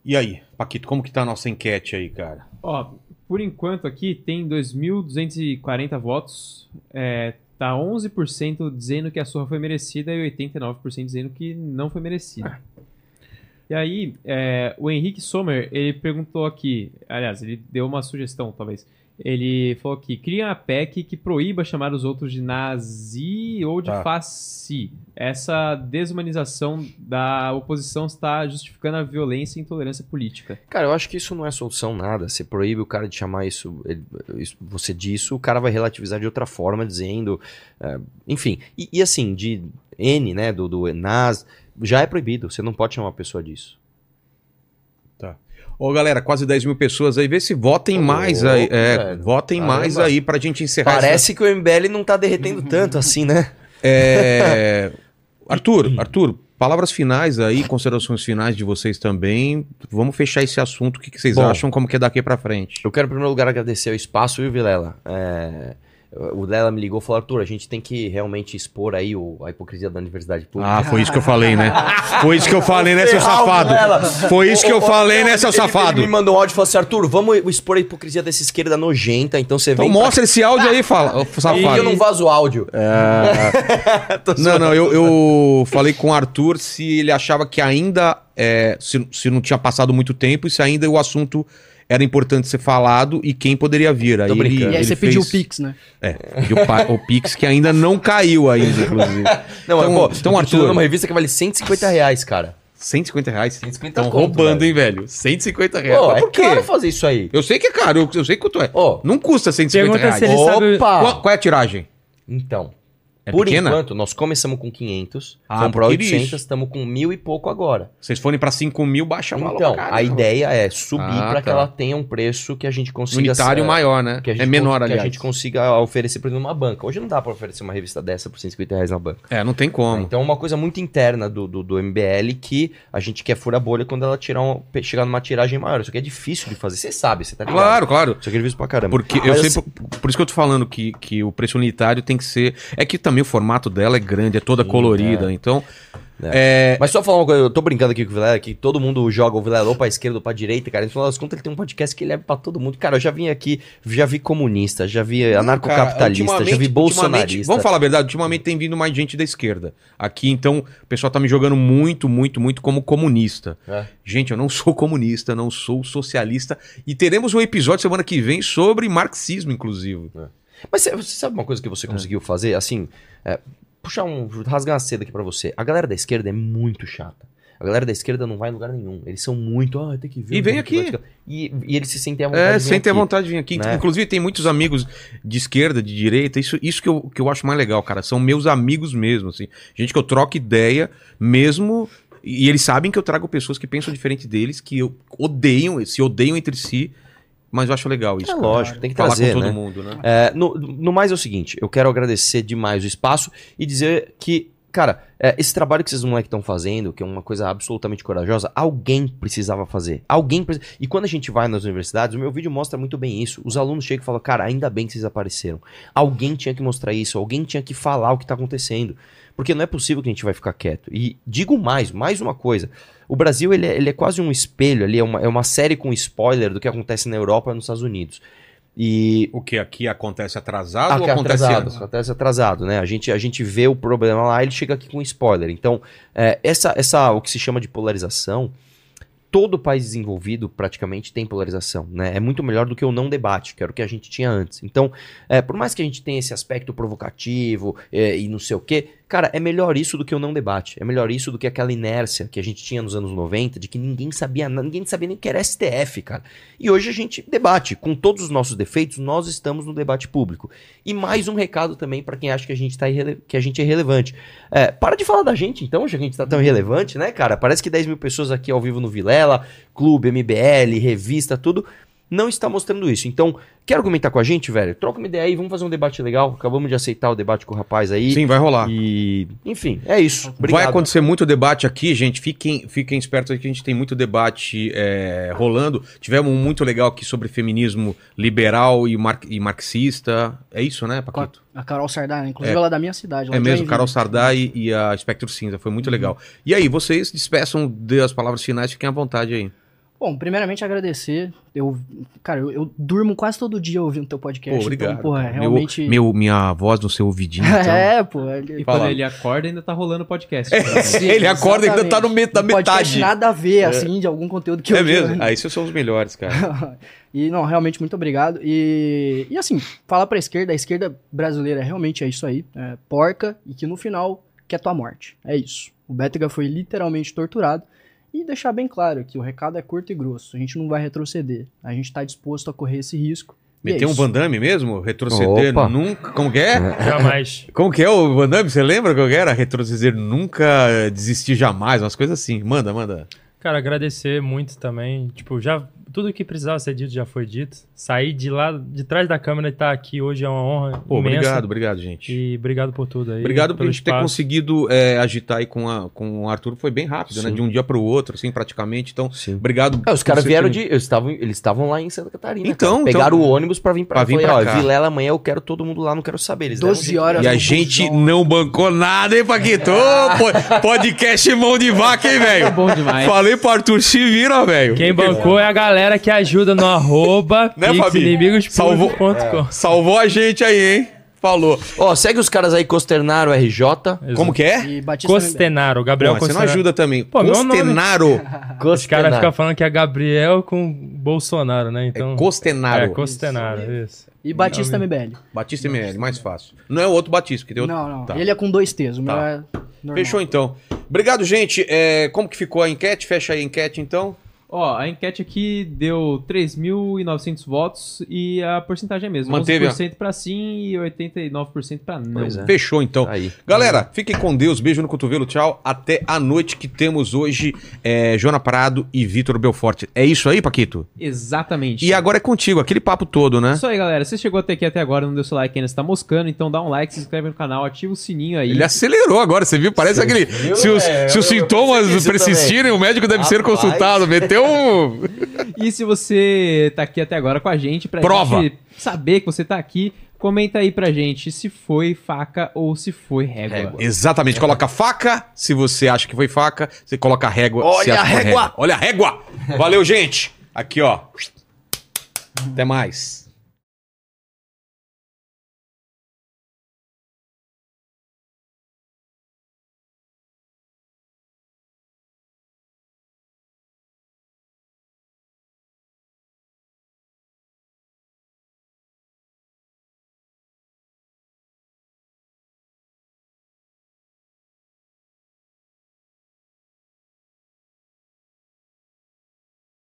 E aí, Paquito, como que tá a nossa enquete aí, cara? Ó, por enquanto aqui tem 2.240 votos. É, tá 11% dizendo que a surra foi merecida e 89% dizendo que não foi merecida. E aí, é, o Henrique Sommer, ele perguntou aqui, aliás, ele deu uma sugestão, talvez. Ele falou aqui, cria uma PEC que proíba chamar os outros de nazi ou de Tá. fasci. Essa desumanização da oposição está justificando a violência e intolerância política. Cara, eu acho que isso não é solução nada. Você proíbe o cara de chamar isso, ele- isso- você disso, o cara vai relativizar de outra forma, dizendo. é, enfim. E, e assim, de N, né, do, do NAS, já é proibido. Você não pode chamar uma pessoa disso. Ô, galera, quase 10 mil pessoas aí. Vê se votem Ô, mais aí. É, votem Caramba. mais aí pra gente encerrar Parece que o MBL não tá derretendo tanto assim, né? É... Arthur, Arthur, palavras finais aí, considerações finais de vocês também. Vamos fechar esse assunto. O que, que vocês Bom. acham? Como que é daqui pra frente? Eu quero, em primeiro lugar, agradecer o espaço, viu, Vilela? É, o Lela me ligou e falou, Arthur, a gente tem que realmente expor aí o- a hipocrisia da universidade pública. Ah, foi isso que eu falei, né? Foi isso que eu falei, né, seu safado? Foi isso que eu falei, né, seu safado? Ele me mandou um áudio e falou assim, Arthur, vamos expor a hipocrisia dessa esquerda nojenta, então você Então vem... pra- mostra esse áudio aí, fala, ô, E safado. eu não vazo o áudio. Tô Não, não, eu, eu falei com o Arthur se ele achava que ainda, é, se, se não tinha passado muito tempo e se ainda o assunto era importante ser falado e quem poderia vir. Aí ele, brincando. E aí ele você pediu o fez- Pix, né? É, pediu o Pix que ainda não caiu ainda, inclusive. Não, mas, então, pô, então Arthur, uma revista que vale 150 reais, cara. 150 reais. 150 Estão conto, roubando, velho. hein, velho? 150 reais. Pô, Mas é por quê? caro fazer isso aí. Eu sei que é caro, eu, eu sei quanto é. Ó, Não custa 150 Pergunta reais. ele sabe- Opa! Qual, qual é a tiragem? Então, É por pequena? enquanto, nós começamos com 500, Ah, fomos pra porque 800, isso. estamos com mil e pouco agora. Vocês forem pra 5 mil, baixa o valor Então, a ideia é subir Ah, que tá. ela tenha um preço que a gente consiga... Unitário é, maior, né? que a gente É menor, aliás. Que a gente consiga oferecer, por exemplo, numa banca. Hoje não dá pra oferecer uma revista dessa por 150 reais na banca. É, não tem como. Então é uma coisa muito interna do, do, do MBL que a gente quer furar a bolha quando ela tirar um, chegar numa tiragem maior. Isso aqui é difícil de fazer. Você sabe, você tá ligado? Claro, claro. Isso aqui é difícil pra caramba. Porque eu Mas, sei, assim, por, por isso que eu tô falando que, que o preço unitário tem que ser. É que também o formato dela é grande, é toda colorida. Então. É. Mas só falar uma coisa, eu tô brincando aqui com o Vilela, que todo mundo joga o Vilela ou pra esquerda ou pra direita, cara. No final das contas, ele tem um podcast que ele é pra todo mundo. Cara, eu já vim aqui, já vi comunista, já vi anarcocapitalista, já vi bolsonarista. Vamos falar a verdade, ultimamente tem vindo mais gente da esquerda. Aqui, então, o pessoal tá me jogando muito, muito, muito como comunista. É. Gente, eu não sou comunista, não sou socialista. E teremos um episódio semana que vem sobre marxismo, inclusive. Mas você sabe uma coisa que É. você conseguiu fazer? Assim, é, puxar um. rasgar uma seda aqui pra você. A galera da esquerda é muito chata. A galera da esquerda não vai em lugar nenhum. Eles são muito. Ah, tem que ver. E vem aqui. a esquerda." E, e eles se sentem à vontade. É, de vir sem ter aqui. vontade de vir aqui. né? Inclusive, tem muitos amigos de esquerda, de direita. Isso, isso que, eu, que eu acho mais legal, cara. São meus amigos mesmo, assim. Gente que eu troco ideia mesmo. E eles sabem que eu trago pessoas que pensam diferente deles, que eu odeiam, se odeiam entre si. Mas eu acho legal isso. É cara. lógico, tem que Falar trazer, com todo né? mundo, né? É, no, no mais é o seguinte, eu quero agradecer demais o espaço e dizer que, cara, é, esse trabalho que esses moleques estão fazendo, que é uma coisa absolutamente corajosa, alguém precisava fazer. Alguém precisa... E quando a gente vai nas universidades, o meu vídeo mostra muito bem isso. Os alunos chegam e falam, cara, ainda bem que vocês apareceram. Alguém tinha que mostrar isso, alguém tinha que falar o que tá acontecendo. Porque não é possível que a gente vai ficar quieto. E digo mais, mais uma coisa. O Brasil, ele é, ele é quase um espelho ali, é uma, é uma série com spoiler do que acontece na Europa e nos Estados Unidos. E O que aqui acontece atrasado ou Aqui acontece atrasado, antes? acontece atrasado, né? A gente, a gente vê o problema lá, ele chega aqui com spoiler. Então, é, essa, essa, o que se chama de polarização, todo país desenvolvido praticamente tem polarização, né? É muito melhor do que o não debate, que era o que a gente tinha antes. Então, é, por mais que a gente tenha esse aspecto provocativo é, e não sei o quê, cara, é melhor isso do que o não debate. É melhor isso do que aquela inércia que a gente tinha nos anos 90, de que ninguém sabia ninguém sabia nem o que era STF, cara. E hoje a gente debate. Com todos os nossos defeitos, nós estamos no debate público. E mais um recado também pra quem acha que a gente, tá irrele- que a gente é irrelevante. É, para de falar da gente, então, já que a gente tá tão irrelevante, né, cara? Parece que 10 mil pessoas aqui ao vivo no Vilela, Clube, MBL, revista, tudo, não está mostrando isso. Então, quer argumentar com a gente, velho? Troca uma ideia aí, vamos fazer um debate legal. Acabamos de aceitar o debate com o rapaz aí. Sim, vai rolar. E, enfim, é isso. Obrigado. Vai acontecer muito debate aqui, gente. Fiquem, fiquem espertos aí que a gente tem muito debate é, rolando. Tivemos um muito legal aqui sobre feminismo liberal e, mar- e marxista. É isso, né, Paquito? a Carol Sardá, inclusive É. ela é da minha cidade. É mesmo. Carol Sardá e, e a Espectro Cinza. Foi muito legal. E aí, vocês despeçam, dê as palavras finais, fiquem à vontade aí. Bom, primeiramente agradecer. Eu, cara, eu, eu durmo quase todo dia ouvindo teu podcast. Pô, obrigado. Então, porra, realmente. Meu, meu- minha voz no seu ouvidinho. então. é, pô. é- E Fala. quando ele acorda, ainda tá rolando o podcast. Sim, Ele acorda e ainda tá no meio da metade. nada a ver, assim, de algum conteúdo que É eu mesmo? Ah, esses são os melhores, cara. e não, realmente muito obrigado. E, e assim, falar pra esquerda, a esquerda brasileira realmente é isso aí, é porca e que no final quer tua morte. É isso. O Bétega foi literalmente torturado. E deixar bem claro que o recado é curto e grosso. A gente não vai retroceder. A gente tá disposto a correr esse risco. E é um. Van Damme mesmo? Retroceder Opa. nunca. Como que é? Jamais. Como que é o Van Damme? Você lembra como que era? Retroceder nunca, desistir jamais, umas coisas assim. Manda, manda. Cara, agradecer muito também. Tipo, já tudo que precisava ser dito já foi dito. Sair de lá, de trás da câmera e estar aqui hoje é uma honra Pô, imensa. obrigado, obrigado, gente. E obrigado por tudo aí. Obrigado por a pelo gente ter espaço. conseguido eh, agitar aí com, a, com o Arthur. Foi bem rápido, né? Sim. De um dia pro outro, assim, praticamente. Então, Sim. obrigado. É, os caras vieram ter- de. Eles estavam eles estavam lá em Santa Catarina. Então, cara. Pegaram então- o ônibus pra vir pra, pra vir Falei, pra ó, cá. Vilela amanhã eu quero todo mundo lá, não quero saber. Eles 12 deram um jeito. horas. E a gente busão. não bancou nada, hein, Paquito? Po- podcast mão de vaca, hein, velho? Bom demais. Falei pro Arthur, se vira, velho. Quem bancou é a galera que ajuda no arroba Né, Fabi? pixinimigos.com. Salvou a gente aí, hein? Falou. Ó, segue os caras aí, Costernaro RJ. Como que é? E Costenaro, Gabriel Bom, você não Costenaro. ajuda também. Pô, meu nome- Costenaro. Os caras Costenaro. ficam falando que é Gabriel com Bolsonaro, né? Então, É Costenaro. É, Costenaro, isso. E Batista MBL. Batista ML, mais fácil. Não é o outro Batista, que tem outro. Não, não. Tá. Ele é com dois T's. O meu Tá. é normal. Fechou então. Obrigado, gente. É, como que ficou a enquete? Fecha aí a enquete, então. Ó, a enquete aqui deu 3.900 votos e a porcentagem é a mesma. Manteve a- 11% pra sim e 89% pra não. É. Fechou então. Aí. Galera, fiquem com Deus. Beijo no cotovelo. Tchau. Até a noite que temos hoje é, Joana Prado e Vitor Belforte. É isso aí, Paquito? Exatamente. E agora é contigo, aquele papo todo, né? Isso aí, galera. Se chegou até aqui até agora, não deu seu like ainda, você tá moscando, então dá um like, se inscreve no canal, ativa o sininho aí. Ele acelerou agora, você viu? Parece aquele. viu, se os, é, se os eu- sintomas persistirem, o médico deve ser Rapaz. consultado. Meteu um. E se você tá aqui até agora com a gente, pra Prova. gente saber que você tá aqui, comenta aí pra gente se foi faca ou se foi régua. Régua. Exatamente. Coloca faca se você acha que foi faca. Você coloca régua se Olha acha a que foi régua. régua. Olha a régua. Valeu, gente. Aqui, ó. Até mais.